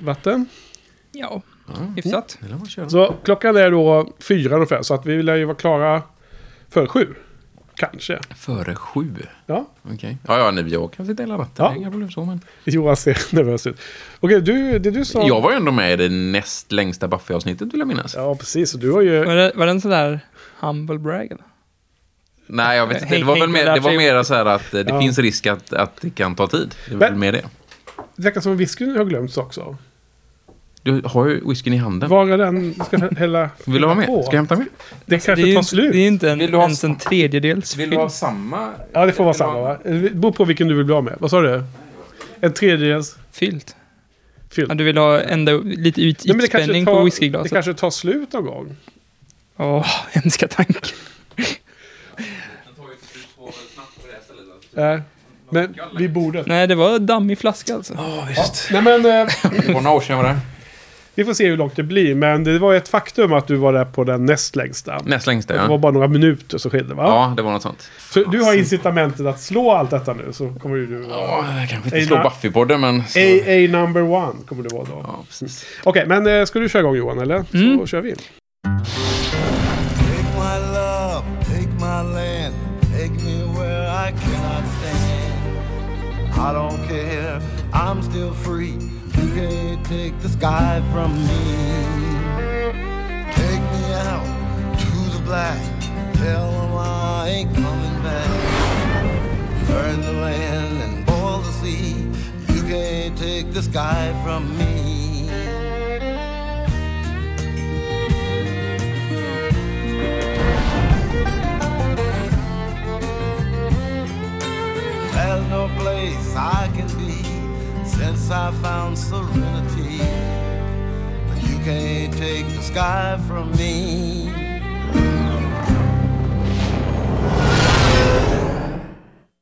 vatten. Ja, hyfsat. Så klockan är då fyra ungefär, så att vi lär ju vara klara för sju. Kanske. Före sju. Ja, Okej. Ja, ja, nej, jag kan sitta hela natten. Ja. Det är inga problem så. Men... Johan ser nervös ut. Okej, du, det är du som... Jag var ju ändå med i det näst längsta Buffy-avsnittet vill jag minnas. Ja, precis. Och du har ju... Var det, var det en sån där humble brag? Eller? Nej, jag vet inte. Det var väl mer, det var sig- mer så här att eh, det Ja. finns risk att, att det kan ta tid. Det var väl mer det. Det verkar som att whiskyn har glömts också. Du har ju whiskyn i handen. Var är den? Ska jag hälla Vill du ha med? på? Ska jag hämta med? Det Det är kanske ju tar inte- slut. det är inte en, Vill du ha ens en tredjedels Vill du ha samma? Ja, det får vara samma ha- va? Det beror på vilken du vill bli av med. Vad sa du? En tredjedels Fyllt. fylld. Ja, du vill ha ända lite ut, Nej, det ytspänning tar- på Det whiskyglaset. kanske tar slut någon gång. Åh, hemska tanke. Nej. Men vid bordet. Nej, det var dammig flaska alltså. Ja, visst. Nej men, eh, Det var några år sedan jag var där. Vi får se hur långt det blir. Men det var ett faktum att du var där på den näst längsta. Näst längsta, Det var ja. bara några minuter så skedde va? Ja, det var något sånt. Så du har incitamentet att slå allt detta nu så kommer ju du. Ja, jag kanske inte slår na- Buffy-podden, men... Så... AA number one kommer det vara då. Ja, precis. Okej, men eh, ska du köra igång Johan eller? Så Mm. kör vi. Take my love, take my land, take me where I cannot stand. I don't care, I'm still free. Can't take the sky from me. Take me out to the black, tell them I ain't coming back. Burn the land and boil the sea. You can't take the sky from me. There's no place I can since I found serenity. But you can't take the sky from me.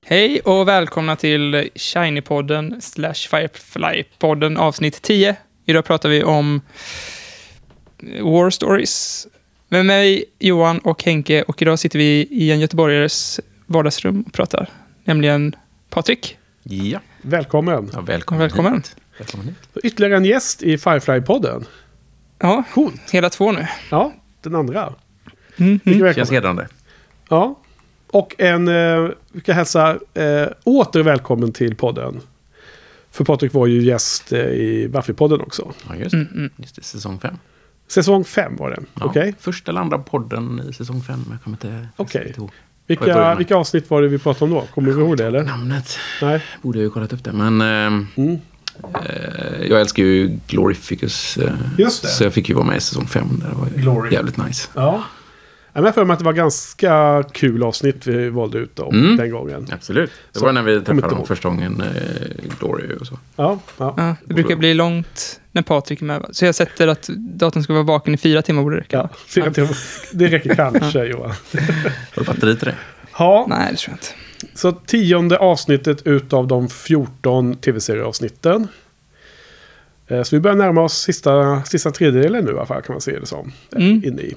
Hej och välkomna till Shiny-podden slash Firefly-podden avsnitt 10. Idag pratar vi om War Stories med mig, Johan och Henke. Och idag sitter vi i en göteborgares vardagsrum och pratar. Nämligen Patrik. Ja, Välkommen. ja välkommen, Välkommen. hit. Välkommen hit. Ytterligare en gäst i Firefly-podden. Ja, Coolt. hela två nu. Ja, den andra. Mm, mm. Känns hedrande. Ja. Och en, eh, vi kan hälsa eh, åter välkommen till podden. För Patrik var ju gäst eh, i Buffy-podden också. Ja, just det. Mm, mm. Just det, säsong fem. Säsong fem var det. Ja, Okej. Första eller andra podden i säsong fem. Jag kommer inte... kommer inte ihåg. Vilka, vilka avsnitt var det vi pratade om då? Kommer du ihåg det eller? Namnet Nej. borde jag ju kollat upp det, men... ehm, Mm. eh, jag älskar ju Glorificus. eh, Just det. Så jag fick ju vara med i säsong fem. Det var ju Glory. jävligt nice. Ja. Jag har för mig att det var ganska kul avsnitt vi valde ut då, Mm. den gången. Absolut. Det Så, var när vi träffade ihåg. första gången. Eh, Glory och så. Ja, ja. Ja, det brukar bli långt när Patrik är med. Så jag sätter att datorn ska vara vaken i fyra timmar borde det räcka. ja. Fyra timmar. Det räcker kanske Johan. Har du batteri till det? Ja, Nej, det tror jag inte. så tionde avsnittet utav de 14 tv-serieavsnitten. Eh, Så vi börjar närma oss sista, sista tredjedelen nu i alla fall kan man se det som. Eh, Mm. Inne i,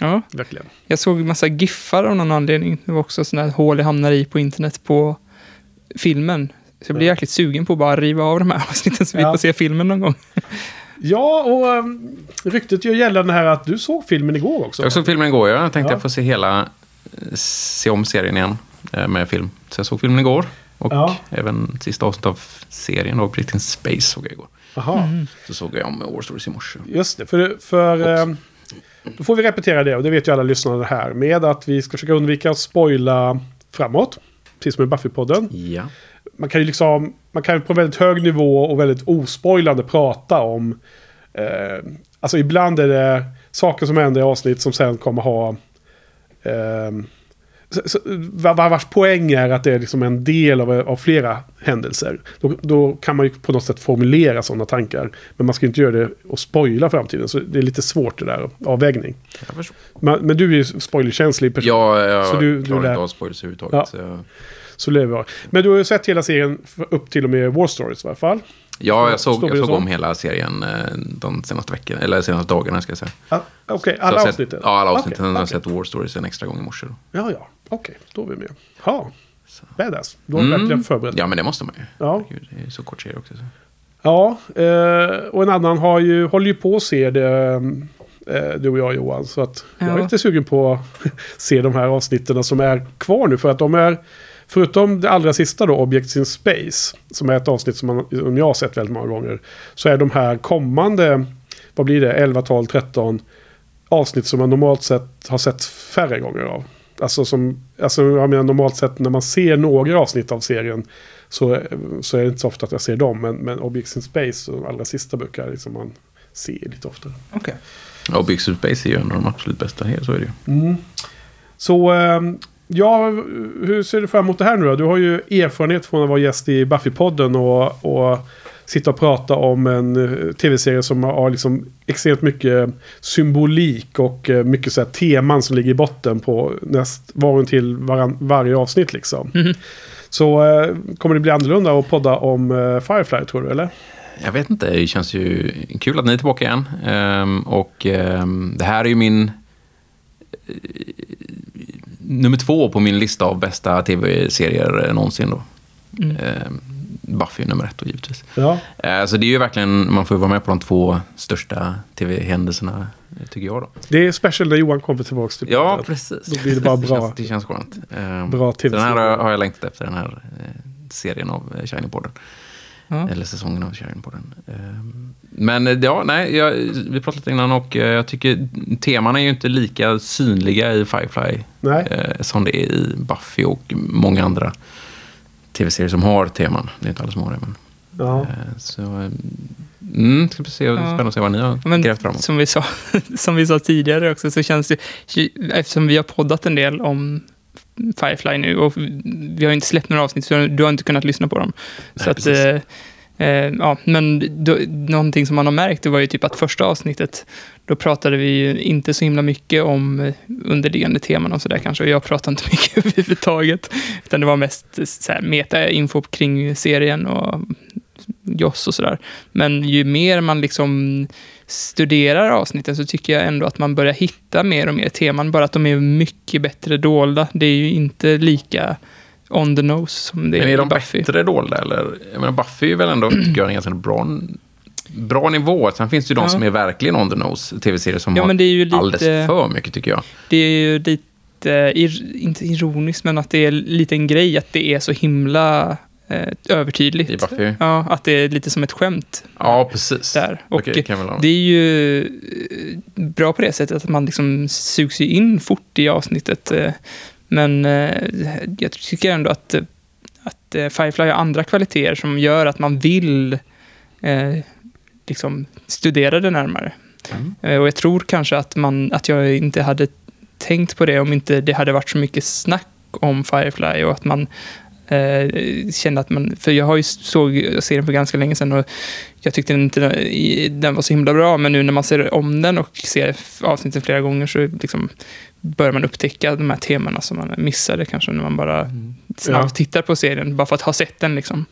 Ja, verkligen. jag såg en massa giffar av någon anledning. Det var också sådana här hål jag hamnar i på internet på filmen. Så jag blir Ja. jäkligt sugen på att bara riva av de här avsnitten så vi Ja. får se filmen någon gång. Ja, och um, ryktet gör gällande här att du såg filmen igår också. Jag såg filmen igår. Jag tänkte Ja. jag får se hela, eh, se om serien igen eh, med film. Så jag såg filmen igår. Och Ja. även sista avsnittet av serien då, Britain Space såg jag igår. Jaha. Så såg jag om War Stories i morse. Just det, för, för eh, då får vi repetera det och det vet ju alla lyssnare här med att vi ska försöka undvika att spoila framåt. Precis som i Buffy-podden. Ja. Man kan ju liksom, man kan på väldigt hög nivå och väldigt ospoilande prata om, eh, alltså ibland är det saker som händer i avsnitt som sen kommer ha, eh, så- så- va- va- vars poäng är att det är liksom en del av, av flera händelser. Då, då kan man ju på något sätt formulera sådana tankar. Men man ska inte göra det och spoila framtiden. Så det är lite svårt det där, avvägning. Men, men du är ju spoilerkänslig person. Jag, jag Så du- du klarar lär- inte av spoilers överhuvudtaget. Ja. Så jag, Så lever jag. Men du har ju sett hela serien upp till och med War Stories i alla fall. Ja, jag såg, jag såg så? om hela serien eh, de senaste veckorna, eller senaste dagarna ska jag säga. Ah, Okej, Så alla jag har avsnitt? Sett, ja, alla avsnitt. Okej, Sen har jag okej. sett War Stories en extra gång i morse. Då. Ja, ja. Okej, då är vi med. Ja, Så. badass. Då har du Mm. verkligen förberett. Ja, men det måste man ju. Ja. Det är så kort serie också. Så. Ja, eh, och en annan har ju, håller ju på att se det, eh, du och jag Johan. Så att jag är Ja. lite sugen på att se de här avsnitten som är kvar nu. För att de är, förutom det allra sista då, Objects in Space, som är ett avsnitt som, man, som jag har sett väldigt många gånger. Så är de här kommande, vad blir det, 11, 12, 13 avsnitt som man normalt sett har sett färre gånger av. Alltså, som, alltså jag menar normalt sett när man ser några avsnitt av serien så, så är det inte så ofta att jag ser dem. Men, men Objects in Space, de allra sista brukar liksom man se lite oftare. Okej. Och Big Sur Space är ju en av de absolut bästa här, så är det ju. Så ehm, ja, hur ser du fram emot det här nu då? Du har ju erfarenhet från att vara gäst i Buffy-podden och, och sitta och prata om en eh, tv-serie som har liksom extremt mycket symbolik och eh, mycket så här teman som ligger i botten på näst, var och till varann, varje avsnitt liksom. Mhm. Så eh, kommer det bli annorlunda att podda om eh, Firefly tror du eller? Jag vet inte, det känns ju kul att ni är tillbaka igen. Ehm, och ehm, det här är ju min nummer två på min lista av bästa tv-serier eh, någonsin då. Mm. Ehm, Buffy nummer ett då givetvis. Ja. Eh, Så det är ju verkligen, man får ju vara med på de två största tv-händelserna, eh, tycker jag då. Det är special när Johan kommer tillbaka till Ja, precis. Då blir det bara bra. känns, det känns skönt. Bra så den här har- har jag längtat efter, den här eh, serien av eh, Shining-podden. Ja. Eller säsongen av Shining-podden. Ehm, Men eh, ja, nej, jag, vi pratade lite innan och eh, jag tycker teman är ju inte lika synliga i Firefly Nej. eh, som det är i Buffy och många andra tv-serier som har teman. Det är inte alla som har det, men... Ja. Så, mm, ska vi se, spännande att se vad ni har Men grävt framåt. som vi, sa, som vi sa tidigare också så känns det, eftersom vi har poddat en del om Firefly nu och vi har ju inte släppt några avsnitt så du har inte kunnat lyssna på dem. Nej, så att, eh, eh, ja, men då, någonting som man har märkt var ju typ att första avsnittet då pratade vi ju inte så himla mycket om eh, underliggande teman och sådär kanske. Och jag pratade inte mycket överhuvudtaget. Utan det var mest eh, meta-info kring serien och Joss och sådär. Men ju mer man liksom studerar avsnitten så tycker jag ändå att man börjar hitta mer och mer teman. Bara att de är mycket bättre dolda. Det är ju inte lika on the nose som det Men är är i de Buffy. bättre dolda eller? Jag menar, Buffy är väl ändå, tycker jag, en ganska bra, bra nivå. Sen finns det ju de Ja. som är verkligen on the nose, tv-serier som Ja, har men det är ju lite- alldeles för mycket, tycker jag. Det är ju lite, ir, inte ironiskt, men att det är lite en grej att det är så himla övertydligt. I Buffy. Ja, att det är lite som ett skämt Ja, precis. där. Och ha. det är ju eh, bra på det sättet att man liksom sugs ju in fort i avsnittet. eh, Men eh, jag tycker ändå att, eh, att eh, Firefly har andra kvaliteter som gör att man vill eh, liksom studera det närmare. Mm. Eh, Och jag tror kanske att, man, att jag inte hade tänkt på det om inte det hade varit så mycket snack om Firefly och att man eh, kände att man... För jag har ju såg serien för ganska länge sedan och jag tyckte inte den, var så himla bra, men nu när man ser om den och ser avsnitten flera gånger så liksom börjar man upptäcka de här temana som man missade kanske när man bara snabbt Ja. tittar på serien, bara för att ha sett den liksom.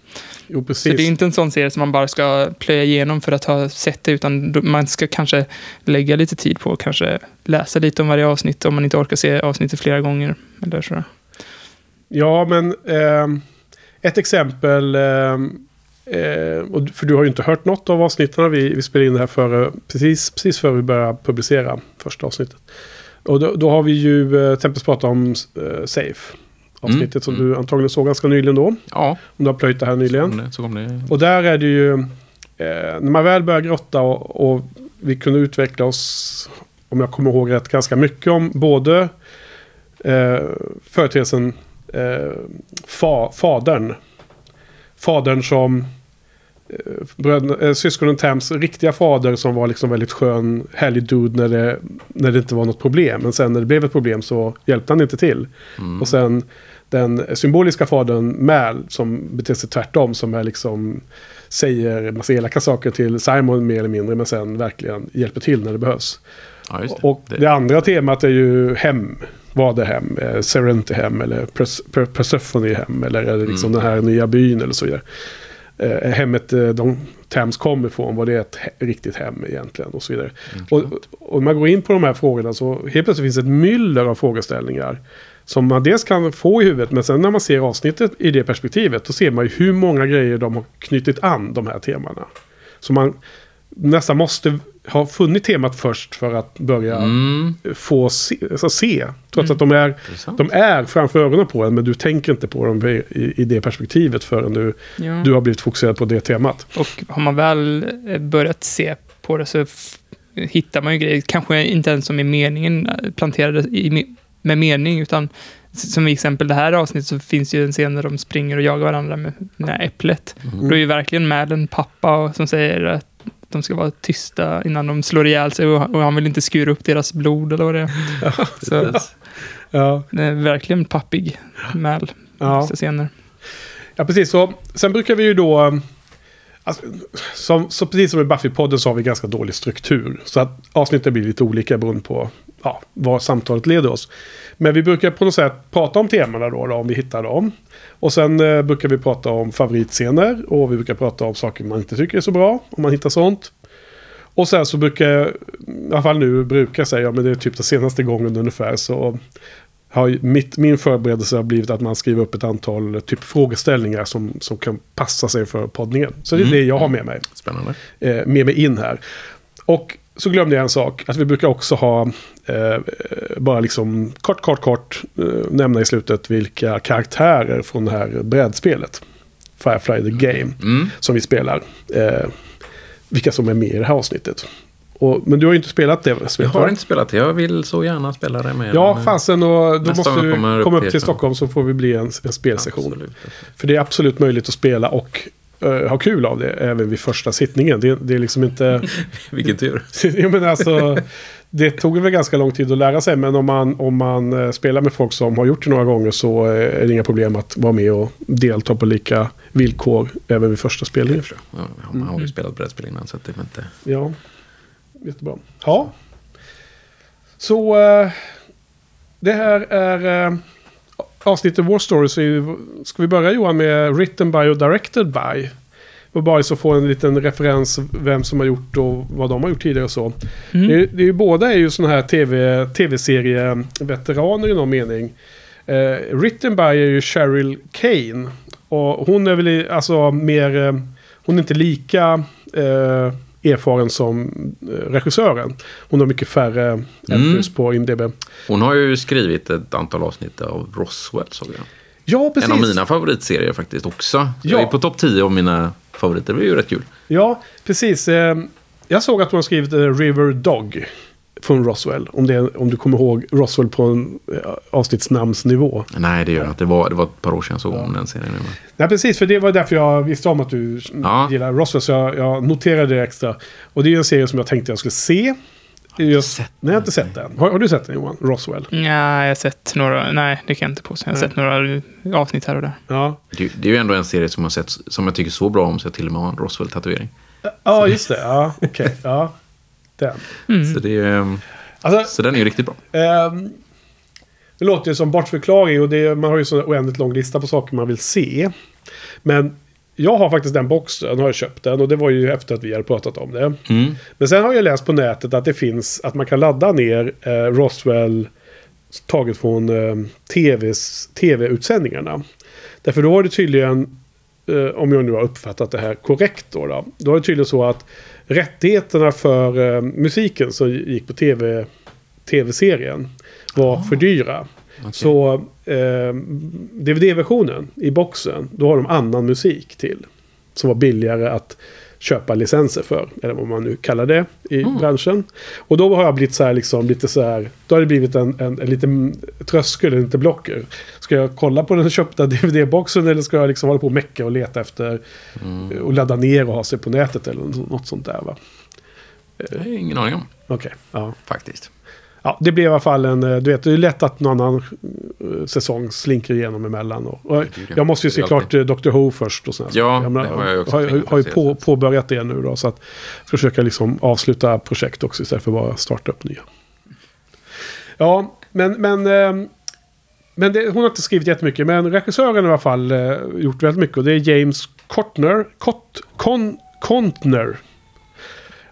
Jo, Så det är inte en sån serie som man bara ska plöja igenom för att ha sett det, utan man ska kanske lägga lite tid på att kanske läsa lite om varje avsnitt om man inte orkar se avsnittet flera gånger. Eller så. Ja, men ehm, ett exempel. ehm, eh, för du har ju inte hört något av avsnitten. Vi, vi spelade in det här före, precis, precis före vi började publicera första avsnittet. Och då, då har vi ju eh, till exempel pratat om eh, Safe. Avsnittet som Mm, du antagligen såg ganska nyligen då. Ja, Om du har plöjt det här nyligen. så kom det. Så kom det. Och där är det ju, eh, när man väl börjar grotta och, och vi kunde utveckla oss, om jag kommer ihåg rätt, ganska mycket om både eh, företeelsen eh, fa, fadern. Fadern som eh, eh, syskonen Tams riktiga fader som var liksom väldigt skön, härlig dude när det, när det inte var något problem. Men sen när det blev ett problem så hjälpte han inte till. Mm. Och sen den symboliska fadern Mal som beter sig tvärtom. Som är liksom säger massa elaka saker till Simon mer eller mindre. Men sen verkligen hjälper till när det behövs. Ja, det. Och det andra temat är ju hem. Vad är hem? Eh, Serenity hem eller Pers- hem. Eller det liksom Mm. den här nya byn eller så vidare. eh, hemmet eh, de Thames kommer ifrån, vad det ett he- riktigt hem egentligen och så vidare. Och, och om man går in på de här frågorna så helt plötsligt finns ett myller av frågeställningar. Som man dels kan få i huvudet, men sen när man ser avsnittet i det perspektivet, då ser man ju hur många grejer de har knutit an de här temana. Så man nästan måste ha funnit temat först för att börja Mm, få se, alltså se. Trots att de är, de är framför ögonen på en, men du tänker inte på dem i, i det perspektivet förrän du, Ja. du har blivit fokuserad på det temat. Och har man väl eh, börjat se på det så hittar man ju grejer, kanske inte ens som är meningen, eh, planterade i, me- med mening, utan som exempel det här avsnittet så finns ju en scen där de springer och jagar varandra med det här äpplet. Mm. Då är ju verkligen med en pappa och- som säger att de ska vara tysta innan de slår ihjäl sig och, och han vill inte skura upp deras blod eller vad det är. Så Ja, det är verkligen pappig Mal. ja. Scener. ja precis. Så, sen brukar vi ju då... eh, Alltså, som, så precis som i Buffy-podden så har vi ganska dålig struktur. Så att avsnitten blir lite olika beroende på ja, vad samtalet leder oss. Men vi brukar på något sätt prata om temana då, då om vi hittar dem. Och sen eh, brukar vi prata om favoritscener och vi brukar prata om saker man inte tycker är så bra, om man hittar sånt. Och sen så brukar, jag, i alla fall nu brukar jag säga, men det är typ den senaste gången ungefär, så har mitt, min förberedelse har blivit att man skriver upp ett antal typ frågeställningar som, som kan passa sig för poddningen. Så det är Mm. det jag har med mig Spännande. eh, med mig in här. Och så glömde jag en sak. Att vi brukar också ha, eh, bara liksom kort, kort, kort eh, nämna i slutet vilka karaktärer från det här brädspelet. Firefly the Game. Mm. Som vi spelar. Eh, vilka som är med i det här avsnittet. Och, men du har ju inte spelat det Jag spelet har va? inte spelat det. Jag vill så gärna spela det med. Ja, fasen och då måste du jag komma upp till. Stockholm så får vi bli en, en spelsession. Absolut. För det är absolut möjligt att spela och eh, ha kul av det även vid första sittningen. Det, det är liksom inte... Vilken tur. jag menar alltså, det tog väl ganska lång tid att lära sig. Men om man, om man eh, spelar med folk som har gjort det några gånger så eh, är det inga problem att vara med och delta på lika villkor även vid första spelningen. Ja, man har ju spelat brädspel innan så det är inte... Ja, jättebra. Ja. Så det här är avsnittet War Stories. är ju- Ska vi börja Johan med Written by och Directed by? Och bara så få en liten referens vem som har gjort och vad de har gjort tidigare och så. Mm. Det, är, det är ju, båda är ju sådana här TV, tv-serieveteraner i någon mening. Eh, written by är ju Cheryl Kane. Och hon är väl alltså mer... Eh, hon är inte lika eh, erfaren som eh, regissören. Hon har mycket färre entries på IMDB. Hon har ju skrivit ett antal avsnitt av Roswell såg jag. Ja, precis. En av mina favoritserier faktiskt också. Jag Ja. är på topp 10 av mina favoriter. Det är ju rätt kul. Ja, precis. Eh, jag såg att hon har skrivit eh, River Dog från Roswell. Om, det, om du kommer ihåg Roswell på en eh, avsnittsnamnsnivå. Nej, det gör jag inte. Det var, det var ett par år sedan jag såg om den serien. nu. Nej, precis. För det var därför jag visste om att du Ja. gillar Roswell. Så jag, jag noterade det extra. Och det är ju en serie som jag tänkte jag skulle se. Jag, sett nej, jag har inte sett den. Har, har du sett den Johan? Roswell? Ja, jag har sett några, nej det kan jag inte påstå. Jag har Nej. sett några avsnitt här och där. Ja. Det, det är ju ändå en serie som jag, sett, som jag tycker så bra om så jag till och med har en Roswell-tatuering. Ja, just det. Ja, okej. Ja. Den. Mm. Så, det är, ehm, Alltså, så den är ju riktigt bra. Ehm, det låter ju som bortförklaring och det, man har ju så oändligt lång lista på saker man vill se. Men jag har faktiskt den boxen, har jag köpt den och det var ju efter att vi hade pratat om det. Mm. Men sen har jag läst på nätet att det finns, att man kan ladda ner eh, Roswell taget från eh, TVs, tv-utsändningarna. Därför då var det tydligen, eh, om jag nu har uppfattat det här korrekt då, då, då var det tydligen så att rättigheterna för eh, musiken som gick på tv, tv-serien var för dyra. Okej. Så eh, DVD-versionen i boxen, då har de annan musik till. Som var billigare att köpa licenser för. Eller vad man nu kallar det i branschen. Och då har jag blivit så här liksom lite så här. Då har det blivit en, en, en liten tröskel, en liten blocker. Ska jag kolla på den köpta DVD-boxen eller ska jag liksom hålla på och mecka och leta efter Mm. och ladda ner och ha sig på nätet eller något sånt där va? Det har jag ingen aning om, Okej, ja. faktiskt. Ja, det blev i alla fall en, eh, du vet, det är lätt att någon annan eh, säsong slinker igenom emellan. Och, och jag måste ju se klart Dr. Who först och. Ja, jag det har jag också har, har ju på, påbörjat det nu då. Så att försöka liksom avsluta projekt också istället för bara starta upp nya. Ja, men, men, eh, men det, hon har inte skrivit jättemycket. Men regissören har i alla fall gjort väldigt mycket. Och det är James Kortner. Kott, kon, Kontner.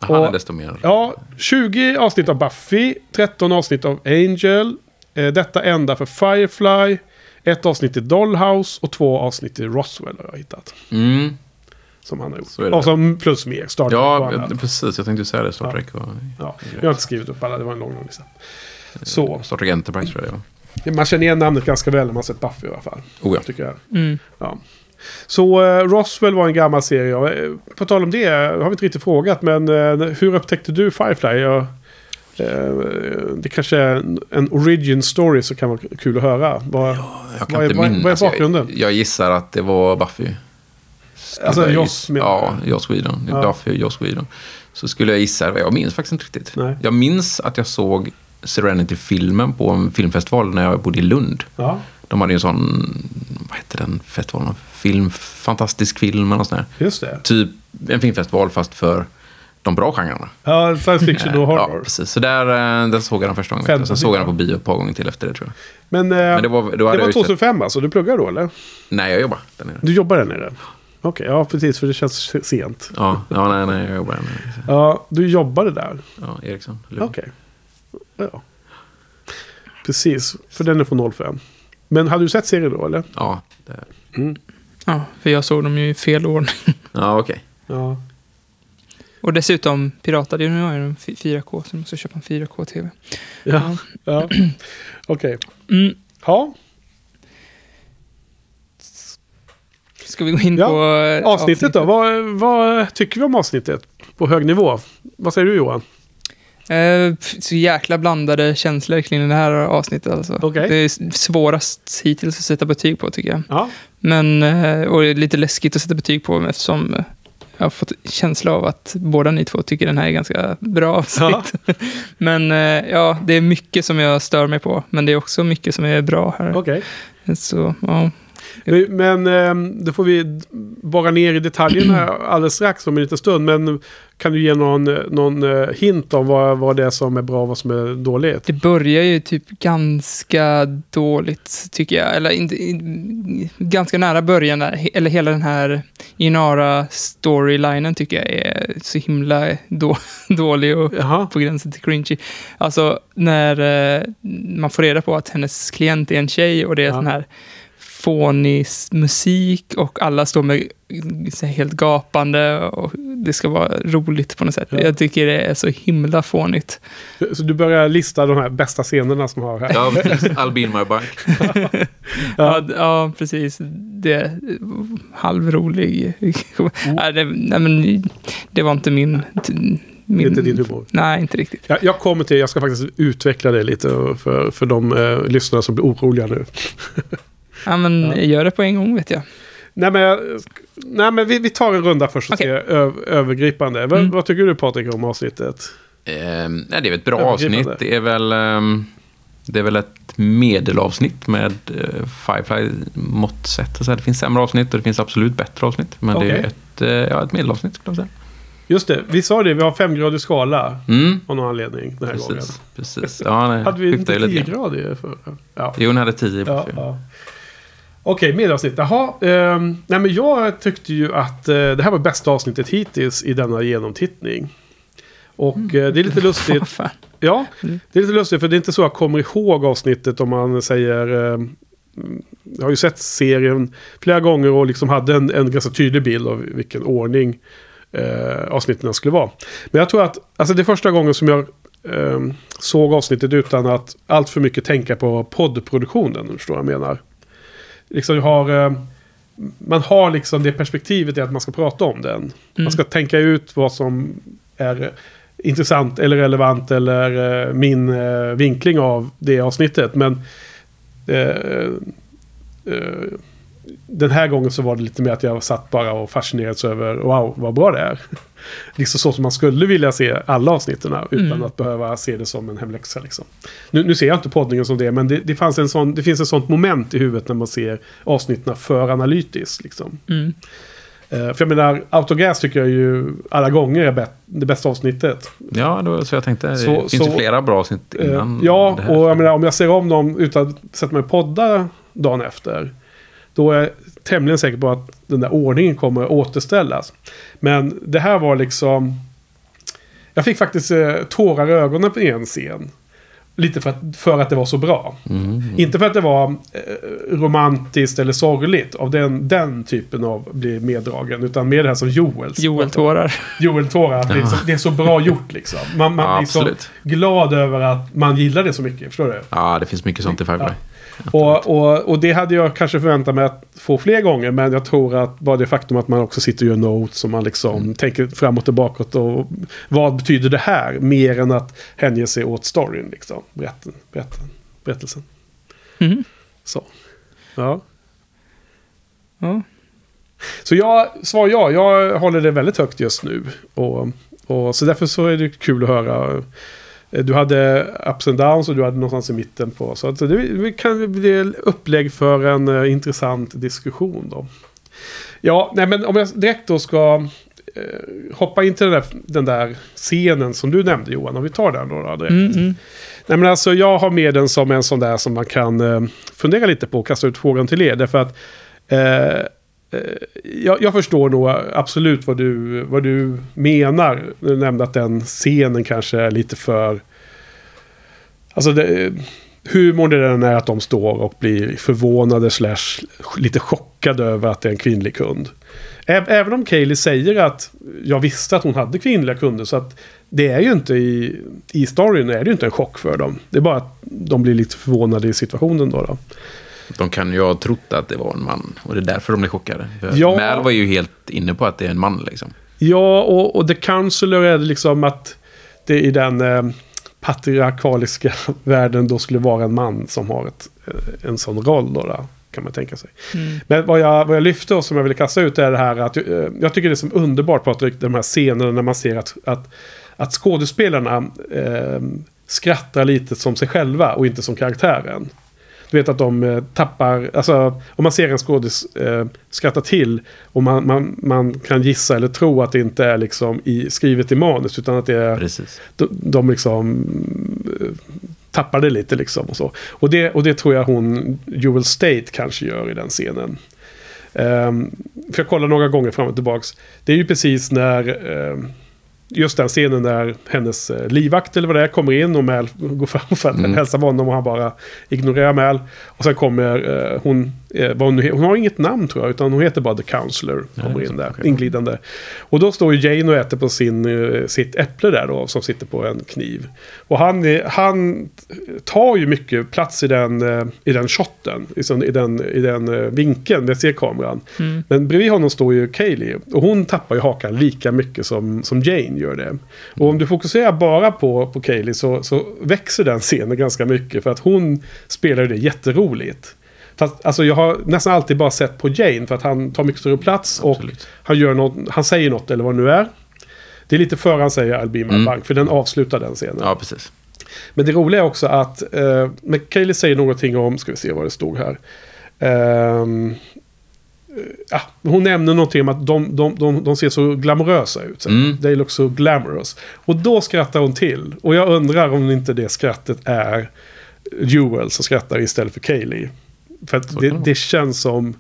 Han Och- är desto mer. Ja, 20 avsnitt av Buffy, 13 avsnitt av Angel. Eh, detta enda för Firefly. Ett avsnitt i Dollhouse och två avsnitt i Roswell har jag hittat. Mm. Som han har gjort. Och så plus mer. Star Trek Ja, precis. Jag tänkte säga det. Star Ja. Trek och... Ja, jag har inte skrivit upp alla, det var en lång, lång lista. Så, Star Trek Enterprise tror jag det var. man känner igen namnet ganska väl när man sett Buffy i alla fall. Oh ja. Tycker jag. Mm. Ja. Så eh, Roswell var en gammal serie. eh, På tal om det har vi inte riktigt frågat. Men eh, hur upptäckte du Firefly? Jag, eh, det kanske är en, origin story som kan vara kul att höra. Vad, Jag kan Vad inte är- minnas. vad är bakgrunden? Jag, jag gissar att det var Buffy. Skulle Alltså, Joss Ja? Joss Whedon. Ja. Buffy, Joss Whedon. Så skulle jag gissa, jag minns faktiskt inte riktigt. Nej. Jag minns att jag såg Serenity-filmen på en filmfestival när jag bodde i Lund. ja, De hade ju en sån, vad hette den festivalen? Film, fantastisk film eller något sånt där. just det. Typ en filmfestival fast för de bra genrerna. Ja, science fiction och Ja, horror. precis. Så där, eh, där såg jag den första gången. Sen såg jag den ja. på bio ett par gånger till efter det tror jag. Men, eh, Men det var, det var jag ju sett, 2005 alltså? Du pluggar då eller? Nej, jag jobbar där nere. Du jobbar där nere? Okej, ja precis för det känns sent. Ja, ja nej, nej, jag jobbar där nere. Ja, du jobbade där? Ja, Eriksson. Lund. Okej. Ja. Precis, för den är från 05. Men hade du sett serien då eller? Ja, det, Ja, för jag såg dem ju i fel ordning. ja okej. Ja. Och dessutom piratade jag. Nu har jag en 4K, så jag måste köpa en 4K-TV. Ja, ja. okej. Mm. Ja, Ska vi gå in Ja, på... eh, avsnittet då. Vad, vad tycker vi om avsnittet? På hög nivå. Vad säger du Johan? Eh, så jäkla blandade känslor kring det här avsnittet. Alltså. Okej. Det är svårast hittills att sätta betyg på tycker jag. Ja, Men, eh, och det är lite läskigt att sätta betyg på eftersom eh, jag har fått känsla av att båda ni två tycker den här är ganska bra avsnitt. men eh, ja, det är mycket som jag stör mig på. Men det är också mycket som är bra här. okej. Så, ja. Men eh, då får vi borra ner i detaljerna alldeles strax om en liten stund. Men kan du ge någon, någon eh, hint om vad, vad det är som är bra och vad som är dåligt? Det börjar ju typ ganska dåligt, tycker jag. Eller inte, in, ganska nära början där. Eller hela den här Inara-storylinen tycker jag är så himla då, dålig och Jaha. på gränsen till cringy. Alltså när eh, man får reda på att hennes klient är en tjej och det är Ja. sån här fånig musik och alla står med så här helt gapande och det ska vara roligt på något sätt. Ja. Jag tycker det är så himla fånigt. Så du börjar lista de här bästa scenerna som har här. Ja, precis. I'll be in my bike. Ja, d- ja precis. Det är halvrolig. Nej, det, nej, men det var inte min... min inte din humor. Nej, inte riktigt. Jag, jag kommer till, jag ska faktiskt utveckla det lite för, för de eh, lyssnare som blir oroliga nu. Ja, men Ja. gör det på en gång vet jag. Nej men, jag- nej, men vi, vi tar en runda först och Okej. ser övergripande. Vad, Mm. vad tycker du Patrik om avsnittet? Ehm, nej, det är väl ett bra avsnitt. Det är väl, ehm, det är väl ett medelavsnitt med uh, Firefly måttsätt. Så här, det finns sämre avsnitt och det finns absolut bättre avsnitt. Men det är ett, eh, ja, ett medelavsnitt skulle jag säga. Just det, vi sa det, vi har femgradig skala Mm, av någon anledning den här gången. precis. precis. Ja, nej, Hade vi inte tiogradig förra? Ja. Jo, den hade tio Ja, ja. Okej, medavsnitt. Jaha. ehm, nej, men jag tyckte ju att eh, det här var bästa avsnittet hittills i denna genomtittning. Och eh, det är lite lustigt. Ja, Mm. det är lite lustigt för det är inte så jag kommer ihåg avsnittet om man säger... Eh, jag har ju sett serien flera gånger och liksom hade en, en ganska tydlig bild av vilken ordning eh, avsnitten skulle vara. Men jag tror att alltså det är första gången som jag eh, såg avsnittet utan att allt för mycket tänka på poddproduktionen. Förstår jag menar? Liksom har, eh, man har liksom det perspektivet i att man ska prata om den. Mm. Man ska tänka ut vad som är intressant eller relevant eller eh, min eh, vinkling av det avsnittet. Men den här gången så var det lite mer att jag satt bara och fascinerades över wow vad bra det är. Liksom så som man skulle vilja se alla avsnitten utan Mm. att behöva se det som en hemläxa. Liksom. Nu, nu ser jag inte poddningen som det men det, det, fanns en sån, det finns ett sånt moment i huvudet när man ser avsnitten för analytiskt. Liksom. Mm. Eh, för jag menar, Autogas tycker jag ju alla gånger är bet- det bästa avsnittet. Ja, det var så jag tänkte. Det Så- finns så- ju flera bra avsnitt Eh, innan ja, det här. och jag menar, om jag ser om dem utan att sätta mig och podda dagen efter. Då är, tämligen säker på att den där ordningen kommer att återställas. Men det här var liksom... Jag fick faktiskt eh, tårar i ögonen på en scen. Lite för att, för att det var så bra. Mm. Inte för att det var eh, romantiskt eller sorgligt. Av den, den typen av blir meddragen. Utan mer det här som Joels. Joel-tårar. Joel-tårar. att Det, är så- det är så bra gjort liksom. Man, man Ja, blir så glad över att man gillar det så mycket. Förstår du? Ja, det finns mycket sånt i Firefly. Och, och, och det hade jag kanske förväntat mig att få fler gånger. Men jag tror att bara det faktum att man också sitter och gör notes och man liksom tänker framåt och bakåt. Och vad betyder det här? Mer än att hänge sig åt storyn liksom. Berätten, berätten, berättelsen. Mhm. Så. Ja. Ja. Så jag, svar ja, jag håller det väldigt högt just nu. Och, och, så därför så är det kul att höra. Du hade ups and downs och du hade någonstans i mitten på. Så att det, kan bli upplägg för en eh, intressant diskussion då. Ja, nej men om jag direkt då ska eh, hoppa in till den där, den där scenen som du nämnde Johan. Om vi tar den då, då direkt. Mm, mm. Nej, men alltså, jag har med den som en sån där som man kan eh, fundera lite på och kasta ut frågan till er. Därför att eh, eh, Eh, jag, jag förstår nog absolut vad du, vad du menar. Du nämnde att den scenen kanske är lite för... Alltså det, humorn i den är att de står och blir förvånade slash lite chockade över att det är en kvinnlig kund. Även om Kaylee säger att jag visste att hon hade kvinnliga kunder så att det är ju inte i, i storyn är det ju inte en chock för dem. Det är bara att de blir lite förvånade i situationen då. då. De kan ju ha trott att det var en man. Och det är därför de blir chockade. För Ja. Mal var ju helt inne på att det är en man liksom. Ja, och, och The Counselor är liksom att det i den eh, patriarkaliska världen då skulle vara en man som har ett, eh, en sån roll då, då, kan man tänka sig. Mm. Men vad jag, vad jag lyfte och som jag ville kasta ut är det här att eh, jag tycker det är som underbart Patrik, de här scenerna när man ser att, att, att skådespelarna eh, skrattar lite som sig själva och inte som karaktären. Du vet att de eh, tappar, alltså om man ser en skådis eh, skratta till och man, man, man kan gissa eller tro att det inte är liksom i, skrivet i manus utan att det är Precis. de, de liksom eh, tappar det lite liksom och så. Och det, och det tror jag hon, Jewel State kanske gör i den scenen. Um, för jag kollar några gånger fram och tillbaks. Det är ju precis när ehm, just den scenen där hennes eh, livvakt eller vad det är kommer in och Mal går fram för att Mm. hälsa på honom och han bara ignorerar Mal. Och sen kommer eh, hon, eh, hon, hon har inget namn tror jag, utan hon heter bara The Counselor. Kommer in där, inglidande. Och då står ju Jane och äter på sin, eh, sitt äpple där då, som sitter på en kniv. Och han, han tar ju mycket plats i den, eh, i den shotten, i den, i den eh, vinkeln med C-kameran. Mm. Men bredvid honom står ju Kaylee. Och hon tappar ju hakan lika mycket som, som Jane gör det. Och om du fokuserar bara på, på Kaylee så, så växer den scenen ganska mycket. För att hon spelar ju det jätteroligt. Fast, alltså jag har nästan alltid bara sett på Jane för att han tar mycket större plats. Och Absolut. han, gör något, han säger något eller vad det nu är. Det är lite före han säger I'll be my Mm. bank. För den avslutar den scenen. Ja, precis. Men det roliga är också att eh, men Kaylee säger någonting om, ska vi se vad det stod här. Ehm, eh, ja, hon nämner någonting om att de, de, de, de ser så glamorösa ut. hon. Mm. They look so glamorous. Och då skrattar hon till. Och jag undrar om inte det skrattet är Jewel som skrattar istället för Kaylee. För att det, det känns som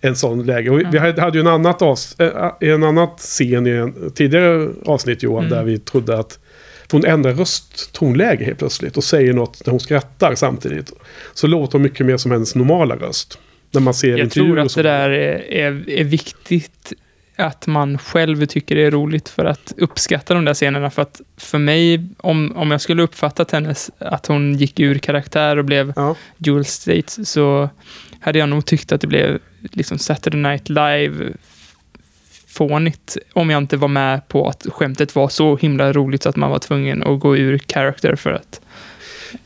en sån läge. Och vi, vi hade hade ju en, annat avs, äh, en annat scen i en tidigare avsnitt Johan. Mm. Där vi trodde att för hon ändrar rösttonläge helt plötsligt. Och säger något när hon skrattar samtidigt. Så låter hon mycket mer som hennes normala röst. När man ser Jag tror att det där är, är, är viktigt att man själv tycker det är roligt för att uppskatta de där scenerna. För att för mig, om, om jag skulle uppfattat hennes, att hon gick ur karaktär och blev Ja. Jewel States, så hade jag nog tyckt att det blev liksom Saturday Night Live fånigt om jag inte var med på att skämtet var så himla roligt så att man var tvungen att gå ur character för att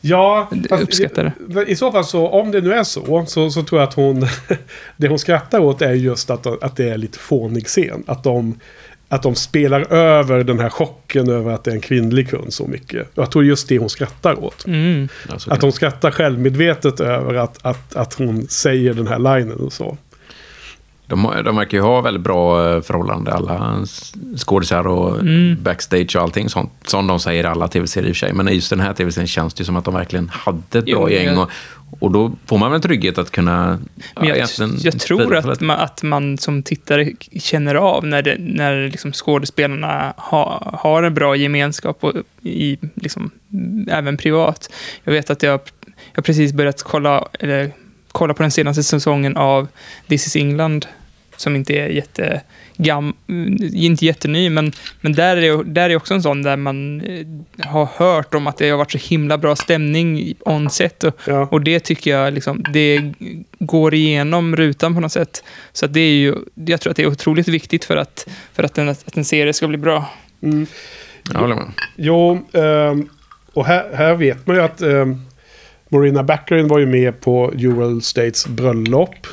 Ja, fast uppskatta det. I så fall så, om det nu är så, så, så tror jag att hon... det hon skrattar åt är just att, att det är lite fånig scen. Att de, att de spelar över den här chocken över att det är en kvinnlig kund så mycket. Jag tror just det hon skrattar åt. Mm. Att hon skrattar självmedvetet över att, att, att hon säger den här linen och så. De, de verkar ju ha väldigt bra eh, förhållande, alla skådisar och Mm. backstage och allting sånt. Som de säger i alla tv-serier i och för sig. Men just den här tv-serien känns det ju som att de verkligen hade ett bra Jo, gäng. ja. Och, Och då får man väl en trygghet att kunna... Men jag, egentligen jag tror att man, att man som tittare känner av när, det, när liksom skådespelarna ha, har en bra gemenskap, och i, liksom, även privat. Jag vet att jag, jag precis börjat kolla, eller, kolla på den senaste säsongen av This is England, som inte är jätte gam, inte jätteny, men, men där, är, där är också en sån där man eh, har hört om att det har varit så himla bra stämning on set. Och, Ja. och det tycker jag liksom, det går igenom rutan på något sätt. Så att det är ju, jag tror att det är otroligt viktigt för att, för att, en, att en serie ska bli bra. Mm. Jag håller med. Jo, ehm, och här, här vet man ju att Marina Baccarin var ju med på Ural States bröllop.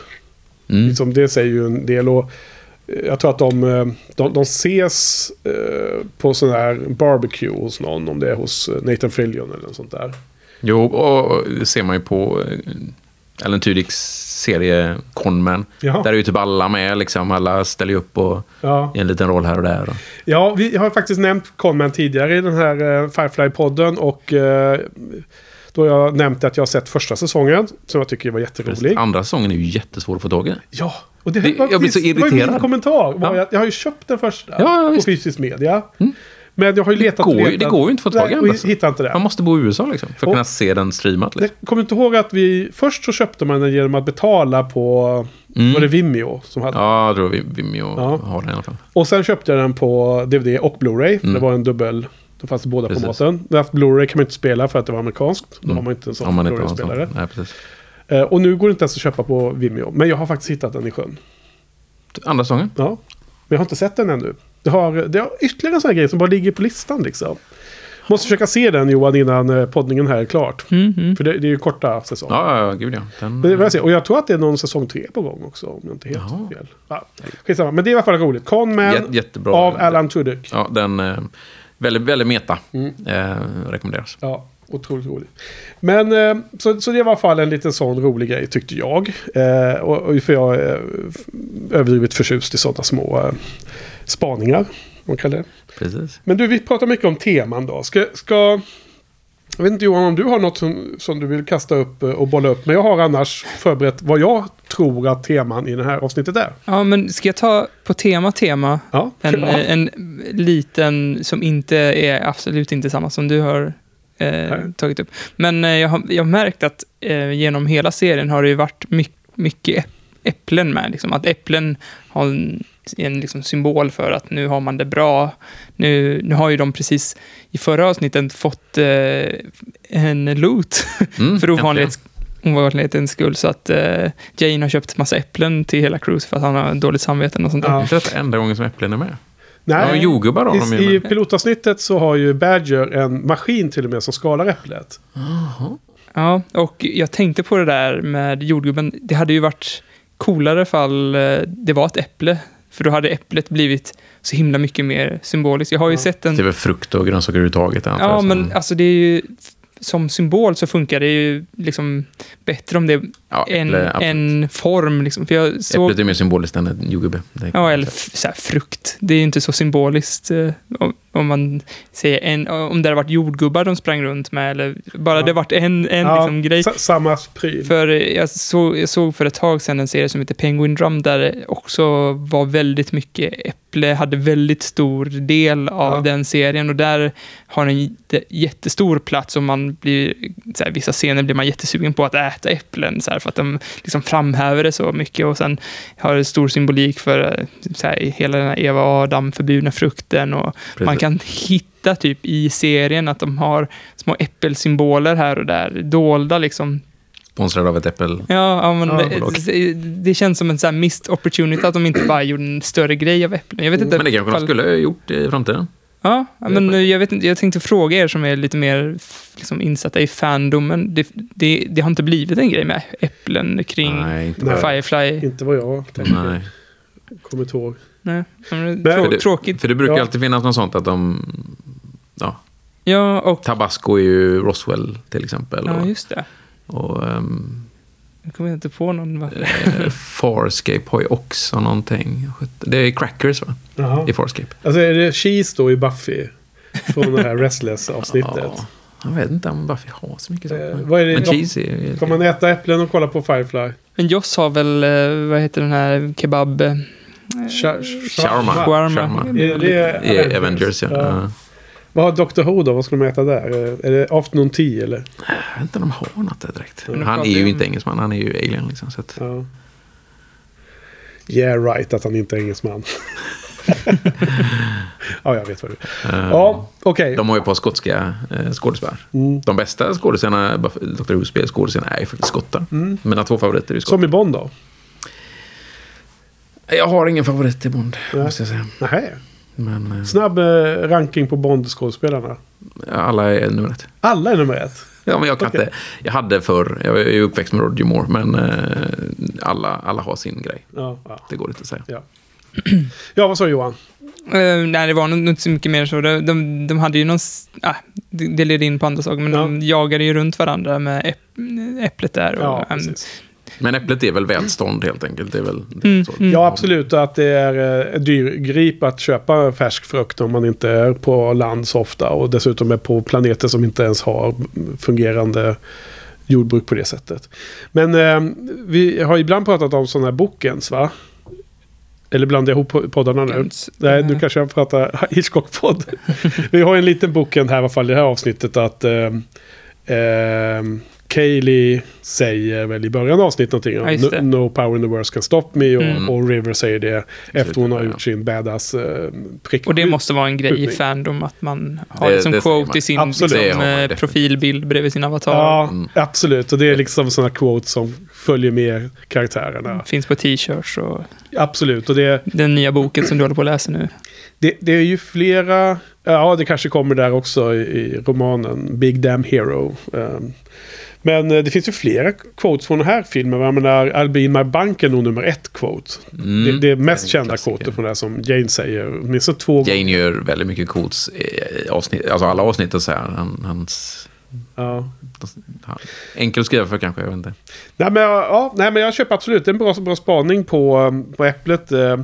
Mm. Liksom, det säger ju en del. Och eh, jag tror att de, eh, de, de ses eh, på sån här barbecue hos någon. Om det är hos Nathan Fillion eller något sånt där. Jo, och det ser man ju på Ellen Tudyks serie Conman. Jaha. Där är ju typ alla med, liksom. Alla ställer ju upp och Ja, i en liten roll här och där. Ja vi har faktiskt nämnt Conman tidigare i den här Firefly-podden. Och då jag nämnt att jag har sett första säsongen. Som jag tycker var jätterolig. Andra säsongen är ju jättesvår att få tag i. Ja, och det, Det- var, jag blir så det var min irriterad. kommentar. Ja. jag, jag har ju köpt den första Ja, på fysisk media. Men jag har ju letat går och letat. det går ju inte att få tag i den, alltså. hittar inte det. Man måste bo i USA liksom, för att Och- kunna se den streamat. Jag Liksom. kommer inte ihåg att vi... Först så köpte man den genom att betala på... Mm. Var det Vimeo som hade... Ja, jag tror vi Vimeo Ja. har den i alla fall. Och sen köpte jag den på DVD och Blu-ray. Mm. Det var en dubbel... Då fanns det båda Precis. på maten. När Blu-ray kan man inte spela för att det var amerikanskt. Då Mm. har man inte en sån Blu-ray-spelare. Eh, och nu går det inte ens att köpa på Vimeo. Men jag har faktiskt hittat den i sjön. Andra säsongen? Ja. Men jag har inte sett den ännu. Det har, det har ytterligare en sån här grej som bara ligger på listan liksom. Måste försöka se den Johan innan eh, poddningen här är klart. Mm, mm. För det, det är ju korta säsonger. Ja, ja, ja, gud ja. Den, Men jag se. Och jag tror att det är någon säsong tre på gång också. Om jag inte helt Jaha. fel. Ja, skitsamma. Men det är i alla fall roligt. Conman jättebra. av Alan Tudyk. Ja, den... Eh, väldigt, väldigt meta. Mm. Eh, rekommenderas. Ja, otroligt roligt. Men eh, så, så det var i alla fall en liten sån rolig grej tyckte jag. Eh, och, och för jag är eh, överdrivet förtjust i sådana små eh, spaningar. Man kallar det. Precis. Men du, vi pratar mycket om teman då. Ska, ska, jag vet inte Johan om du har något som, som du vill kasta upp eh, och bolla upp. Men jag har annars förberett vad jag tror att teman i det här avsnittet är. Ja, men ska jag ta på tema tema? Ja, En, ja. en liten som inte är absolut inte samma som du har eh, tagit upp. Men eh, jag, har, jag har märkt att eh, genom hela serien har det ju varit my, mycket äpp- äpplen med. Liksom. Att äpplen har en, en liksom, symbol för att nu har man det bra. Nu, nu har ju de precis i förra avsnittet fått eh, en loot Mm, för ovanlighets, ovanlighetens skull. Så att eh, Jane har köpt massa äpplen till hela cruise för att han har dåligt samvete och sånt där. Ja. Är det enda gången som äpplen är med? Nej, Ja, jordgubbar har de i, I pilotavsnittet så har ju Badger en maskin till och med som skalar äpplet. Ja, och jag tänkte på det där med jordgubben. Det hade ju varit coolare fall eh, det var ett äpple. För då hade äpplet blivit så himla mycket mer symboliskt. Jag har ju Ja. sett en... Det är väl frukt och grönsaker överhuvudtaget. Ja, som- men alltså det är ju... Som symbol så funkar det ju liksom bättre om det är ja, en, äpple, absolut. en form. Liksom. För jag såg... Äpplet är mer symboliskt än en jordgubbe. Ja, eller så här, frukt. Det är ju inte så symboliskt eh, om, om man säger en, om det hade varit jordgubbar de sprang runt med eller bara Ja. det varit en, en Ja, liksom, grej. sa- Samma pryl. För jag såg, jag såg för ett tag sedan en serie som heter Penguin Drum där det också var väldigt mycket äpple, hade väldigt stor del av Ja. den serien och där har den jätte- jättestor plats och man blir, så här, vissa scener blir man jättesugen på att äta äpplen så här, för att de liksom framhäver det så mycket och sen har det stor symbolik för eh, så här, hela den här Eva och Adam förbjudna frukten och Precis. man kan hitta typ i serien att de har små äppelsymboler här och där, dolda liksom Sponsrad av ett äppel. Ja, ja men Ja, det, det, känns som en här missed opportunity att de inte bara gjorde en större grej av äpplen. Jag vet inte. Men det kanske de skulle ha gjort i framtiden. Ja, men jag vet inte. Jag tänkte fråga er som är lite mer liksom, insatta i fandomen. Det, det, det har inte blivit en grej med äpplen kring Nej, inte bara. Firefly. Inte vad jag tänker. Nej. Kommer inte ihåg. Nej. Men trå- För det, tråkigt. För det brukar Ja. alltid finnas något sånt att de... Ja, Ja, och... Tabasco är ju Roswell till exempel. Ja, och just det. och um, Nu kommer jag inte på någon. eh, Farscape har ju också någonting. Det är Crackers va? Jaha. I Farscape. Alltså är det Cheese då i Buffy? Från det här Restless-avsnittet. Ja, Jag vet inte om jag har så mycket sånt. Eh, men- vad är det- Men cheese är... Får man äta äpplen och kolla på Firefly? Men Joss har väl, eh, vad heter den här kebab... eh, Sha- Shawarma. Shawarma. Shawarma. Är det I Avengers, ja. Ja. Vad har Dr. Who då? Vad ska de äta där? Är det afternoon tea eller? Jag vet inte om de har något där direkt. Men de Han är ju inte engelsman, han är ju alien liksom. Så att, Ja. Yeah right att han inte är engelsman. ja, jag vet vad du... eh, Ja, okej. De har ju på skotska eh, skådespelare. Mm. De bästa skådespelarna, Dr. Who-spel, skådespelarna är ju faktiskt skottar. Mm. Mina två favoriter är skottar. Som i Bond då? Jag har ingen favorit i Bond, Nej. måste jag säga. Nähä. Men eh, Snabb eh, ranking på Bond-skådespelarna. alla är nummer ett. Alla är nummer ett. Ja, men jag kan Okej. inte... Jag hade förr, jag är ju uppväxt med Roger Moore, men eh, alla, alla har sin grej. Ja, ja. Det går inte att säga. ja. ja vad sa Johan? Eh, nej, det var nog inte så mycket mer så. De, de, de hade ju någon... Ah, det, det leder in på andra saker, men de jagade ju runt varandra med äpp, äpplet där. Och, Ja, em, precis. Men äpplet är väl välstånd helt enkelt. Det är väl Mm, så. mm. Ja, absolut. Att det är eh, dyrgrip att köpa färsk frukt om man inte är på land så ofta. Och dessutom är på planeter som inte ens har fungerande jordbruk på det sättet. Men eh, vi har ibland pratat om sådana här bokens, va? Eller blandar jag ihop poddarna nu? Nej, Eh, nu kanske jag pratar Hitchcock-podd. Vi har en liten boken här i alla fall i det här avsnittet att eh, eh, Kaylee säger väl i början av avsnittet någonting om Ja, no, no power in the world can stop me och, Mm. och River säger det efter hon har gjort sin badass eh, prick. Och det måste vara en grej i. Fandom att man har Det- det som det quote man. i sin liksom, man eh, profilbild bredvid sin avatar. Ja, Mm. absolut. Och det är liksom sådana quotes som följer med karaktärerna. Finns på t-shirts och Absolut. Och det, den nya boken som du håller på att läsa nu. det, det är ju flera... Ja, det kanske kommer där också i, i romanen Big Damn Hero. Um, men eh, det finns ju flera quotes från den här filmen. Jag menar, I'll be in my bank är nog nummer ett quote. Mm. Det, det är mest en kända klassiker. från det här som Jane säger. Åtminstone två. Jane gör väldigt mycket cools i avsnitt, alltså alla avsnitt och så här. Han, hans, Ja. enkel att skriva för kanske, jag vet inte. Nej, men, ja, nej, men jag köper absolut. Det är en bra, bra spaning på, um, på Äpplet. Eh,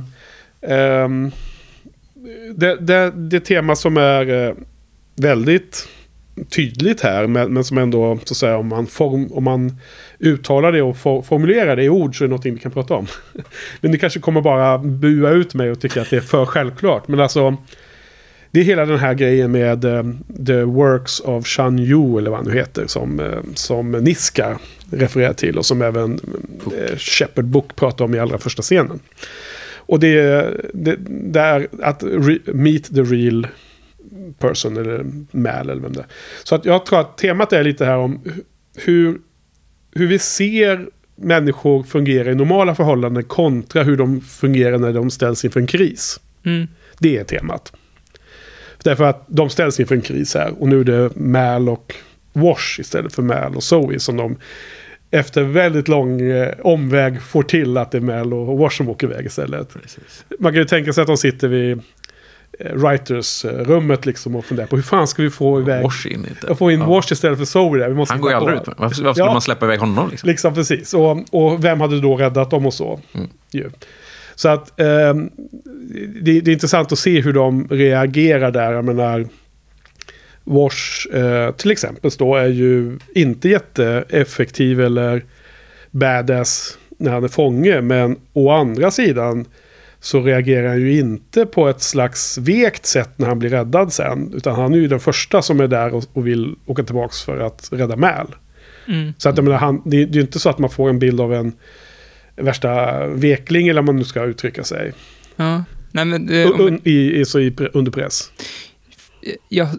ehm, det, det, det tema som är eh, väldigt tydligt här, men, men som ändå, så att säga, om man, form, om man uttalar det och for, formulerar det i ord så är det någonting vi kan prata om. men ni kanske kommer bara bua ut mig och tycka att det är för självklart. Men alltså, det är hela den här grejen med eh, The Works of Shan Yu, eller vad han nu heter, som, eh, som Niska refererar till och som även eh, Shepard Book pratar om i allra första scenen. Och det är, det, det är att re, meet the real person, eller Mal eller vem det är. Så att jag tror att temat är lite här om hu- hur, hur vi ser människor fungera i normala förhållanden kontra hur de fungerar när de ställs inför en kris. Mm. Det är temat. Därför att de ställs inför en kris här. Och nu är det Mal och Wash istället för Mal och Zoe som de efter väldigt lång eh, omväg får till att det är Mal och Wash som åker iväg istället. Precis. Man kan ju tänka sig att de sitter vid writers-rummet liksom och funderar på hur fan ska vi få iväg... Wash in inte. Få in Ja. Wash istället för Zoe där. Vi måste Han går ju aldrig ut. Varför, varför skulle Ja. man släppa iväg honom liksom? Liksom precis. Och, och vem hade då räddat dem och så. Mm. Ju. Så att ehm, det, det är intressant att se hur de reagerar där. Jag menar, Wash eh, till exempel då är ju inte jätteeffektiv eller badass när han är fånge. Men å andra sidan så reagerar han ju inte på ett slags vekt sätt när han blir räddad sen. Utan han är ju den första som är där och, och vill åka tillbaka för att rädda Mal. Mm. Så att jag menar, han, det, det är ju inte så att man får en bild av en värsta vekling eller vad man nu ska uttrycka sig. Ja. Nej, men, eh, Un, om- i, i, så i, under press. Ja,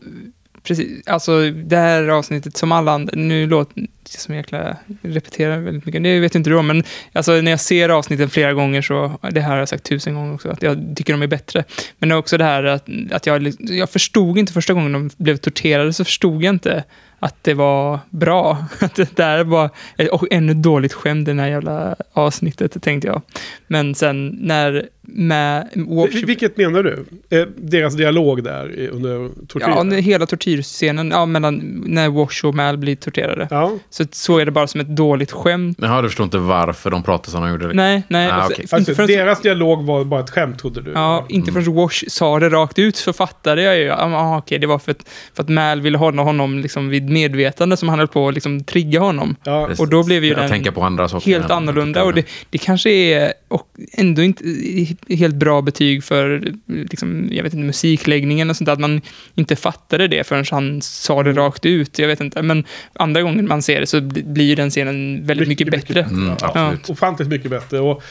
precis. Alltså det här avsnittet som alla andra, nu låter det som jäkla, repeterar väldigt mycket, det vet inte du om, men alltså när jag ser avsnitten flera gånger så, det här har jag sagt tusen gånger också, att jag tycker de är bättre. Men det är också det här att, att jag, jag förstod inte första gången de blev torterade, så förstod jag inte att det var bra. Att det där var ett och ännu dåligt skämt, det här jävla avsnittet, tänkte jag. Men sen när med Vil- Vilket menar du? Eh, deras dialog där i- under tortyren? Ja, hela tortyrscenen, ja, mellan när Wash och Mal blir torterade. Ja, så såg jag det bara som ett dåligt skämt. Jaha, du förstår inte varför de pratade som de gjorde? Nej, nej. Ah, alltså, inte Alltså, förrän, deras dialog var bara ett skämt, trodde du? ja, inte förrän Wash sa det rakt ut så fattade jag ju. Ah, okej, det var för att, för att Mal ville hålla honom liksom vid medvetande som han höll på att liksom trigga honom. Ja. Och då blev ju den tänker på andra saker. helt än- annorlunda. Och det, det kanske är och ändå inte i- helt bra betyg för liksom, jag vet inte, musikläggningen och sånt där. Att man inte fattade det förrän han sa det rakt ut. Jag vet inte. Men andra gången man ser det så bli- blir ju den scenen väldigt mycket, Mycket, bättre. mycket Mm, Ja. absolut. ofantligt mycket bättre. Och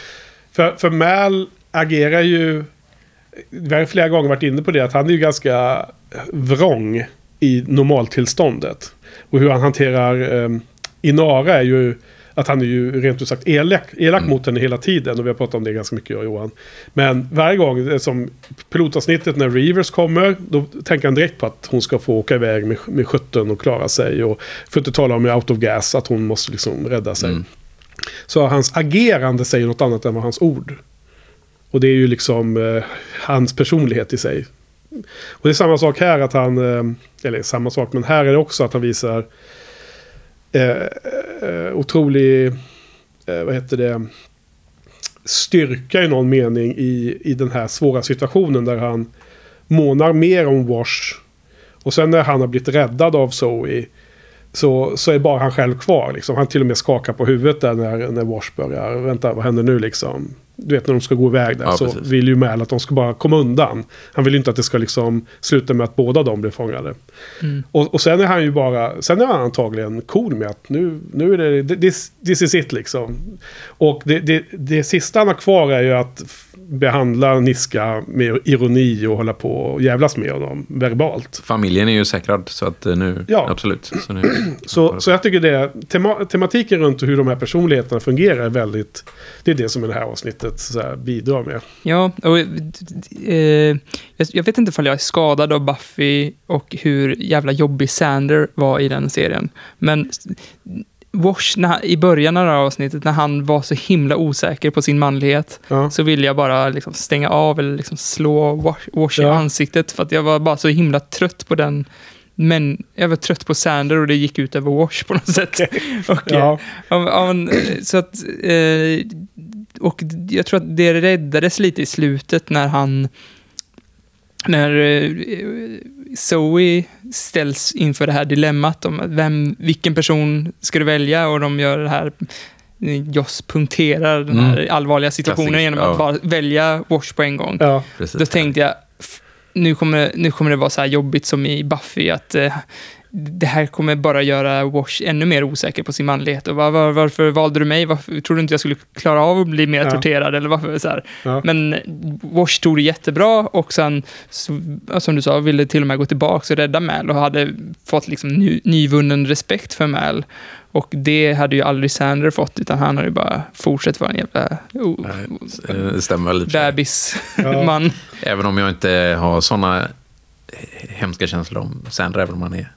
för, för Mal agerar ju... Vi har flera gånger varit inne på det, att han är ju ganska vrång i normaltillståndet. Och hur han hanterar um, Inara är ju att han är ju rent ut sagt elak, elak mot henne hela tiden. Och vi har pratat om det ganska mycket, jag och Johan. Men varje gång, är som pilotavsnittet när Reavers kommer, då tänker han direkt på att hon ska få åka iväg med, med 17 och klara sig. Och för att inte tala om Out of Gas, att hon måste liksom rädda sig. Mm. Så hans agerande säger något annat än vad hans ord. Och det är ju liksom eh, hans personlighet i sig. Och det är samma sak här att han, eh, eller samma sak, men här är det också att han visar eh, eh, otrolig, eh, vad heter det, styrka i någon mening i, i den här svåra situationen där han månar mer om Wash. Och sen när han har blivit räddad av Zoe så, så är bara han själv kvar. Liksom. Han till och med skakar på huvudet där när, när Wash börjar. Vänta, vad händer nu liksom? Du vet när de ska gå iväg där Ja, så precis. vill ju Mal att de ska bara komma undan. Han vill ju inte att det ska liksom sluta med att båda de blir fångade. Mm. Och, och sen är han ju bara, sen är han antagligen cool med att nu, nu är det, this, this is it liksom. Och det, det, det sista han har kvar är ju att behandla Niska med ironi och hålla på och jävlas med honom verbalt. Familjen är ju säkrad, så att eh, nu... Ja. Absolut. Så nu, Så, så jag tycker det, tema, tematiken runt hur de här personligheterna fungerar är väldigt, det är det som det här avsnittet så här, bidrar med. Ja, och eh, jag, vet inte ifall jag är skadad av Buffy och hur jävla jobbig Sander var i den serien. Men Wash, när, han- i början av det här avsnittet, när han var så himla osäker på sin manlighet, Ja. så ville jag bara liksom stänga av eller liksom slå Wash, Wash i Ja. ansiktet, för att jag var bara så himla trött på den men jag var trött på Sander och det gick ut över Wash på något sätt. Eh, Ja. Ja, men, så att, eh, och jag tror att det räddades lite i slutet när han, när eh, Zoe ställs inför det här dilemmat om vem, vilken person ska du välja och de gör det här, Joss punkterar den här Mm. allvarliga situationen Klassiskt, genom ja. att bara välja Wash på en gång. Ja. Precis. Då tänkte jag, nu kommer, nu kommer det vara så här jobbigt som i Buffy, att eh, det här kommer bara göra Wash ännu mer osäker på sin manlighet. Och var, var, varför valde du mig? Varför, tror du inte jag skulle klara av att bli mer Ja. torterad? Eller varför, så här. Ja. Men Wash tog det jättebra och sen, som du sa, ville till och med gå tillbaka och rädda Mal och hade fått liksom ny, nyvunnen respekt för Mal. Och det hade ju aldrig Sander fått, utan han hade ju bara fortsatt vara en jävla oh, stämmer sig. bebisman. Även om jag inte har såna hemska känslor om Sandra, även om man är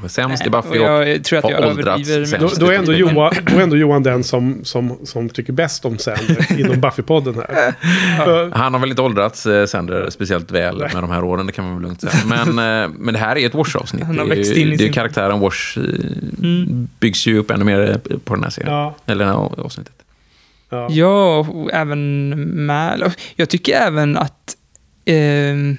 kanske sämst i Buffy. Och Och, jag tror att har jag åldrats överdriver. Då, då, är ändå Johan, då är ändå Johan den som, som, som tycker bäst om Sander inom Buffy-podden här. För- han har väl inte åldrats, eh, Sander, speciellt väl med de här åren, det kan man väl lugnt säga. Men, eh, men det här är ett Wash-avsnitt. Han har Det är ju- växt in i det är sin- ju karaktären Wash eh, Mm. byggs ju upp ännu mer eh, på den här serien. Ja, Eller det här avsnittet. ja. ja, och även och Jag tycker även att ehm,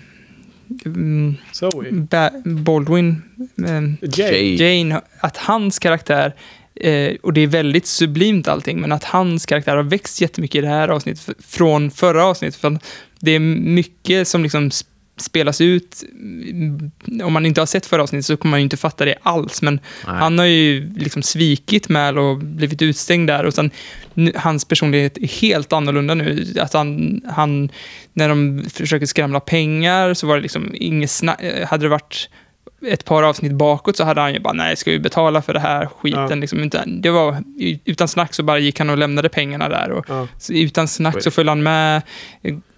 Zoe. Ba- Baldwin, ehm. Jay. Jane, att hans karaktär, eh, och det är väldigt sublimt allting, men att hans karaktär har växt jättemycket i det här avsnittet från förra avsnittet. För det är mycket som liksom spelas ut. Mm, Om man inte har sett förra avsnittet så kommer man ju inte fatta det alls, men Nej. han har ju liksom svikit Mal och blivit utstängd där och sen hans personlighet är helt annorlunda nu. Att han, han, när de försöker skramla pengar så var det liksom inget snack. eh, Hade det varit ett par avsnitt bakåt så hade han ju bara, nej, ska vi betala för det här skiten? Ja. Liksom, inte, det var, utan snack så bara gick han och lämnade pengarna där. Och, Ja. utan snack så följde han med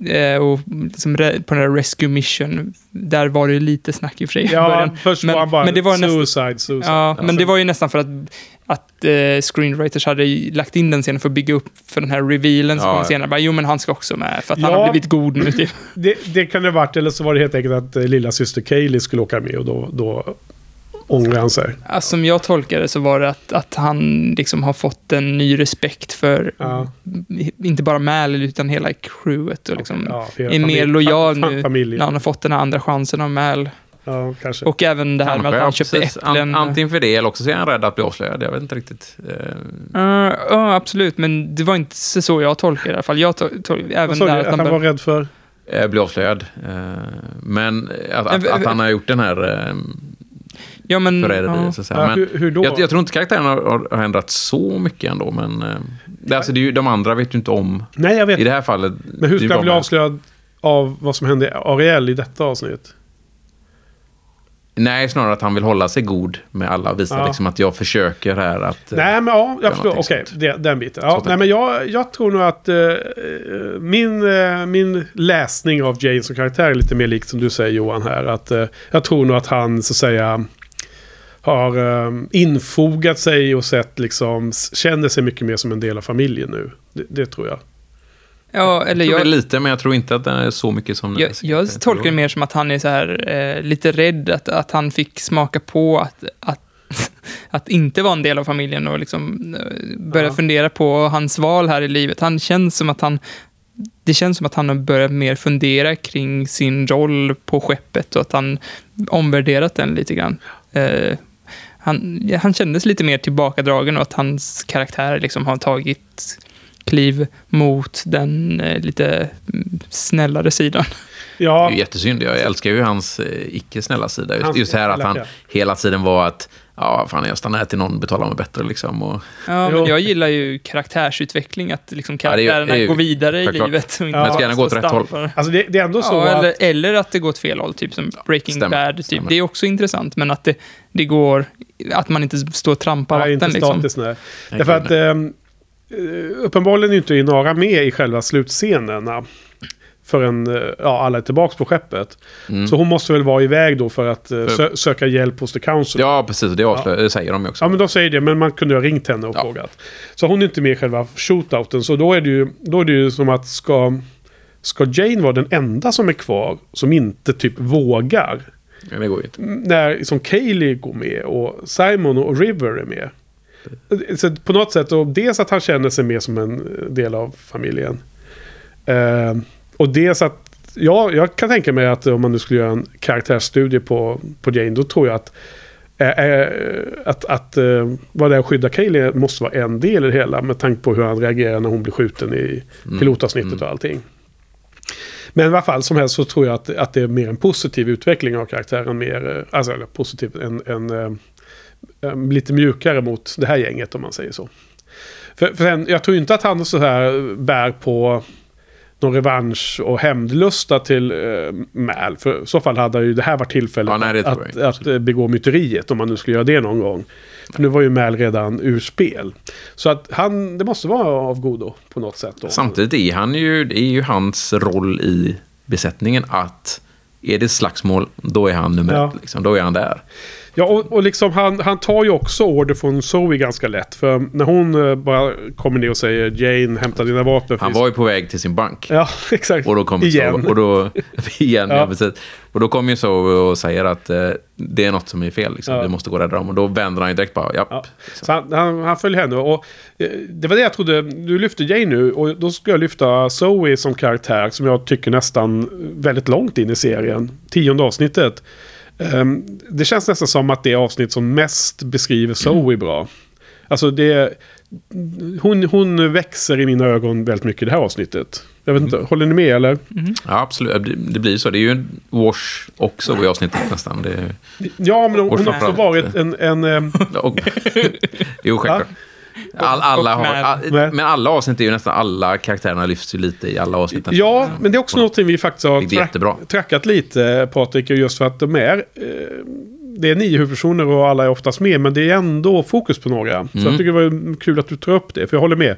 eh, och liksom på den där rescue mission. Där var det lite snack i och för sig Ja, först Men- var han bara men det var nästan- suicide, suicide. Ja, Alltså, men det var ju nästan för att, att eh, screenwriters hade lagt in den scenen för att bygga upp för den här revealen som Ja. kom senare. Bara, jo, men han ska också med för att han Ja. har blivit god nu. Typ. det, det kan det ha varit, eller så var det helt enkelt att eh, lilla syster Kaylee skulle åka med och då, då ångrar han sig. Alltså, som jag tolkar det så var det att, att han liksom har fått en ny respekt för Ja. inte bara Mal utan hela crewet och liksom Ja, är mer familj- lojal nu när han har fått den här andra chansen av Mal. Ja, kanske. Och även det här med Kanske, att han köpte precis. äpplen. An, antingen för det eller också så är han rädd att bli avslöjad. Jag vet inte riktigt. Ja, ja, absolut, men det var inte så jag tolkar det i alla fall. Jag to- tol- även där Att han han var rädd för? eh, bli avslöjad. Eh, men att, att, att han har gjort den här Ja, men... ja. så att säga. Ja, Men hur, hur då? jag, jag tror inte karaktären har, har, har ändrat så mycket ändå, men... Det, alltså, det är ju, de andra vet ju inte om... Nej, jag vet I det här fallet... Men hur ska han bli med- avslöjad av vad som hände Ariel i detta avsnitt? Nej, snarare att han vill hålla sig god med alla. Visa Ja. liksom att jag försöker här att... eh, Nej, men ja, jag förstår. Okej, det- den biten. Ja, nej, men jag, jag tror nog att eh, min, eh, min läsning av Jane som karaktär är lite mer likt som du säger Johan här. Att, eh, jag tror nog att han så att säga har eh, infogat sig och sett liksom, känner sig mycket mer som en del av familjen nu. Det, det tror jag. Ja, eller jag tror jag, det är lite, men jag tror inte att den är så mycket som... jag, jag tolkar det mer som att han är så här eh, lite rädd, att, att han fick smaka på att, att, att inte vara en del av familjen och liksom eh, börja Ja. fundera på hans val här i livet. Han känns som att han det känns som att han har börjat mer fundera kring sin roll på skeppet och att han omvärderat den lite grann. Eh, han, han kändes lite mer tillbakadragen och att hans karaktär liksom har tagit kliv mot den eh, lite mm, snällare sidan. Det Ja, är ju jättesynd. Jag älskar ju hans eh, icke-snälla sida. Just, Hans just här att han hela tiden var att ja, fan, jag stannar här till någon betalar mig bättre. Liksom, och, Ja, men jag gillar ju karaktärsutveckling, att liksom Ja, det är ju- karaktärerna det är ju- går vidare i livet. Och inte Men ska gärna gå åt rätt håll. alltså det, det är ändå så Ja, att... eller, eller att det går åt fel håll, typ som Breaking Stämmer, Bad. Typ. stämmer. Det är också intressant, men att det, det går... Att man inte står och trampar Nej, inte vatten. Liksom. statiskt, nej. Nej, Därför att eh, uppenbarligen är inte Inara med i själva slutscenerna. Förrän eh, ja, alla är tillbaka på skeppet. Mm. Så hon måste väl vara iväg då för att eh, sö söka hjälp hos The Council. Ja, precis. Det, avslöjar, det säger de ju också. Ja, men de säger det, men man kunde ha ringt henne och Ja. frågat. Så hon är inte med i själva shootouten. Så då är det ju, då är det ju som att ska, ska Jane vara den enda som är kvar som inte typ vågar. Ja, det går ju inte. När som Kaylee går med och Simon och River är med. Så på något sätt, och dels att han känner sig mer som en del av familjen. Eh, och dels att, ja, jag kan tänka mig att om man nu skulle göra en karaktärsstudie på, på Jane, då tror jag att eh, eh, att, att eh, vara där och skydda Kaylee måste vara en del i det hela med tanke på hur han reagerar när hon blir skjuten i Mm. pilotavsnittet och allting. Men i alla fall som helst så tror jag att, att det är mer en positiv utveckling av karaktären. Mer, eh, alltså eller positiv, en, en, eh, lite mjukare mot det här gänget om man säger så. För, för sen, jag tror inte att han så här bär på någon revansch och hämndlusta till eh, Mal. För i så fall hade ju det här varit tillfället Ja, nej, att, att, eh, begå myteriet om man nu skulle göra det någon gång. För nu var ju Mal redan ur spel. Så att han, det måste vara av godo på något sätt. Då. Samtidigt är han ju, det är ju hans roll i besättningen att är det slagsmål, då är han nummer Ja. ett. Liksom. Då är han där. Ja, och, och liksom han, han tar ju också order från Zoe ganska lätt. För när hon eh, bara kommer ner och säger Jane, hämta dina vapen. Han finns-" var ju på väg till sin bank. Ja, exakt. Och då kommer Igen. Så, och då, igen, ja. Ja. Och då kommer ju så och säger att eh, det är något som är fel. Liksom. Ja. Du måste gå och rädda dem. Och då vänder han ju direkt bara, japp. Ja. Så han, han, han följer henne. Och eh, det var det jag trodde. Du lyfte Jane nu. Och då ska jag lyfta Zoe som karaktär. Som jag tycker nästan väldigt långt in i serien. Tionde avsnittet. Ehm, det känns nästan som att det är avsnitt som mest beskriver Zoe bra. Alltså det... Hon, hon växer i mina ögon väldigt mycket i det här avsnittet. Jag vet inte, håller ni med eller? Ja, absolut. Det, det blir så. Det är ju en wash också i avsnittet nästan. Det, Ja, men hon, har också varit en... en ehm, och, jo, självklart. All, alla har, all, men alla avsnitt är ju nästan alla karaktärerna lyfts ju lite i alla avsnitt. Ja, men det är också någonting vi faktiskt har jättebra. trackat lite, Patrik, just för att de är... Eh, det är nio huvudpersoner och alla är oftast med, men det är ändå fokus på några. Så Mm. jag tycker det var kul att du tar upp det, för jag håller med.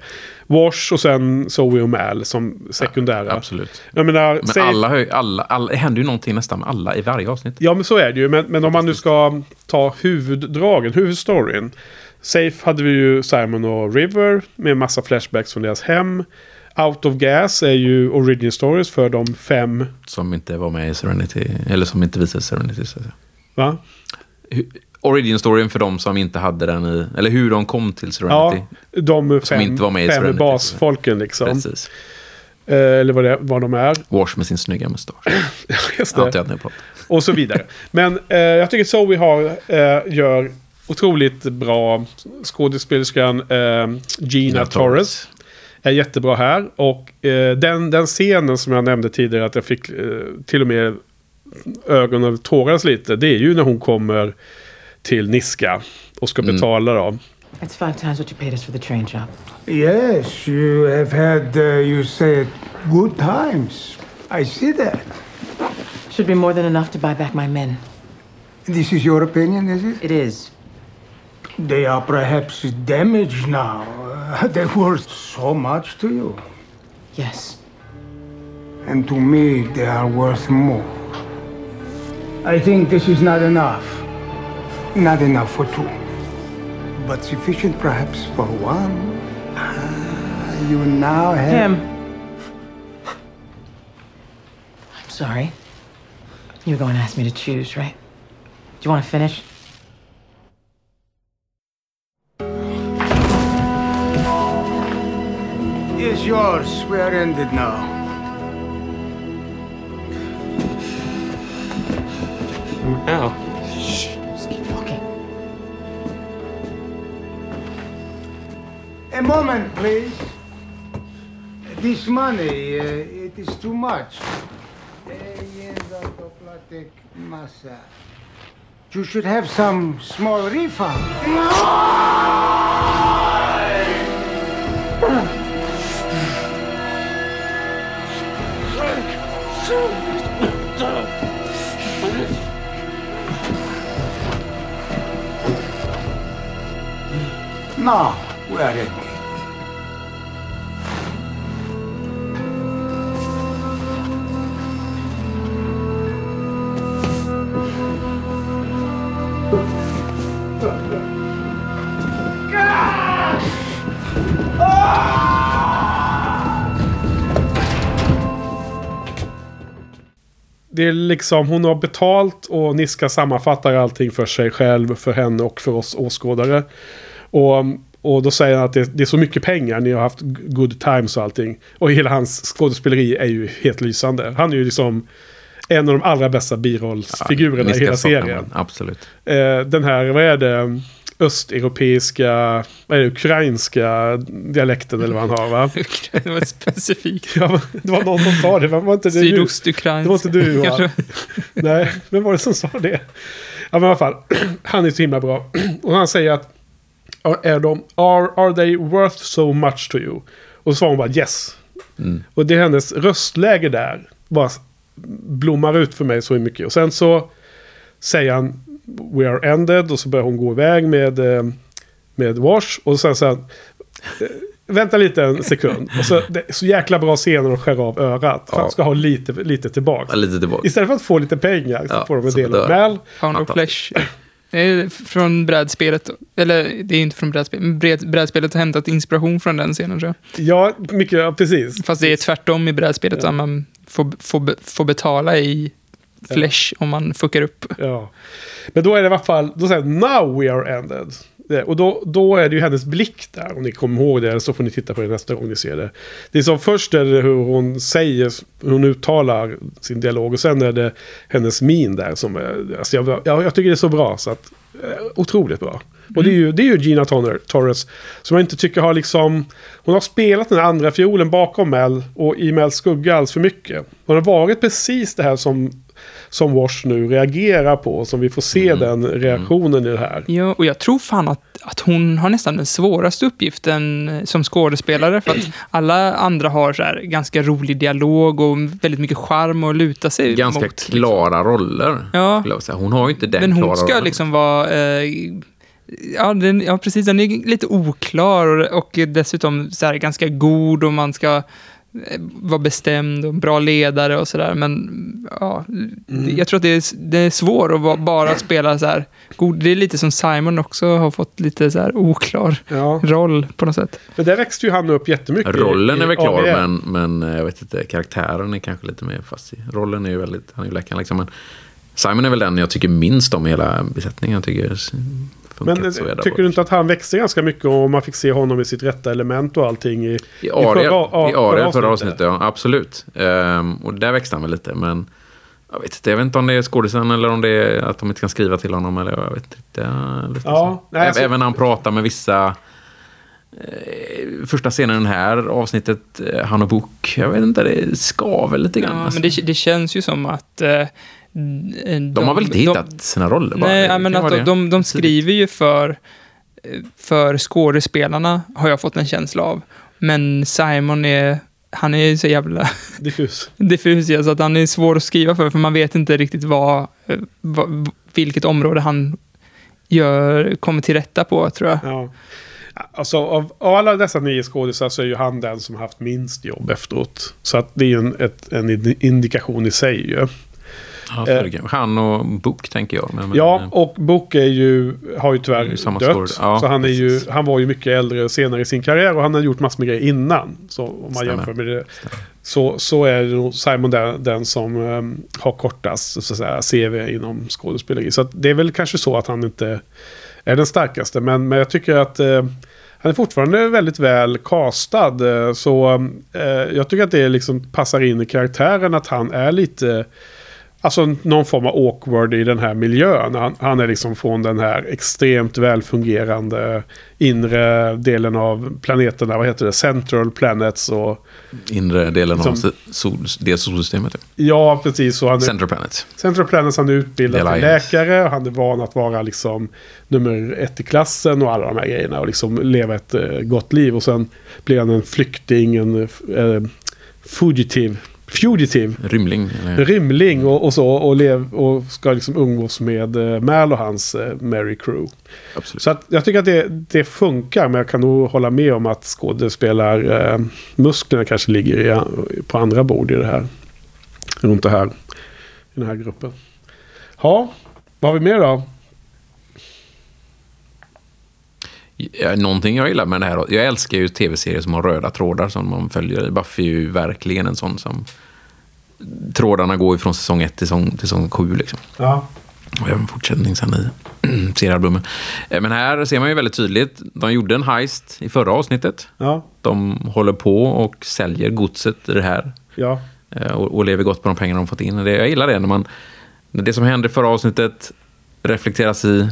Wash och sen Zoe och Mal som sekundära. Absolut. Jag menar, Men säg- alla, ju- alla, alla, det händer ju någonting nästan med alla i varje avsnitt. Ja, men så är det ju. Men, men om man nu ska ta huvuddragen, huvudstoryn. Safe hade vi ju Simon och River med massa flashbacks från deras hem. Out of Gas är ju origin stories för de fem... Som inte var med i Serenity, eller som inte visade Serenity. Så. Va? Hu- origin-storyn för de som inte hade den i... Eller hur de kom till Serenity. Ja, de fem, inte var med i fem Serenity. basfolken liksom. Precis. Eh, eller vad, det, vad de är. Wash med sin snygga mustasch. Just Alltid det. att ni pratar. Och så vidare. Men eh, jag tycker Zoe har, eh, gör otroligt bra skådespelerskan eh, Gina Torres. Är jättebra här. Och eh, den, den scenen som jag nämnde tidigare att jag fick eh, till och med ögonen tåras lite. Det är ju när hon kommer till Niska och ska betala då. That's five times what you paid us for the train job. Yes, you have had, uh, you say it, good times. I see that. Should be more than enough to buy back my men. This is your opinion, is it? It is. They are perhaps damaged now. Uh, they were so much to you. Yes. And to me, they are worth more. I think this is not enough. Not enough for two. But sufficient perhaps for one. Ah, you now have... Him. I'm sorry. You were going to ask me to choose, right? Do you want to finish? Is yours. We are ended now. Just keep talking. A moment, please. This money, uh, it is too much. Massa. You should have some small refund. Now, we are ended. Det är liksom, hon har betalt och Niska sammanfattar allting för sig själv, för henne och för oss åskådare. Och, och då säger han att det, det är så mycket pengar, ni har haft good times och allting. Och hela hans skådespeleri är ju helt lysande. Han är ju liksom en av de allra bästa birollsfigurerna i Niska hela serien. man, Absolut. Eh, den här, vad är det, östeuropeiska, vad är det, ukrainska dialekten eller vad han har va? det var specifikt. Ja, men det var någon som sa det, var var inte det du? Sydostukrainska. Det var inte du, va? kanske. Nej, vem var det som sa det? Ja, men i alla fall. Han är så himla bra. Och han säger att är de, are, are they worth so much to you? Och så svarar hon bara yes. Och det är hennes röstläge där. Bara blommar ut för mig så mycket. Och sen så säger han We are ended och så börjar hon gå iväg med, eh, med Wash. Och sen så här, eh, Vänta lite en sekund. Och så, det är så jäkla bra scen när de skär av örat. Ja. han ska ha lite, lite tillbaka. Ja, Lite tillbaka. Istället för att få lite pengar så Ja, får de en del av. Mal. Pound of. Flesh. Från brädspelet. Eller det är inte från brädspelet. Men bräd- brädspelet har hämtat inspiration från den scenen tror jag. Ja, mycket, ja, precis. Fast det är tvärtom i brädspelet. Där man får, får, får betala i Flesh om man fuckar upp. Ja. Men då är det i alla fall, då säger now we are ended. Och då, då är det ju hennes blick där, om ni kommer ihåg det, så får ni titta på det nästa gång ni ser det. Det är som först är det hur hon säger, hur hon uttalar sin dialog och sen är det hennes min där som är, alltså jag, jag, jag tycker det är så bra så att, eh, otroligt bra. Och det är ju, det är ju Gina Tonner, Torres, som jag inte tycker har liksom, hon har spelat den andra fiolen bakom Mel och i Mels skugga alls för mycket. Hon har varit precis det här som som Wash nu reagerar på. Som vi får se den reaktionen i det här. Ja, och jag tror fan att, att hon har nästan den svåraste uppgiften eh, som skådespelare. För att alla andra har så här ganska rolig dialog och väldigt mycket charm att luta sig Ganska mot. liksom. klara roller. Ja. skulle jag säga. Hon har ju inte den Men klara hon ska rollen. liksom vara... Eh, ja, den, ja, precis. Den är lite oklar och, och dessutom så här ganska god och man ska vara bestämd och bra ledare och sådär. Men ja, Mm. jag tror att det är, det är svårt att vara, bara spela så här god. Det är lite som Simon också har fått lite så här oklar Ja. roll på något sätt. Men där växte ju han upp jättemycket. Rollen är väl klar, men, men eh, jag vet inte, karaktären är kanske lite mer fast i. Rollen är ju väldigt, han är ju läkaren liksom. Men Simon är väl den jag tycker minst om i hela besättningen. Jag tycker det funkar Men så jävla eh, tycker du inte att han växte ganska mycket och man fick se honom i sitt rätta element och allting i, I Ariel, förra- i Ariel förra avsnittet, ja. Absolut. Ehm, och där växte han väl lite, men... Jag vet inte, jag vet inte om det är skådisen eller om det är att de inte kan skriva till honom. Eller jag vet inte. ja, Lite Ja, så. nej, alltså- Även när han pratar med vissa... Eh, första scenen i det här avsnittet, eh, han och Book. Jag vet inte, det skaver lite grann. Ja, alltså. men det, det känns ju som att... Eh, de, de har väl inte hittat sina roller bara? Nej, men att vara de, de, de skriver ju för, för skådespelarna, har jag fått en känsla av. Men Simon är... Han är så jävla Diffus. diffus, ja, så att han är svår att skriva för, för man vet inte riktigt vad, vad, vilket område han gör, kommer till rätta på, tror jag. Ja. Alltså av, av alla dessa nio skådisar så är ju han den som har haft minst jobb efteråt. Så att det är ju en, ett, en indi- indikation i sig ju. Ja, det. Han och Book, tänker jag. Men, Ja, eh, och Book är ju, har ju tyvärr ju dött. Ja, så han, är ju, han var ju mycket äldre senare i sin karriär och han har gjort massor med grejer innan. Så om man Stämmer. jämför med det. Så, så är nog Simon den, den som um, har kortast så att säga, CV inom skådespeleri. Så det är väl kanske så att han inte är den starkaste. Men, men jag tycker att eh, han är fortfarande väldigt väl castad. eh, Så eh, jag tycker att det liksom passar in i karaktären att han är lite... Alltså någon form av awkward i den här miljön. Han, han är liksom från den här extremt välfungerande inre delen av planeterna. Vad heter det? Central Planets och... Inre delen av Som- sol, det solsystemet. ja. Precis. Och han är, Central Planet. Central Planets han är utbildad till läkare. Och han är van att vara liksom nummer ett i klassen och alla de här grejerna. Och liksom leva ett eh, gott liv. Och sen blir han en flykting, en eh, fugitive. Fugitive. Rymling. Eller? rymling och, och så. Och, lev, och ska liksom umgås med eh, Mal och hans eh, Merry Crew. Absolut. Så att jag tycker att det, det funkar. Men jag kan nog hålla med om att skådespelar eh, musklerna kanske ligger i, på andra bord i det här. Runt det här. I den här gruppen. Ja, vad har vi mer då? Ja, någonting jag gillar med det här, jag älskar ju tv-serier som har röda trådar som man följer. Buffy är ju verkligen en sån som... Trådarna går ju från säsong 1 till säsong, till säsong 7 liksom. Ja. Och även fortsättning sen i seriealbumen. Eh, Men här ser man ju väldigt tydligt, de gjorde en heist i förra avsnittet. Ja. De håller på och säljer godset i det här. Ja. eh, Och, och lever gott på de pengar de fått in. Det, jag gillar det när man... När det som hände i förra avsnittet reflekteras i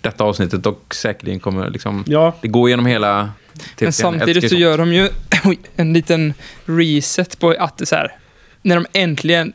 detta avsnittet och säkerligen kommer liksom... Ja. Det går genom hela... Men samtidigt så gör de ju en liten reset på att det så här, när de äntligen,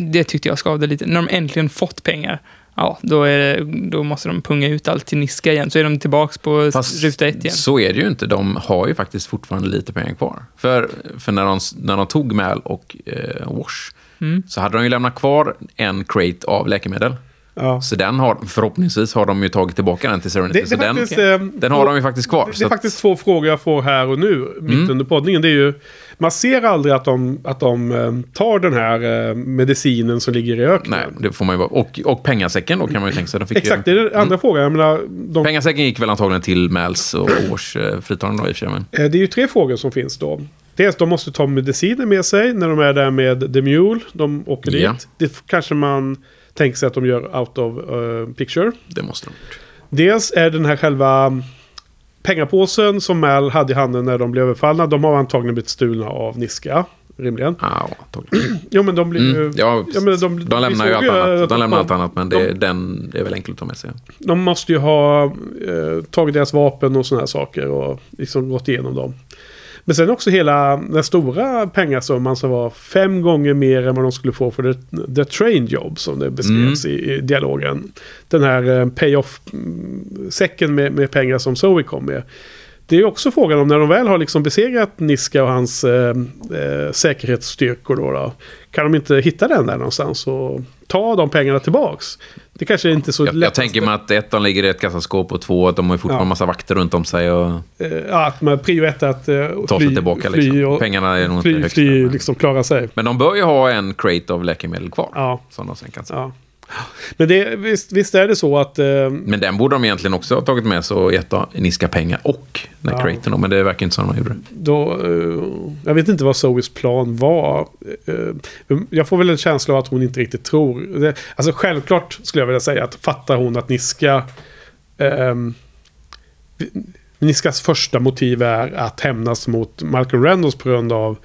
det tyckte jag skavde lite, när de äntligen fått pengar, ja, då, är det, då måste de punga ut allt till Niska igen, så är de tillbaks på Fast ruta ett igen. så är det ju inte. De har ju faktiskt fortfarande lite pengar kvar. För, för när, de, när de tog Mal och eh, Wash Mm. så hade de ju lämnat kvar en crate av läkemedel. Ja. Så den har, förhoppningsvis har de ju tagit tillbaka den till Serenity. Det, det så den, faktiskt, eh, den har de ju faktiskt kvar. Det så är faktiskt två frågor jag får här och nu, mitt Mm. under poddningen. Det är ju, man ser aldrig att de, att de eh, tar den här eh, medicinen som ligger i öknen. Nej, det får man ju vara. Och, och pengasäcken då kan man ju tänka sig. De fick Exakt, det ju, är den andra frågan. Jag menar, de, Pengasäcken gick väl antagligen till Mals och Års fritagning då i och för sig. Men det är ju tre frågor som finns då. Dels de måste ta mediciner med sig när de är där med The Mule. De åker Ja. dit. Det kanske man tänker sig att de gör out of eh, picture. det måste de gjort. Dels är den här själva pengapåsen som Mal hade i handen när de blev överfallna. De har antagligen blivit stulna av Niska. Rimligen. Ja, antagligen. Jo men de blir. Mm, ja, Ja, men de- de, lämnar ju allt annat. De de lämnar allt annat, men det, den, det är väl enkelt att ta med sig. De måste ju ha eh, tagit deras vapen och sådana här saker och liksom gått igenom dem. Men sen också hela den stora pengasumman som var fem gånger mer än vad de skulle få för the, the train job som det beskrevs i, i dialogen. Den här eh, payoff-säcken med, med pengar som Zoe kom med. Det är också frågan om när de väl har liksom besegrat Niska och hans eh, eh, säkerhetsstyrkor då, då. Kan de inte hitta den där någonstans och ta de pengarna tillbaks? Det kanske inte är så Jag, jag lätt. tänker mig att ett, de ligger i ett kassaskåp och två, att de har fortfarande Ja. massa vakter runt om sig och Eh, ja, att man prio ett är att eh, tar sig tillbaka. fly Liksom. och Pengarna är nog inte fly, högst. fly men- liksom klara sig. Men de bör ju ha en crate av läkemedel kvar. Ja. Som de sen kan se. Ja. Men det, visst, visst är det så att... Eh, Men den borde de egentligen också ha tagit med sig och gett Niska pengar och den Ja. Creighton. då, Men det verkar inte som de gjorde då, eh, jag vet inte vad Zoes plan var. Eh, jag får väl en känsla av att hon inte riktigt tror. Det, alltså självklart skulle jag vilja säga att fattar hon att Niska... Niskas första motiv är att hämnas mot Malcolm Reynolds på grund av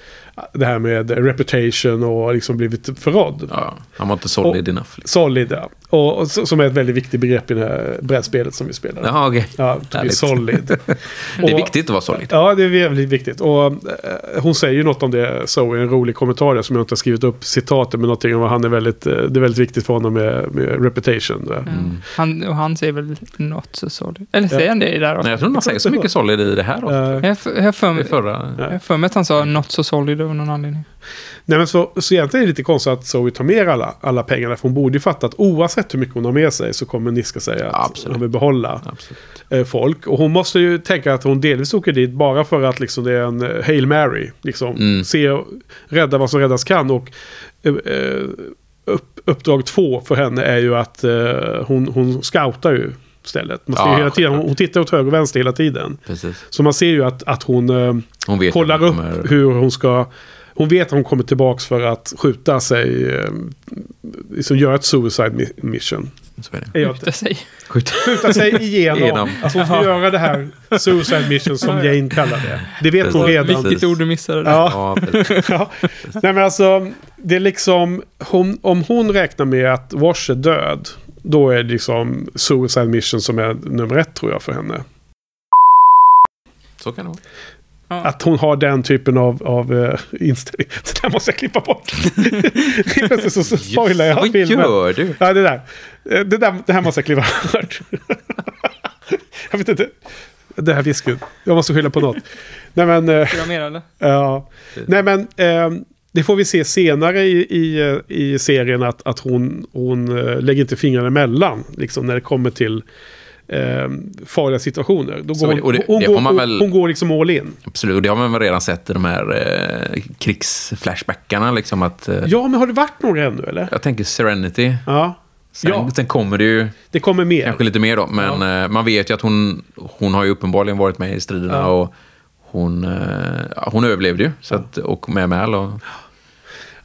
det här med reputation och liksom blivit förrådd. Ja, han var inte solid Och- enough. Liksom. Solid, ja. Och, och, så- som är ett väldigt viktigt begrepp i det här brädspelet som vi spelar. Jaha, okej. Ja, to be Härligt. solid. Det är Och- viktigt att vara solid. Ja, det är väldigt viktigt. Och eh, hon säger ju något om det så i en rolig kommentar där, som jag inte har skrivit upp citatet, men någonting om att han är väldigt, eh, det är väldigt viktigt för honom med, med reputation. Där. Mm. Han, och han säger väl not so solid. Eller säger han det i det här Nej, också? jag tror inte man säger så mycket solid i det här avsnittet. Eh, Jag har för- mig- att han sa not so solid av någon anledning. Nej, men så, så egentligen är det lite konstigt att Zoe tar med alla, alla pengarna, för hon borde ju fatta att oavsett hur mycket hon har med sig så kommer Niska säga att Absolut. hon vill behålla Absolut. eh, folk. Och hon måste ju tänka att hon delvis åker dit bara för att liksom, det är en eh, Hail Mary. Liksom, Mm. Se, rädda vad som räddas kan. Och eh, upp, uppdrag två för henne är ju att eh, hon, hon scoutar ju stället. Man ser Ja, hela tiden, hon, tittar åt höger och vänster hela tiden. Precis. Så man ser ju att, att hon eh, Hon kollar hon upp hur hon ska... Hon vet att hon kommer tillbaka för att skjuta sig. Eh, liksom göra ett suicide mi- mission. Så är det. Är jag Skjuta sig. Skjut. skjuta sig igenom. Igenom. Alltså hon ska göra det här suicide mission som Jane kallar det. Det vet hon Precis. redan. Viktigt ord du missade där. Ja, Ja, ja. Nej men alltså, det är liksom, hon, om hon räknar med att Wash är död, då är det liksom suicide mission som är nummer ett tror jag för henne. Så kan det vara. Ja. Att hon har den typen av, av uh, inställning. Det där måste jag klippa bort. Så, så spoilar jag Vad filmen. gör du? Ja, det där. Eh, Det, där, det här måste jag klippa bort. jag vet inte. Det här visket. Jag måste skylla på något. Nej men... ha mer eller? Ja. Nej men ehm, det får vi se senare i, i, i serien att, att hon, hon lägger inte fingrarna emellan. Liksom när det kommer till ehm, farliga situationer. Då går hon, hon, det går, hon, väl- hon går liksom all in. Absolut, och det har man väl redan sett i de här eh, krigsflashbackarna. Liksom att, eh, Ja men har det varit några ännu eller? Jag tänker Serenity. Ja. Sen, Ja. sen kommer det ju Det kommer mer. kanske lite mer då. Men eh, man vet ju att hon, hon har ju uppenbarligen varit med i striderna. Ja. Och hon, eh, ja, hon överlevde ju. Så att, och med Mal. Och,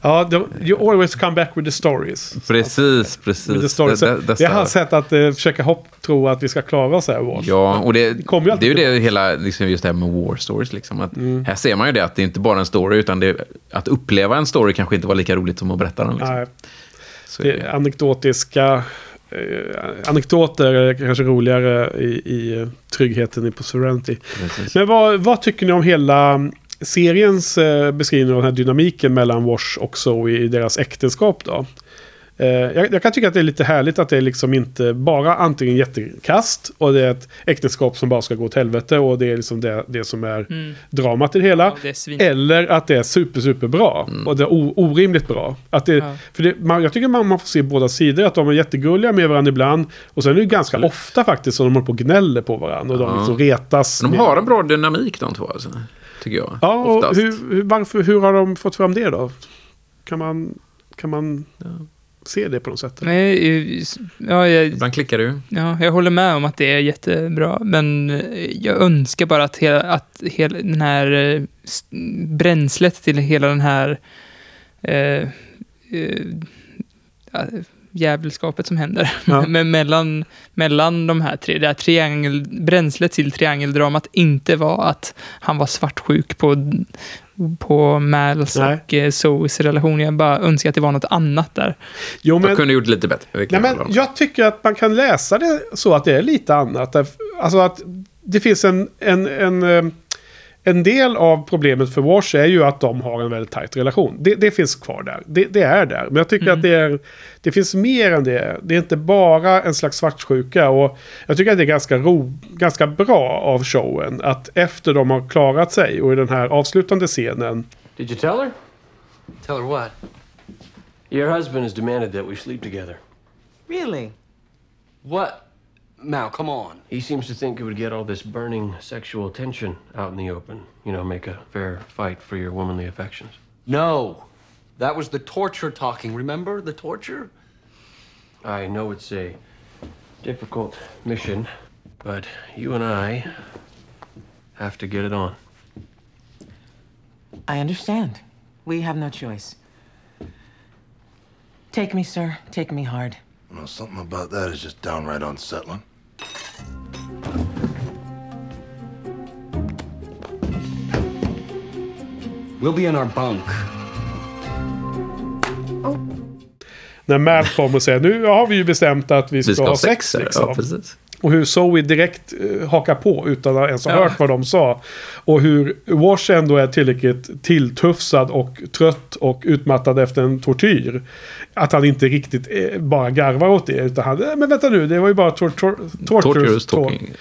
Ja, de, you always come back with the stories. precis, precis. With the stories. Det- det- det är hans sätt att eh, försöka hopp, tro att vi ska klara oss här. Wars. Ja, och det, kommer ju det är ju det hela, liksom just det här med war stories. Liksom, att Mm. Här ser man ju det att det är inte bara en story, utan det, att uppleva en story kanske inte var lika roligt som att berätta den. Liksom. Nej, Så det är anekdotiska... Eh, anekdoter är kanske roligare i, i eh, tryggheten på Serenity. Precis. Men vad, vad tycker ni om hela seriens eh, beskrivning av den här dynamiken mellan Wash och Zoe i deras äktenskap då? Eh, jag, jag kan tycka att det är lite härligt att det är liksom inte bara antingen jättekast och det är ett äktenskap som bara ska gå åt helvete och det är liksom det, det som är Mm. dramat i det hela. Ja, det. Eller att det är super, super bra. Och det är o- orimligt bra. Att det, Ja. för det, man, jag tycker man, man får se båda sidor. Att de är jättegulliga med varandra ibland. Och sen är det ganska ofta faktiskt som de håller på och gnäller på varandra. Och de Ja. liksom retas. De har en bra dynamik de två, alltså, tycker jag. Ja, och Oftast. hur, hur, varför, hur har de fått fram det då? Kan man, kan man se det på något sätt? Nej, ja, jag, Ibland klickar du. ja, jag håller med om att det är jättebra, men eh, jag önskar bara att, hela, att hela den här eh, bränslet till hela den här eh, eh, jävelskapet som händer Ja. Men mellan, mellan de här tre, det här triangel, bränslet till triangeldramat inte var att han var svartsjuk på, på Mals Nej. och eh, Zoes relation. Jag bara önskar att det var något annat där. Jo, men, kunde gjort lite bättre. nej, men jag tycker att man kan läsa det så att det är lite annat. Alltså att det finns en, en, en, eh, en del av problemet för Wash är ju att de har en väldigt tajt relation. Det, det finns kvar där. Det, det är där. Men jag tycker att det, är, det finns mer än det. Det är inte bara en slags svartsjuka. Och jag tycker att det är ganska, ro, ganska bra av showen att efter de har klarat sig och i den här avslutande scenen Did you tell her? Tell her what? Your husband has demanded that we sleep together. Really? What? Mal, come on. He seems to think it would get all this burning sexual tension out in the open. You know, make a fair fight for your womanly affections. No. That was the torture talking. Remember the torture? I know it's a difficult mission, but you and I have to get it on. I understand. We have no choice. Take me, sir. Take me hard. You know, something about that is just downright unsettling. We'll be in our bunk. När Mal kommer och säger nu har vi ju bestämt att vi ska, Vi ska ha sex. här. liksom. Ja, precis. Och hur Zoe direkt eh, hakar på utan att ens ha Ja. hört vad de sa. Och hur Wash ändå är tillräckligt tilltufsad och trött och utmattad efter en tortyr. Att han inte riktigt eh, bara garvar åt det. Utan han, eh, men vänta nu, det var ju bara tor tor torturous Torturous talk. talking.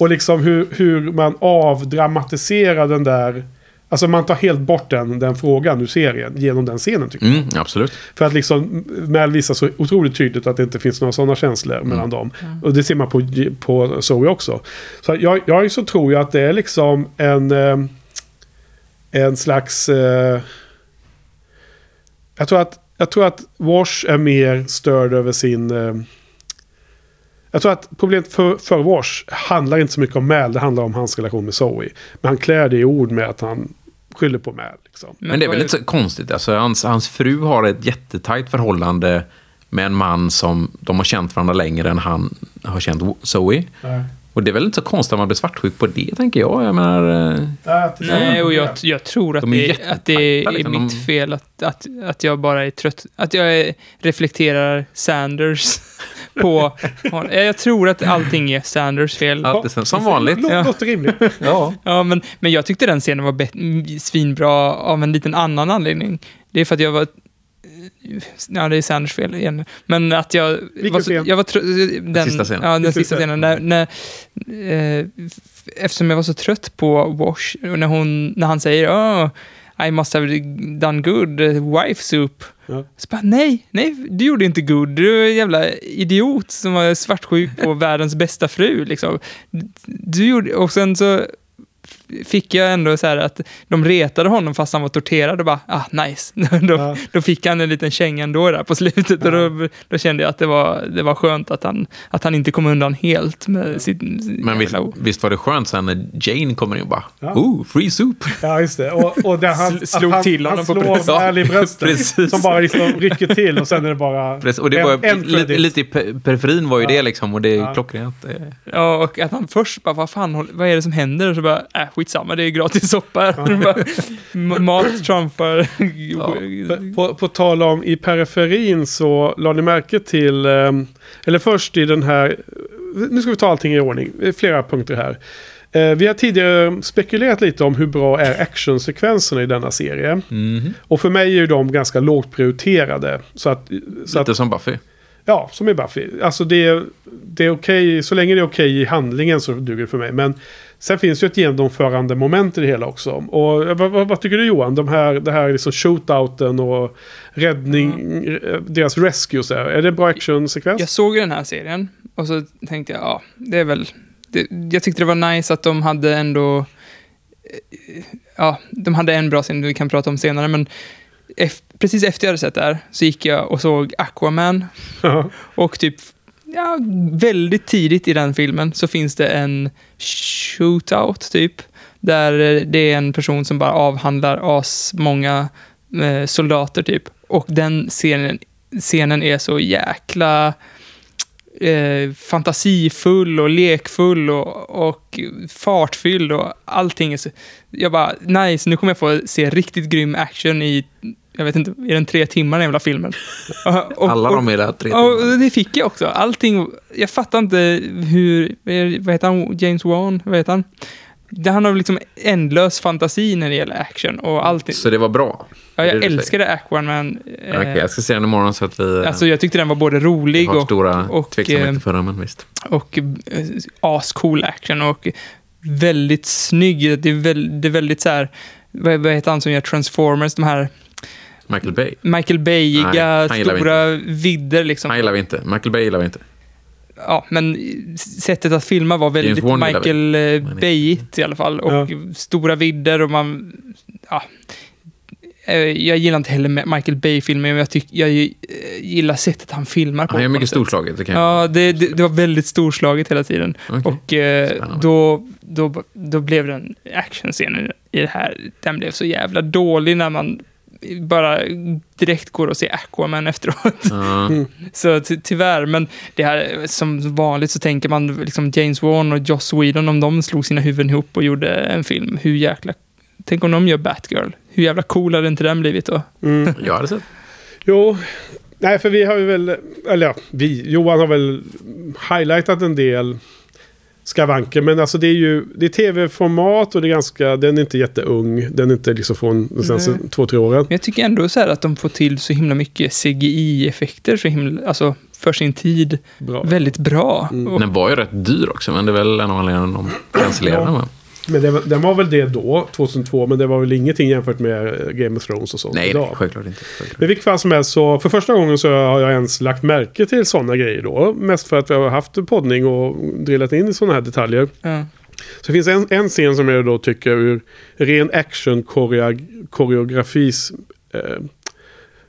Och liksom hur, hur man avdramatiserar den där... Alltså man tar helt bort den, den frågan ur serien genom den scenen tycker jag. Mm, absolut. För att liksom Mal visar så otroligt tydligt att det inte finns några sådana känslor Mm. mellan dem. Och det ser man på, på Zoe också. Så jag, jag så tror jag att det är liksom en... eh, En slags... eh, Jag tror att, jag tror att Wash är mer störd över sin... eh, Jag tror att problemet för, för Wash handlar inte så mycket om Mal. Det handlar om hans relation med Zoe. Men han klär det i ord med att han skyller på Mal. Liksom. Men det är väl inte så konstigt. Alltså, hans, hans fru har ett jättetajt förhållande med en man som de har känt varandra längre än han har känt Zoe. Nej. Och det är väl inte så konstigt att man blir svartsjuk på det, tänker jag. Jag menar... eh, Nej, och jag, jag tror att De är det, jättetajta, att det är liksom. mitt fel att, att, att jag bara är trött. Att jag är, reflekterar Sanders på honom. Jag tror att allting är Sanders fel. Allt är som vanligt. Lå- Ja. Låter rimligt. Ja. Ja, men, men jag tyckte den scenen var svinbra av en liten annan anledning. Det är för att jag var... Ja, det är Sanders fel igen. Men att jag... Vilken var så, scen? jag var trö- den sista scenen. Ja, den sista scen? scenen. När, när, eh, eftersom jag var så trött på Wash, när, hon, när han säger oh, I must have done good, uh, wife soup. Ja. Så bara, nej, nej, du gjorde inte good. Du är en jävla idiot som var svartsjuk på världens bästa fru. Liksom. Du gjorde, och sen så fick jag ändå så här att de retade honom fast han var torterad och bara, ah, nice. då, Ja. då fick han en liten känga ändå där på slutet och då, då kände jag att det var, det var skönt att han, att han inte kom undan helt med sitt... Men visst, visst var det skönt sen när Jane kommer in och bara Ja. Oh, free soup! Ja, just det. Och, och där han, Sl- slog han, till han honom på slår bröstet. Mal i bröstet. Som bara liksom rycker till och sen är det bara Precis, och det en, var en lite, lite i pe- periferin var ju Ja. det liksom och det är Ja. klockrent. Eh, Ja, och att han först bara, vad fan, vad är det som händer? Och så bara, äh, skitsamma, det är gratis soppa här. Bara, "M- Mat trumfar... På, på, på tal om i periferin så la ni märke till, eh, eller först i den här, nu ska vi ta allting i ordning, Det är flera punkter här. Eh, vi har tidigare spekulerat lite om hur bra är actionsekvenserna i denna serie. mhm. Och för mig är ju de ganska lågt prioriterade. Så att, så Lite att som Buffy. Ja, som i Buffy. Alltså det, är- det är okej, så länge det är okej i handlingen så duger det för mig. Men sen finns ju ett genomförande moment i det hela också. Och vad, vad, vad tycker du Johan? De här, det här liksom shootouten och räddning, eh, deras rescues där. Är det en bra actionsekvens? Jag såg ju den här serien och så tänkte jag, ja, det är väl... Det, jag tyckte det var nice att de hade ändå... eh, Ja, de hade en bra scen vi kan prata om senare, men precis efter jag hade sett det här så gick jag och såg Aquaman Ja. och typ ja, väldigt tidigt i den filmen så finns det en shootout typ. Där eh, det är en person som bara avhandlar as många eh, soldater typ. Och den scenen, scenen är så jäkla eh, fantasifull och lekfull och, och fartfylld och allting är så... Jag bara, nice, nu kommer jag få se riktigt grym action i, jag vet inte, är den tre timmar den jävla filmen? Och- och- Alla de är där tre timmar. och det fick jag också. Allting, jag fattar inte hur, vad heter han, James Wan, vad heter han? Det- Han har liksom ändlös fantasi när det gäller action och allting. Så det var bra. Ja, jag älskade Aquaman. Eh, Okej, jag ska se den imorgon så att vi... Alltså jag tyckte den var både rolig och, stora och, tveksamheter eh, för den, men visst. och eh, ascool action och väldigt snygg. Det är, väl, det är väldigt så här, vad, vad heter han som gör Transformers, de här Michael Bay. Michael Bayiga, stora vidder liksom. Han gillar vi inte. Michael Bay gillar vi inte. ja, men sättet att filma var väldigt. Michael eh, Bayigt i alla fall. Och Ja. stora vidder och man... Ja. eh, jag gillar inte heller Michael Bay-filmer, men jag, tyck, jag eh, gillar sättet han filmar på. Han är på mycket storslaget. Det kan jag. Ja, det, det, det var väldigt storslaget hela tiden. Okej. Och eh, då, då, då blev den actionscenen i det här, den blev så jävla dålig när man bara direkt går och ser Aquaman efteråt. Ja. Så ty tyvärr, men det här, som vanligt så tänker man liksom James Wan och Joss Whedon, om de slog sina huvuden ihop och gjorde en film, hur jäkla... Tänk om de gör Batgirl. Hur jävla cool hade inte den blivit då? Mm. Jag hade sett. Jo, nej för vi har ju väl, eller ja, vi, Johan har väl highlightat en del skavanker. Men alltså det är ju, det är tv-format och det är ganska, den är inte jätteung. Den är inte liksom från de senaste två, tre åren. Men jag tycker ändå så här att de får till så himla mycket CGI-effekter så himla, alltså för sin tid. Bra. Väldigt bra. Och, Den var ju rätt dyr också, men det är väl en av anledningarna de cancellerade den. Men det, var- den var väl det då, 2002, men det var väl ingenting jämfört med eh, Game of Thrones och sånt Nej, idag. nej, självklart inte. Självklart. Men i vilket fall som helst så för första gången så har jag ens lagt märke till sådana grejer då. Mest för att vi har haft en poddning och drillat in i sådana här detaljer. ja. Så det finns en, en scen som jag då tycker ur ren action koreografis eh,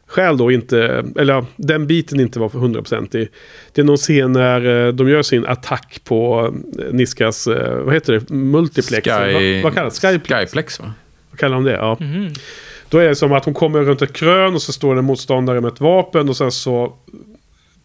skäl då inte, eller den biten inte var för hundraprocentig. Det är någon scen när eh, de gör sin attack på eh, Niskas, eh, vad heter det, multiplex? Sky... Vad, vad kallas det? Skyplex? Skyplex, va? Vad kallar de det? Ja. Mhm. Då är det som att hon kommer runt ett krön och så står det en motståndare med ett vapen och sen så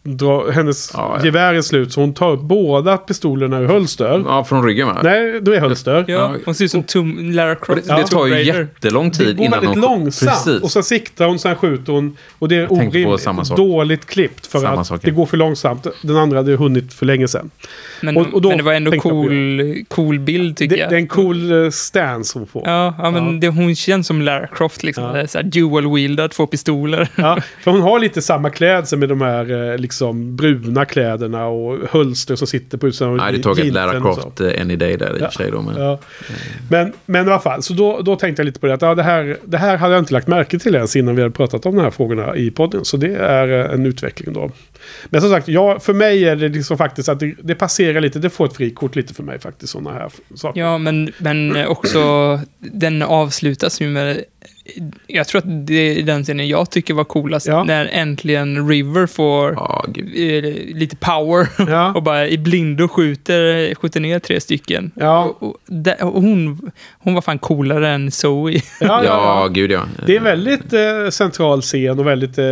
drar hennes Ja, ja. gevär är slut så hon tar upp båda pistolerna ur hölster. Ja, från ryggen, va? Nej, då är hölster. ja, hon ser ut som Tom, Lara Croft. det, det tar ju Tomb Raider. jättelång Det tid går innan väldigt långsamt. Precis. Och sen siktar hon, sen skjuter hon. Och det är orimligt dåligt klippt. För Samma att sak, det ja. går för långsamt. Den andra hade hunnit för länge sedan. Men, Och- och då men det var ändå cool, cool bild tycker Det, jag. det är en cool eh, stance hon får. Ja, ja men Ja. Det, hon känns som Lara Croft, liksom. Det Så dual-wieldad, två pistoler. Ja, för hon har lite samma klädsel med de här eh, liksom bruna kläderna och hölster som sitter på utsidan av Nej, det tog ett jeansen Lara. Croft eh, any day där i och för sig. Då, men... Ja. Men, men i alla fall, så då, då tänkte jag lite på det. Att, ja, det, här, det här hade jag inte lagt märke till ens innan vi hade pratat om de här frågorna i podden. Så det är eh, en utveckling då. Men som sagt, ja, för mig är det liksom faktiskt att det, det passerar lite. Det får ett frikort lite för mig faktiskt, sådana här saker. Ja, men, men också den avslutas ju med... Jag tror att det är den scenen jag tycker var coolast. Ja. När äntligen River får eh, lite power Ja. och bara i blindo skjuter, skjuter ner tre stycken. Ja. Och, och, där- och hon, hon var fan coolare än Zoe. Ja, ja, gud ja. Det är en väldigt eh, central scen och väldigt... Eh,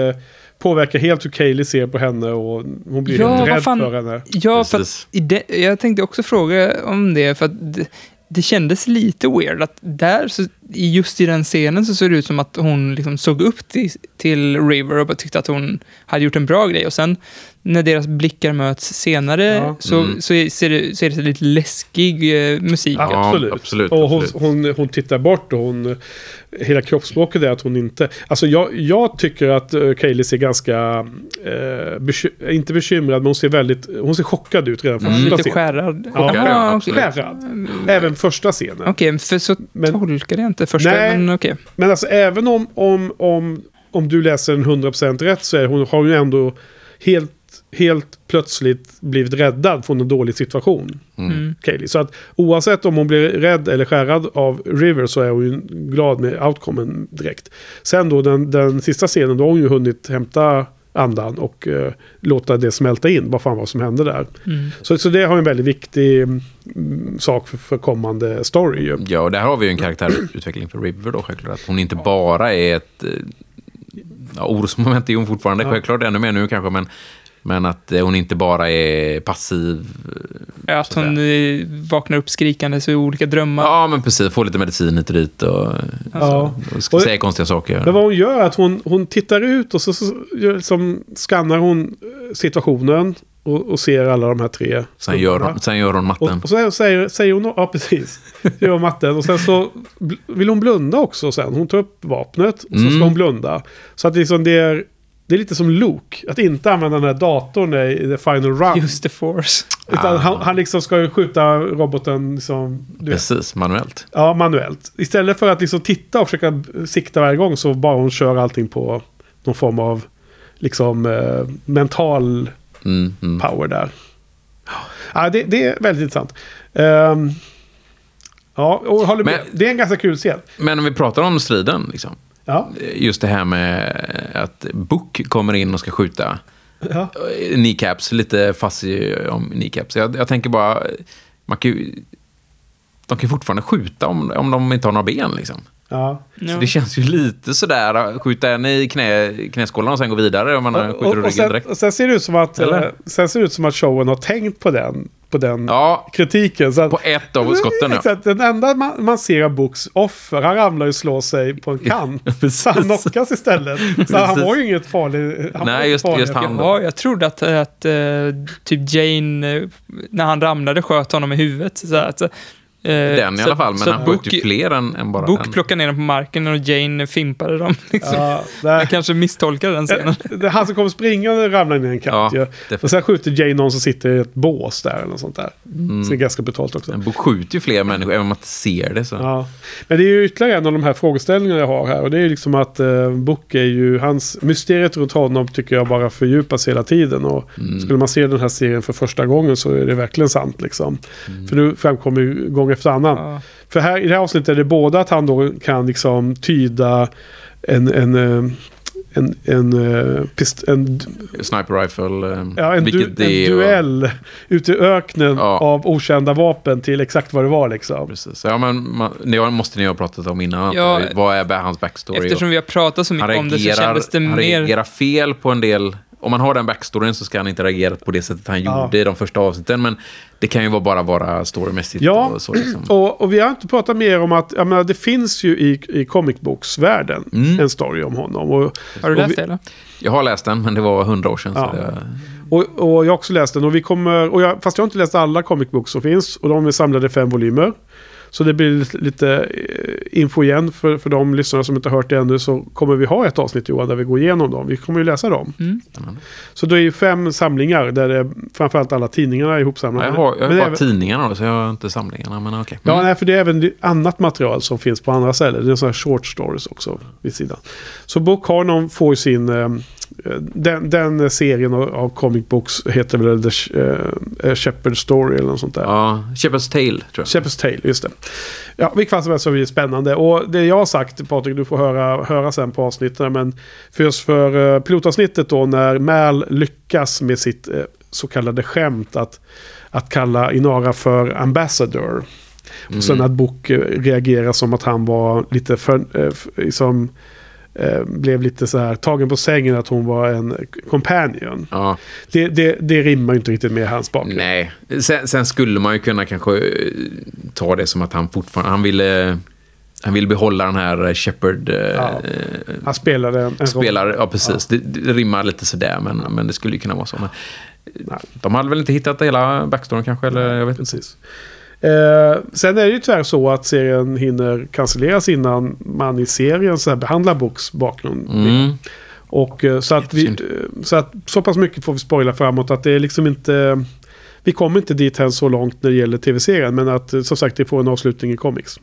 påverkar helt hur Kaylee ser på henne och hon blir Ja, helt rädd fan. för henne. Ja, för att Precis. i det, jag tänkte också fråga om det, för att det, det kändes lite weird att där, så, just i den scenen så såg det ut som att hon liksom såg upp till, till River och tyckte att hon hade gjort en bra grej. Och sen när deras blickar möts senare Ja. så, Mm. så ser det, så är det lite läskig eh, musik. Ja, absolut. absolut, och hon. Hon, hon tittar bort och hon... Hela kroppsspråket är att hon inte... Alltså jag, jag tycker att uh, Kaylee ser ganska... eh, beky- inte bekymrad, men hon ser väldigt... Hon ser chockad ut redan från Mm, första lite scenen. skärrad. Ja, Chockad, ja. Skärrad. Även första scenen. Okej, för så Men- tolkade jag inte första, Nej. men okej. Men alltså även om, om, om, om du läser den 100% rätt så är hon, har hon ju ändå helt, helt plötsligt blivit räddad från en dålig situation. Mm. Kaylee. Så att oavsett om hon blir rädd eller skärrad av River så är hon ju glad med outcomen direkt. Sen då den, den sista scenen, då har hon ju hunnit hämta andan och eh, låta det smälta in, vad fan vad som hände där. Mm. Så, så det har en väldigt viktig mm, sak för, för kommande story ju. Ja, och där har vi ju en karaktärutveckling för River då självklart. Att hon inte bara är ett... eh, Ja, orosmoment är hon fortfarande, Ja. självklart ännu mer nu kanske, men, men att eh, hon inte bara är passiv. Ja, Att hon eh, vaknar upp skrikandes i olika drömmar. Ja, men precis. Få lite medicin hit och dit och, Ja. och ska Och- säga konstiga saker. Men vad hon gör är att hon, hon tittar ut och så, så gör, som skannar hon eh, situationen och, och ser alla de här tre. Sen gör, hon, sen gör hon matten. Och, och så säger, säger hon, ja precis, gör hon matten. Och sen så vill hon blunda också sen. Hon tar upp vapnet och så ska Mm. hon blunda. Så att liksom det är, det är lite som Luke, att inte använda den här datorn i the final round. Just the force. Utan Ah. han, han liksom ska ju skjuta roboten liksom, du vet, Precis, manuellt. ja, manuellt. Istället för att liksom titta och försöka sikta varje gång så bara hon kör allting på någon form av liksom eh, mental Mm, mm. power där. Ja, det, det är väldigt intressant. Ehm, ja, och håller med. Men- det är en ganska kul scen. Men om vi pratar om striden, liksom. Ja. Just det här med att Book kommer in och ska skjuta Ja. kneecaps, lite fuzzy om kneecaps. Jag, jag tänker bara, man kan ju, de kan ju fortfarande skjuta om, om de inte har några ben liksom. Ja. Så Ja. det känns ju lite sådär, skjuta en i knä, knäskålarna och sen gå vidare om man Och, och, ryggen sen, direkt. och sen ser det ut som att, Eller? eh, sen ser det ut som att showen har tänkt på den, på den Ja, kritiken. Så att, på ett av skotten ja. Exakt, den enda man, man ser av Books offer, han ramlar och slår sig på en kant. så han knockas istället. Så han var ju inget farlig. Han Nej, just- farlig. just han. Ja, jag trodde att, att eh, typ Jane, eh, när han ramlade, sköt honom i huvudet. Så att, Den i så- alla fall, men han sköt ju Book, fler än, än bara Book den. plockade ner dem på marken och Jane fimpade dem. Liksom. Ja, Jag kanske misstolkade den scenen. Det är han som kommer springande ramlar ner i en kant Ja, ju. Och sen skjuter Jane någon som sitter i ett bås där eller något sånt där. Mm. Så det är ganska brutalt också. Bok skjuter ju fler människor, även om man inte ser det. Så. Ja. Men det är ju ytterligare en av de här frågeställningarna jag har här. Och det är ju liksom att eh, Book är ju, hans mysteriet runt honom tycker jag bara fördjupas hela tiden. Och Mm. skulle man se den här serien för första gången så är det verkligen sant liksom. Mm. För nu framkommer ju gång efter annan. Ja. För här, i det här avsnittet är det både att han då kan liksom tyda en, en, eh, en, en, eh, pist, en, Sniper rifle, eh, ja, en, du, en det är. och- duell ute i öknen Ja. av okända vapen till exakt vad det var liksom. Precis. Ja, men man, det måste ni ha pratat om innan. Ja. Vad är hans backstory? Eftersom vi har pratat så han mycket om det så reagerar, kändes det han mer... reagerar fel på en del... Om man har den backstoryn så ska han inte reagera på det sättet han Ja. gjorde i de första avsnitten. Men det kan ju vara bara vara storymässigt. Ja, och så, liksom. och, och vi har inte pratat mer om att jag menar, det finns ju i, i comic books-världen Mm. en story om honom. Och, Har du läst vi- det eller? Jag har läst den, men det var hundra år sedan. Ja. Så det, Och, och jag har också läst den. Och vi kommer, och jag, fast jag har inte läst alla comic books som finns. Och de är samlade i fem volymer. Så det blir lite, eh, info igen för, för de lyssnare som inte har hört det ännu. Så kommer vi ha ett avsnitt Johan där vi går igenom dem. Vi kommer ju läsa dem. Spännande. Så det är ju fem samlingar där det är framförallt alla tidningarna är ihopsamlade. ja, jag har, jag Men har är bara även- tidningarna då, så jag har inte samlingarna. Men. Ja, Mm. nej, för det är även annat material som finns på andra ställen. Det är sådana här short stories också vid sidan. Så Book Harnon får ju sin... den, den serien av, comic books heter väl The eh, eh, Shepherd Story eller något sånt där. Ja, Shepherd's Tale, tror jag. Shepherd's Tale, just det. Ja, vilket fall som helst så är det spännande. Och det jag har sagt, Patrik, du får höra, höra sen på avsnitten. Men för just för eh, pilotavsnittet då, när Mal lyckas med sitt så kallade skämt att, att kalla Inara för ambassador. Och sen att Book reagerar som att han var lite för... Liksom, eh, blev lite så här tagen på sängen att hon var en companion. Ja, Det, det, det rimmar ju inte riktigt med hans bakgrund. nej. Sen, sen skulle man ju kunna kanske eh, ta det som att han fortfarande... Han ville, han ville behålla den här Shepard... eh, Ja. eh, Han spelade en, en Spelar, ja precis. Det, det rimmar lite sådär, men, men det skulle ju kunna vara så. Men, Nej. de hade väl inte hittat hela backstoryn kanske, eller jag vet inte. Precis. Eh, sen är det ju tyvärr så att serien hinner cancelleras innan man i serien så här behandlar Books bakgrund. Mm. Och eh, så att, vi, eh, så att så pass mycket får vi spoila framåt att det är liksom inte... Vi kommer inte dit än så långt när det gäller tv-serien. Men att eh, som sagt det får en avslutning i comics.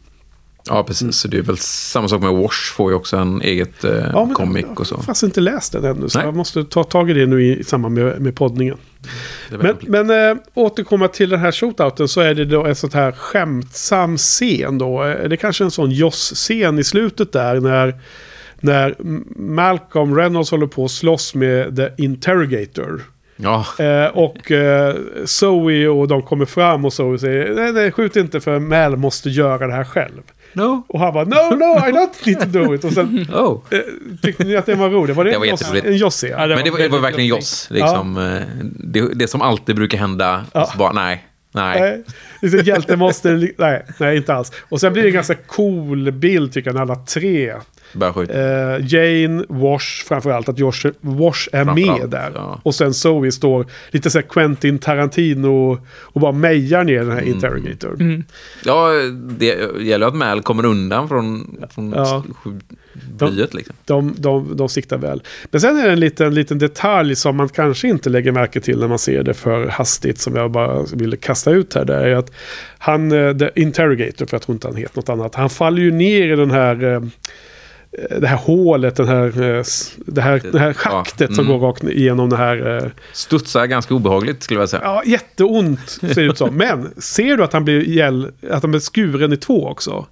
Ja, precis. Så det är väl samma sak med Wash, får ju också en eget eh, Ja, men comic jag och så. har fast inte läst den ännu. Så Nej. jag måste ta tag i det nu i, samband med, med poddningen. Men, men äh, återkomma till den här shootouten så är det då en sån här skämtsam scen då. Eh, Det är kanske en sån Joss-scen i slutet där när, när Malcolm Reynolds håller på att slåss med The Interrogator. ja, Eh, och eh, Zoe och de kommer fram och Zoe säger nej, nej, skjut inte för Mal måste göra det här själv. No. Och han bara no, no, I don't need to do it. Och sen Oh. eh, tyckte ni att det var roligt? Var det, Det var en Joss- en Joss-scen? Ja, det Men det var, det var verkligen. Joss. Liksom, eh, det, det som alltid brukar hända. Ja. Och så bara, nej, nej. Nej, liksom, hjälte måste... Nej, nej, inte alls. Och sen blir det en ganska cool bild tycker jag när alla tre. Bara skjut. Eh, Jane, Wash, framförallt att Josh, Wash är med där. ja. Och sen Zoe står lite så här Quentin Tarantino och bara mejar ner den här Mm. Interrogator. Ja, det gäller att Mal kommer undan från, från Ja. blyet. Liksom. De, de, de siktar väl. Men sen är det en liten, liten detalj som man kanske inte lägger märke till när man ser det för hastigt. Som jag bara ville kasta ut här. Det är att han, eh, the interrogator, för jag tror inte han heter något annat. Han faller ju ner i den här... eh, Det här hålet, den här, eh, det här, det här schaktet som mm. går rakt igenom det här... eh, Studsar ganska obehagligt skulle jag säga. Ja, jätteont ser det ut som. Men ser du att han blir, gäll, att han blir skuren i två också?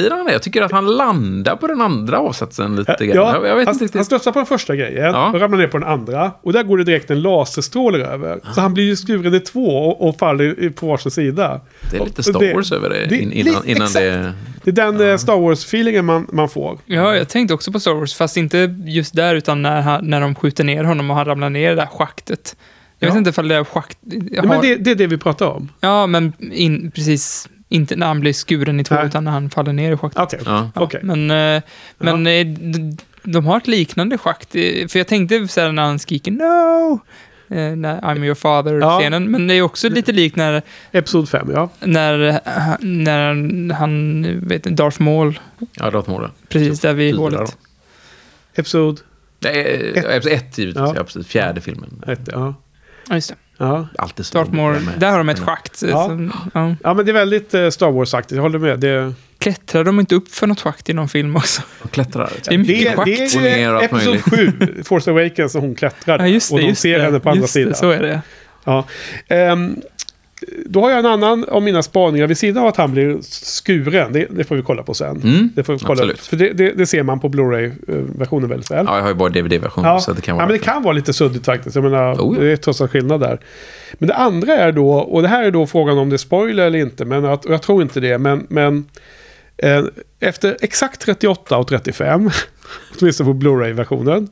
Blir han det? Jag tycker att han landar på den andra avsatsen lite grann. Ja, jag, jag vet han, inte han studsar på den första grejen Ja. och ramlar ner på den andra. Och där går det direkt en laserstråle över. Så han blir ju skuren i två och, och faller på varsin sida. Det är lite Star Wars över det, det- in, innan, li- innan det... Det är den eh, Star Wars-feelingen man, man får. Ja, jag tänkte också på Star Wars, fast inte just där, utan när, han, när de skjuter ner honom och han ramlar ner i det där schaktet. Jag Ja. vet inte ifall det är schakt... jag Nej, har- men det, det är det vi pratar om. Ja, men in, precis. Inte när han blir skuren i två, Nej. utan när han faller ner i schaktet. Okej. Ja. Ja, Okej. Men, eh, men eh, d- de har ett liknande schakt. eh, För jag tänkte så här när han skriker no, eh, när I'm your father-scenen. Men det är också lite likt när, Episod 5, ja. när, eh, när han, vet inte, Darth Maul, Ja, Ratmålen. precis där vid hålet. Episod Ett. episod ett givetvis, Ja. ja. precis. Fjärde filmen. 1, ja. Ja, just det. Ja. Alltid Maul, där har de ett schakt. Ja. Ja. ja, men det är väldigt eh, Star Wars-aktigt. Jag håller med. Det, Klättrar de inte upp för något schakt i någon film också? Och klättrar. Det är mycket det, schakt. det Och ner är och episod möjligt. 7, Force Awakens, när hon klättrar. Ja, just det. och de just ser det, henne på andra just sidan. Det, så är det. Ja. Ehm, då har jag en annan av mina spaningar vid sidan av att han blir skuren. Det, det får vi kolla på sen. Mm, Det får vi kolla absolut. För det, det, det ser man på Blu-ray-versionen väldigt väl. Ja, jag har ju bara DVD-version, Ja. så det kan ja, vara... men det kan vara lite suddigt faktiskt. Jag menar, Oh, ja. det är trots allt skillnad där. Men det andra är då, och det här är då frågan om det är spoiler eller inte, men att, jag tror inte det, men, men eh, efter exakt 38 och 35, åtminstone på Blu-ray-versionen,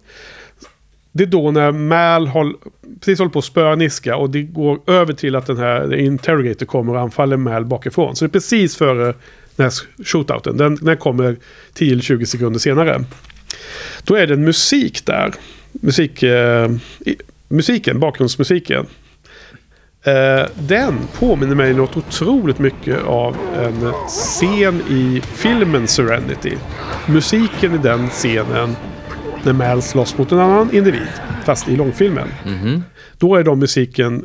det är då när Mal håll, precis håller på att spöa Niska och det går över till att den här Interrogator kommer och anfaller Mal bakifrån. Så det är precis före den här shootouten. Den, den kommer 10-20 sekunder senare. Då är det en musik där. Musik, eh, musiken, bakgrundsmusiken. Eh, den påminner mig något otroligt mycket av en scen i filmen Serenity. Musiken i den scenen när Mal slåss mot en annan individ. Fast i långfilmen. Mhm. Då är de musiken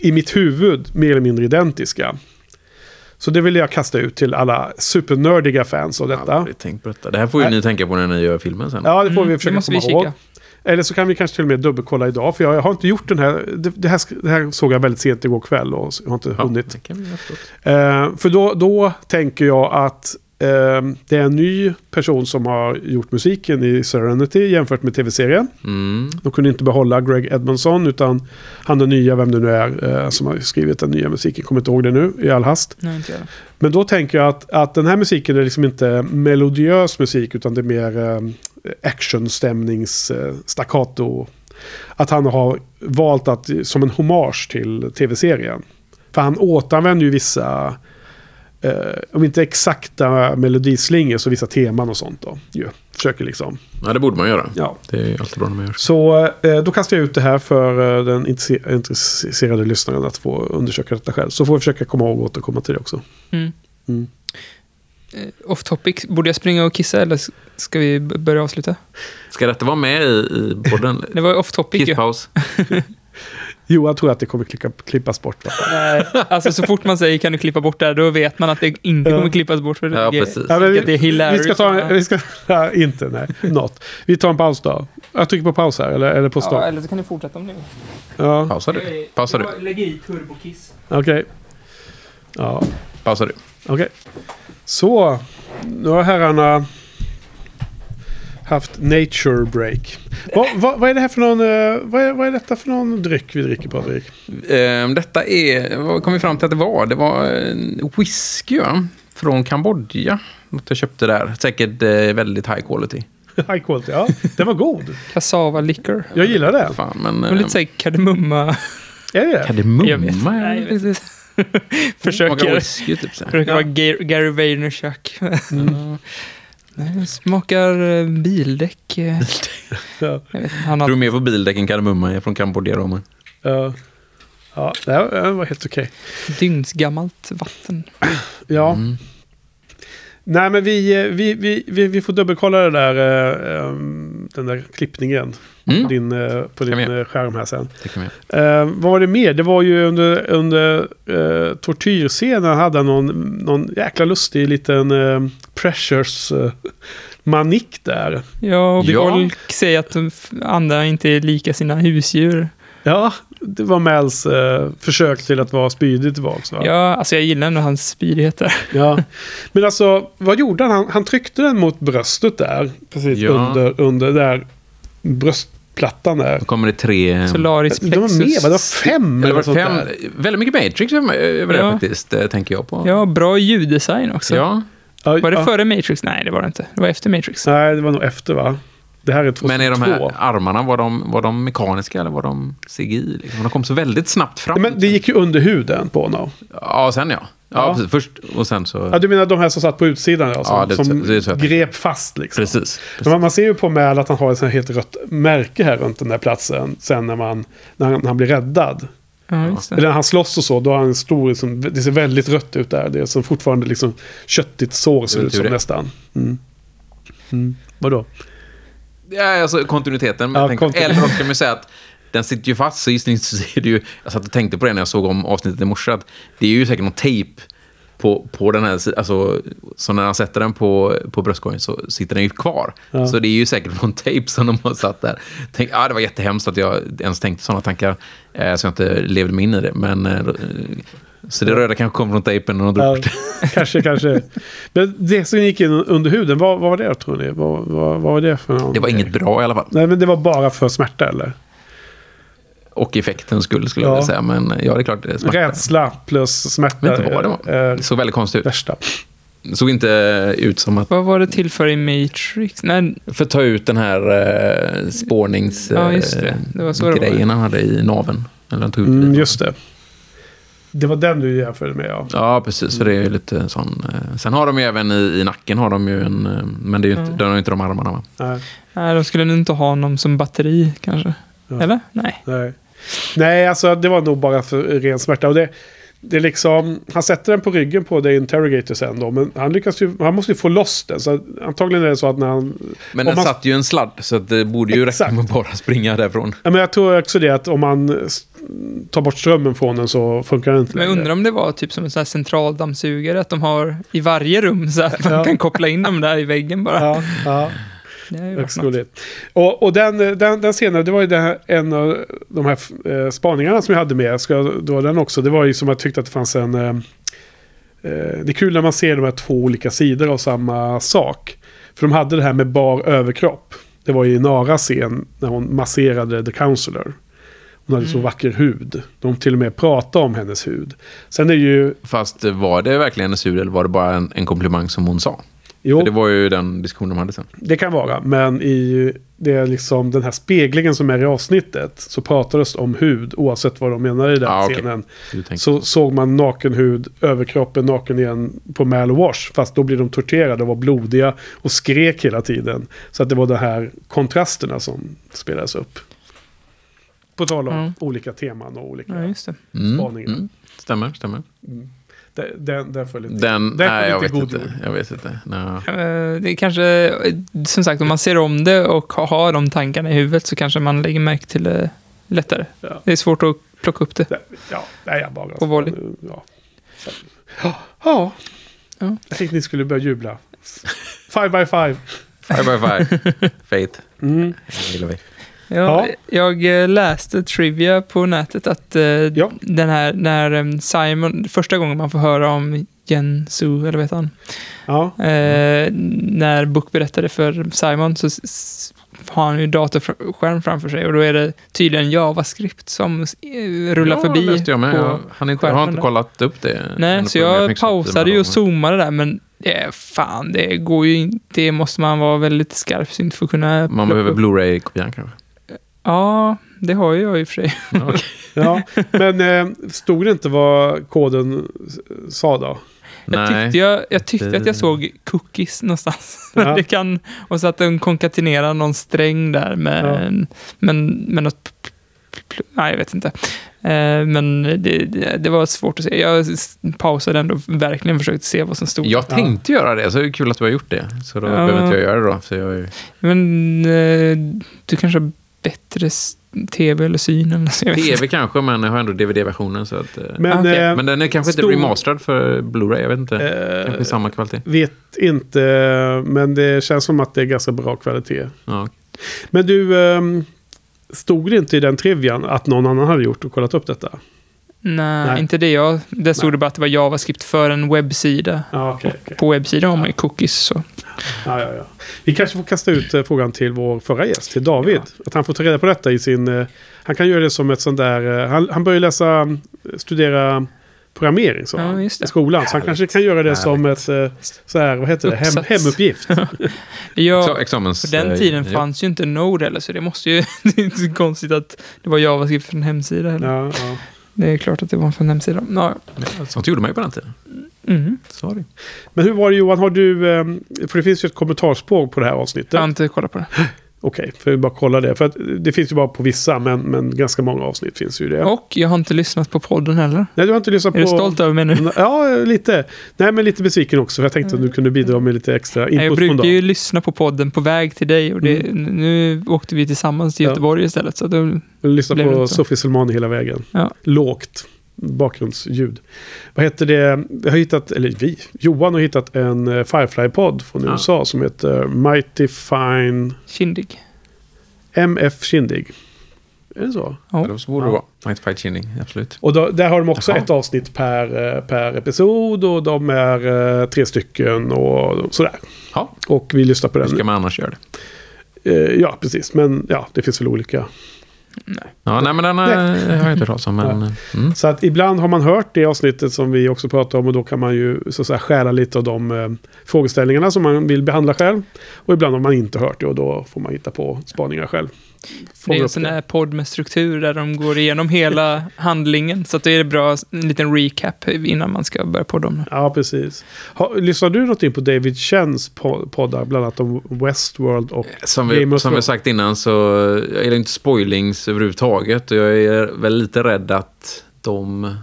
i mitt huvud mer eller mindre identiska. Så det vill jag kasta ut till alla supernördiga fans av detta. Aldrig tänkt på detta. Det här får ju Nej. ni tänka på när ni gör filmen sen. Ja, det får Mm, vi det försöka komma vi ihåg. Eller så kan vi kanske till och med dubbelkolla idag. För jag har inte gjort den här. Det, det, här, det här såg jag väldigt sent igår kväll och har inte Ja, hunnit. det kan vi absolut. Eh, för då, då tänker jag att det är en ny person som har gjort musiken i Serenity jämfört med tv-serien. Mm. De kunde inte behålla Greg Edmondson utan han den nya, vem det nu är, eh, som har skrivit den nya musiken. Kommer inte ihåg det nu i all hast. Nej, inte jag. Men då tänker jag att, att den här musiken är liksom inte melodiös musik utan det är mer eh, actionstämnings eh, staccato. Att han har valt att som en hommage till tv-serien. För han återanvänder ju vissa, eh, om inte exakta melodislingor så vissa teman och sånt då. Ju. Försöker liksom. Ja, det borde man göra. Ja. Det är alltid bra när man gör så. Eh, då kastar jag ut det här för eh, den intresse- intresserade lyssnaren att få undersöka detta själv. Så får vi försöka komma ihåg och återkomma till det också. Mm. Mm. Eh, Off topic, borde jag springa och kissa eller ska vi börja avsluta? Ska detta vara med i, i podden? Det var off topic ju. Kisspaus? Johan tror att det kommer klicka, klippas bort. va? Nej, alltså så fort man säger kan du klippa bort det här, då vet man att det inte kommer klippas bort. För Ja, det, precis. Ja, men att det är vi, hilarious. vi ska ta en, vi ska, ja, inte nej, något. Vi tar en paus då. Jag trycker på paus här, eller, eller på stopp. Ja, eller så kan ni fortsätta om ni vill. Ja, Pausar du? Pausar du? lägger i turbokiss. okej. Ja, Pausar du? okej. Så, nu har herrarna haft nature break. Vad, vad, vad är det här för någon, eh, vad är, vad är detta för någon dryck vi dricker Patrik? Ehm, detta är, vad kom vi fram till att det var? Det var en whisky va? Från Kambodja. Något jag köpte där. Säkert eh, väldigt high quality. High quality, ja. Den var god. Cassava liquor. Jag gillar den. Fan, men... Det var lite såhär kardemumma. Är det det? Kardemumma? Jag vet. Nej, jag vet Försöker, whisky typ försöker vara Gar- Gary Vaynerchuk. Mm. Det smakar eh, bildäck. eh. Ja. Jag vet han har mer på bildäck än kardemumma är från Kambodja då. Men. Ja. Ja, det var helt okej. dygnsgammalt vatten. Ja. Mm. Nej, men vi, eh, vi, vi, vi, vi får dubbelkolla det där, eh, ehm, den där klippningen Mm. på din, eh, på din göra. eh, skärm här sen. Det kan vi göra. Eh, vad var det mer? Det var ju under, under uh, tortyrscenen hade han någon, någon jäkla lustig liten uh, pressures uh, manik där. Ja, och Ja. folk säger att andra inte är lika sina husdjur. Ja, det var Mels eh, försök till att vara spydig tillbaks va? Ja, alltså jag gillar ändå hans spydighet där. Ja. Men alltså, vad gjorde han? han? Han tryckte den mot bröstet där. Precis Ja. under, under där bröstplattan där. Då kommer det tre... Solaris Det var plexus. mer, vad det var fem Eller var eller det sånt fem? där. Väldigt mycket Matrix över det Ja. faktiskt, eh, tänker jag på. Ja, bra ljuddesign också. Ja. Ja, Var det ja. före Matrix? Nej, det var det inte. Det var efter Matrix. Nej, det var nog efter va? Det här är 2002. Men är de här armarna, var de, var de mekaniska eller var de CGI? Liksom? De kom så väldigt snabbt fram. Men det gick ju under huden på honom. Ja, sen ja. Ja, Ja. Precis. Först och sen så... Ja, du menar de här som satt på utsidan ja, som, Ja, det- som det tänker. grep fast liksom. Precis. Men man, man ser ju på Mäl att han har ett sånt här helt rött märke här runt den där platsen. Sen när, man, när, han, när han blir räddad. Ja, det. Eller när han slåss och så, då har han en stor, liksom, det ser väldigt rött ut där. Det är som fortfarande liksom köttigt sår ser det ut som det nästan. Mm. Mm. Vadå? Ja, alltså kontinuiteten. Men Ja, tänker, kontinuitet. eller också kan man säga att den sitter ju fast, så gissningsvis är det ju... Jag satt och tänkte på det när jag såg om avsnittet i morse, att det är ju säkert någon tejp på, på den här. Alltså, så när han sätter den på, på bröstkorgen så sitter den ju kvar. Ja. Så det är ju säkert någon tejp som de har satt där. Tänk, ja, det var jättehemskt att jag ens tänkte sådana tankar, eh, så jag inte levde mig in i det. Men, eh, så det röda kanske kom från tejpen och de drog Ja, bort det. kanske, kanske. Men det som gick in under huden, vad, vad var det tror ni? Vad, vad, vad var det för någon? Det var inget bra i alla fall. Nej, men det var bara för smärta eller? Och effektens skull skulle jag Ja. vilja säga. Men ja, det är klart det är smärta. Rädsla plus smärta. Jag vet inte vad det var. är- Det såg väldigt konstigt ut. värsta. Det såg inte ut som att... Vad var det till för i Matrix? Nej, För att ta ut den här eh, spårnings... Ja, det. eh, Det var så det var. grejen han hade i naven. Eller han tog ut Mm, just det. Det var den du jämförde med ja. Ja, precis. För det är ju lite sån... Eh, sen har de ju även i, i nacken har de ju en... Eh, men det är ju inte, Ja. de har ju inte de armarna va? Nej, nej, de skulle nog inte ha honom som batteri kanske. Ja. Eller? Nej. nej. Nej, alltså det var nog bara för ren smärta. Och det, det är liksom, han sätter den på ryggen på The Interrogator sen då. Men han lyckas ju, han måste ju få loss den. Så antagligen är det så att när han... Men den man- satt ju en sladd, så det borde ju Exakt. räcka med att bara springa därifrån. Ja, men jag tror också det att om man tar bort strömmen från den så funkar den inte Men jag längre. undrar om det var typ som en sån här centraldammsugare, att de har i varje rum så att man Ja. kan koppla in dem där i väggen bara. Ja, ja. Det. Och, och den, den, den scenen, det var ju här, en av de här eh, spaningarna som jag hade med. Ska jag dra den också? Det var ju som jag tyckte att det fanns en... Eh, eh, det är kul när man ser de här två olika sidor av samma sak. För de hade det här med bar överkropp. Det var ju i Naras scen när hon masserade The Counselor. Hon hade så vacker hud. De till och med pratade om hennes hud. Sen är ju... Fast var det verkligen en sur eller var det bara en, en komplimang som hon sa? Jo, För det var ju den diskussionen de hade sen. Det kan vara, men i det är liksom den här speglingen som är i avsnittet så pratades det om hud oavsett vad de menar i den Ah, scenen. Tänkte- Så såg man naken hud, överkroppen naken igen på Mal och Wash. Fast då blev de torterade och var blodiga och skrek hela tiden. Så att det var de här kontrasterna som spelades upp. På tal om Mm. olika teman och olika Ja, just det. Mm, spaningar. mm. Stämmer, stämmer. Den, den, den får lite, Den, den får nej, jag lite vet god inte. jord. Jag vet inte. Nej. Eh, Det är kanske, eh, som sagt, om man ser om det och har de tankarna i huvudet så kanske man lägger märke till det lättare. Ja. Det är svårt att plocka upp det. Ja, nej, jag bara... På volley. Ja. Ja. ja. Ja. Jag tänkte ni skulle börja jubla. Five by five. Five by five. Fate. Mm. Det gillar vi. Ja, Ja. Jag eh, läste trivia på nätet att eh, Ja. den här, när eh, Simon, första gången man får höra om Jensu, eller vad heter han? Ja. Eh, när Book berättade för Simon så har han ju datorskärm framför sig och då är det tydligen JavaScript som rullar ja, förbi. läste jag med. Jag, han inte, jag har inte kollat upp det. Nej, så jag pausade ju och zoomade där, men eh, fan, det går ju inte. Det måste man vara väldigt skarpsynt för att kunna... Man behöver. Blu-ray-kopian kanske. Ja, det har ju jag i och för sig. Ja, okej. ja. Men eh, stod det inte vad koden sa då? Jag Nej. tyckte, jag, jag tyckte Det- att jag såg cookies någonstans. Ja. det kan, och så att den konkatenerar någon sträng där med, Ja. en- men, med något... Nej, jag vet inte. Eh, men det, det, det var svårt att se. Jag pausade ändå verkligen försökte se vad som stod. Jag tänkte göra det, så det är kul att du har gjort det. Så då Ja. behöver inte jag göra det då. Så jag är. Men eh, du kanske bättre tv eller syn eller så. Jag vet inte. TV kanske, men jag har ändå DVD-versionen. Så att, eh, Men, Okej. eh, men den är kanske stor- inte remasterad för Blu-ray, jag vet inte. eh, kanske samma kvalitet. vet inte, men det känns som att det är ganska bra kvalitet. Ja. Men du, ehm, Stod det inte i den trivian att någon annan hade gjort och kollat upp detta? Nej, Nej. inte det jag... Där stod Nej. det bara att det var JavaScript för en webbsida. Ja, okej. okej. På webbsidan har man ju cookies. Så. Ja, ja, ja. Vi kanske får kasta ut eh, frågan till vår förra gäst, till David. Att han får ta reda på detta i sin... eh, Han kan göra det som ett sånt där... eh, Han, han börjar läsa, eh, studera programmering så, Ja, just det. i skolan. Så han kanske kan göra det som ett... eh, Så här, vad heter det? Hem, hemuppgift. Ja, Så, examens... på den tiden ja. fanns ju inte Node heller, så det måste ju... det är inte så konstigt att det var JavaScript för en hemsida heller. Ja, ja. Det är klart att det var för en hemsida. Ja, Ja, Sånt gjorde man ju på den tiden. mm. Det. Men hur var det Johan? Har du... eh, För det finns ju ett kommentarspråk på det här avsnittet. Jag har inte kollat på det. Okej, för vi bara kolla det. För att det finns ju bara på vissa, men, men ganska många avsnitt finns ju det. Och jag har inte lyssnat på podden heller. Nej, du har inte lyssnat Är på... du stolt över mig nu? Ja, lite. Nej, men lite besviken också. För jag tänkte att du kunde bidra med lite extra Nej, jag input från brukar ju lyssna på podden på väg till dig och det, nu åkte vi tillsammans till Ja. Göteborg istället. Så då, Lyssna det på. Sofie Selmani hela vägen. Ja. Lågt bakgrundsljud. Vad heter det? Jag har hittat, eller vi, Johan har hittat en eh, Firefly-podd från Ja. USA som heter Mighty Fine kindig. MF Kindig. Är det så? Ja. Så borde det vara. Night Fight Chinning, absolut. Och då, där har de också Jaha. ett avsnitt per, eh, per episod och de är eh, tre stycken och sådär. Ja, Och vi lyssnar på hur den. ska man annars göra det? Eh, ja, precis. Men ja, det finns väl olika. Ja, nej, men den eh, har jag inte hört talas om. Men, eh, mm. Så att ibland har man hört det avsnittet som vi också pratar om och då kan man ju så att säga stjäla lite av de eh, frågeställningarna som man vill behandla själv. Och ibland har man inte hört det och då får man hitta på spaningar själv. Det är en sån det. här podd med struktur där de går igenom hela handlingen. Så att det är bra, en liten recap innan man ska börja podda om det. Ja, precis. Har, lyssnar du något in på David Chens po- poddar, bland annat om Westworld och Som Game vi, of som vi sagt innan så jag gillar inte spoilings överhuvudtaget. Och jag är väl lite rädd att de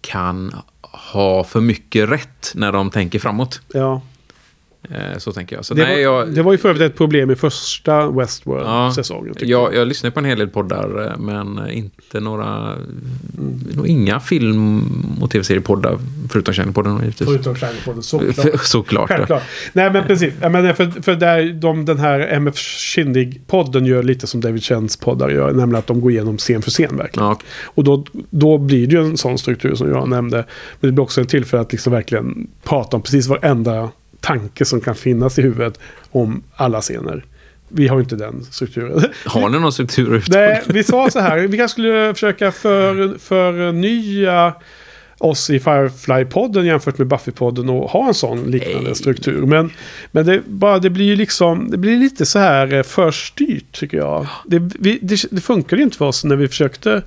kan ha för mycket rätt när de tänker framåt. Ja, Eh, Så tänker jag. Så det, nej, var, jag, det var ju för övrigt ett problem i första Ja, Westworld-säsongen. tycker jag, jag lyssnar på en hel del poddar, eh, men inte några... Nog inga film och tv-seriepoddar, förutom givetvis. Förutom Shiny-podden, såklart. Såklart. ja. Självklart. Nej men precis. Menar, för, för där de, den här MF Kindig-podden gör lite som David Chens poddar gör. Nämligen att de går igenom scen för scen verkligen. Ja, okej. Och då, då blir det ju en sån struktur som jag nämnde. Men det blir också en tillfälle att liksom verkligen prata om precis varenda tanke som kan finnas i huvudet om alla scener. Vi har inte den strukturen. Har ni någon struktur överhuvudtaget? Nej, vi sa så här. Vi kanske skulle försöka för, förnya oss i Firefly-podden jämfört med Buffy-podden och ha en sån liknande Nej. struktur. Men, men det, bara, det blir ju liksom, det blir lite så här eh, förstyrt tycker jag. Det, vi, det, det funkar ju inte för oss när vi försökte. eh,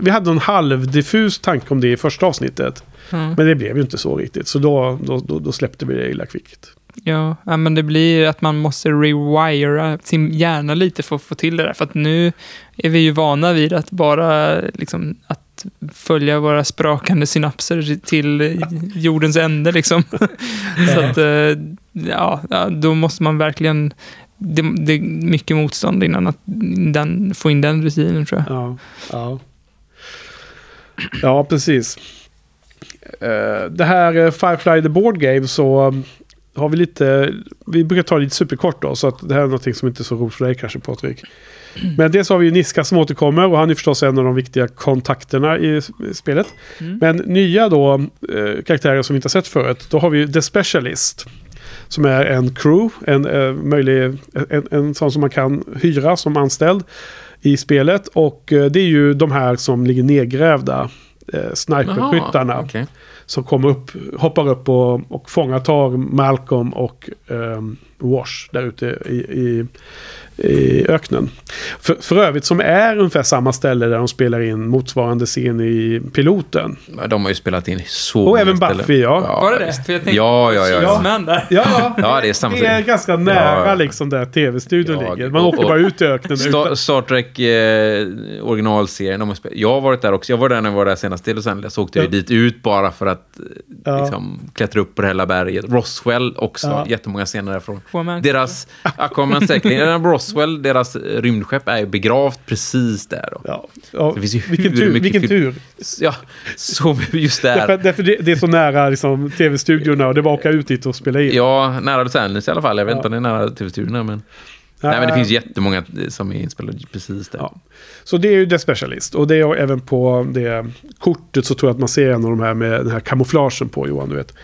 Vi hade en halvdiffus tanke om det i första avsnittet. Mm. Men det blev ju inte så riktigt. Så då, då, då, då släppte vi det illa kvickt. Ja, ja, men det blir att man måste rewira sin hjärna lite för att få till det där. För att nu är vi ju vana vid att bara liksom, att följa våra sprakande synapser till jordens ände liksom. Så att, eh, ja, ja, då måste man verkligen... Det, det är mycket motstånd innan att den, få in den rutinen tror jag. Ja, ja. ja precis. Eh, det här eh, Firefly the Board Game så um, har vi lite, vi brukar ta det lite superkort då, så att det här är någonting som inte är så roligt för dig kanske Patrik. Men dels har vi ju Niska som återkommer och han är förstås en av de viktiga kontakterna i spelet. Mm. Men nya då, eh, karaktärer som vi inte har sett förut, då har vi ju The Specialist. Som är en crew, en, eh, möjlig, en, en sån som man kan hyra som anställd i spelet. Och eh, det är ju de här som ligger nedgrävda, eh, sniperskyttarna. Okej. Som kommer upp, hoppar upp och, och fångar, tar Malcolm och ehm, Wash där ute i, i, i öknen. För, för övrigt som är ungefär samma ställe där de spelar in motsvarande scen i piloten. De har ju spelat in så Och även ställen. Buffy, ja. Var det det? För jag tänkte- ja, ja, ja. ja. Där. Ja, Ja, det är samma Det är ganska nära Ja. liksom där tv-studion Ja, ligger. Man och- åker och- bara ut i öknen. Star, utan- Star Trek eh, originalserien. De har spelat. Jag har varit där också. Jag var där när jag var där senast i Los Angeles. åkte jag Ja. dit ut bara för att eh, Ja. liksom, klättra upp på det hela berget. Roswell också. Ja. Jättemånga scener därifrån. Aquaman. Deras, Aquaman säkerligen. Roswell, deras eh, rymdskepp är begravt precis där. Då. Ja, ja, Det finns ju vilken hur tur. mycket Vilken tur. Ja, så just Därför, där. därför det, det är så nära liksom, tv-studiorna och det var åka ut dit och spela in. Ja, nära Los Angeles i alla fall. Jag vet Ja. inte om det är nära TV-studiorna, men... Nej, men det finns jättemånga som är inspelade precis där. Ja. Så det är ju The Specialist. Och det är även på det kortet så tror jag att man ser en av de här med den här kamouflagen på Johan, du vet.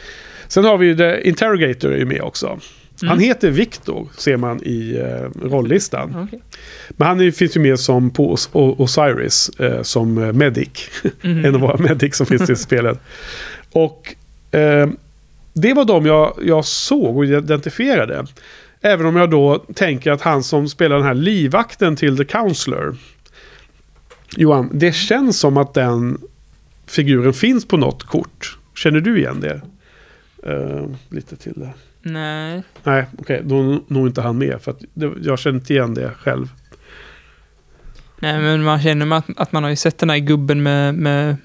Sen har vi ju The Interrogator är ju med också. Han heter Victor, ser man i eh, rolllistan. Okej. Men han är, finns ju med som på Osiris, eh, som eh, medic. en av våra medic som finns i spelet. Och eh, det var de jag, jag såg och identifierade. Även om jag då tänker att han som spelar den här livvakten till The Counselor. Johan, det känns som att den figuren finns på något kort. Känner du igen det? Eh, lite till det. Nej. Nej, okej. då är nog inte han med. För att det, jag känner inte igen det själv. Nej, men man känner att, att man har ju sett den här gubben med, med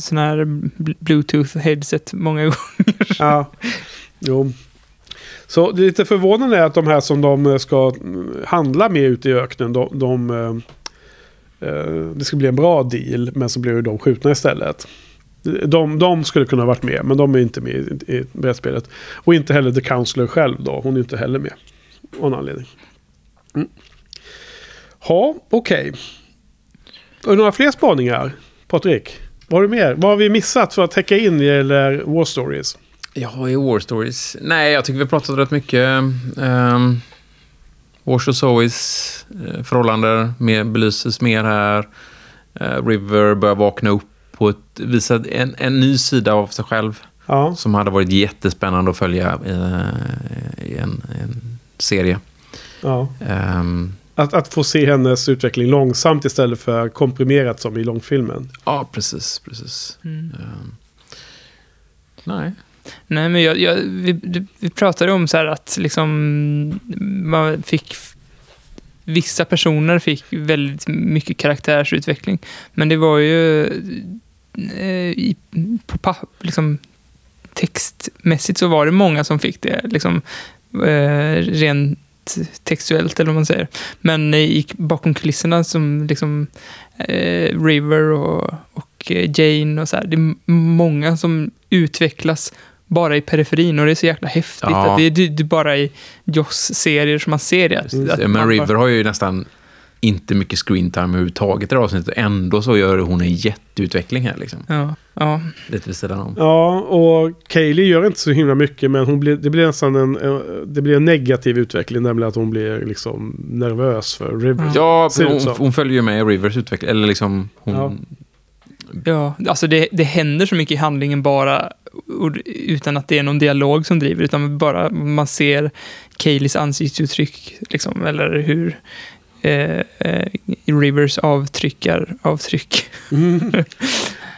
sån här bl- bluetooth-headset många gånger. Ja, jo. Så det lite förvånande är att de här som de ska mm, handla med ute i öknen, de, de, eh, eh, det ska bli en bra deal, men så blir de skjutna istället. De, de skulle kunna ha varit med, men de är inte med i, i brädspelet. Och inte heller The Counselor själv då, hon är inte heller med. Av någon anledning. Mm. Ja, okej. Har du några fler spaningar, Patrik? Vad har du mer? Vad har vi missat för att täcka in när det gäller War Stories? Ja, i War Stories. Nej, jag tycker vi har pratat rätt mycket. Um, Wars och Zoes förhållanden mer, belyses mer här. Uh, River börjar vakna upp på ett, visa en, en ny sida av sig själv. Ja. Som hade varit jättespännande att följa eh, i en, en serie. Ja. Ehm, Att, att få se hennes utveckling långsamt istället för komprimerat som i långfilmen. ja, precis. precis. Ehm, nej. Nej, men jag, jag, vi, vi pratade om så här att liksom man fick... Vissa personer fick väldigt mycket karaktärsutveckling. Men det var ju i, på liksom, textmässigt så var det många som fick det. Liksom, eh, rent textuellt, eller vad man säger. Men i, bakom kulisserna som liksom eh, River och, och eh, Jane och så här. Det är många som utvecklas bara i periferin och det är så jäkla häftigt. Ja. Att det, är, det, det är bara i Joss-serier som man ser det. Att Men River bara- har ju nästan inte mycket screentime överhuvudtaget i det här avsnittet. Ändå så gör hon en jätteutveckling här. Liksom. Ja, ja. Lite vid sidan om. Ja, och Kaylee gör inte så himla mycket men hon blir, det blir nästan en, eh, det blir en negativ utveckling. Nämligen att hon blir liksom nervös för River. Ja, hon, hon följer ju med Rivers utveckling. Eller liksom, hon, Ja. Ja, alltså det, det händer så mycket i handlingen bara och- utan att det är någon dialog som driver, utan bara man ser Kayleys ansiktsuttryck, liksom, eller hur Eh, eh, Rivers avtryckar avtryck.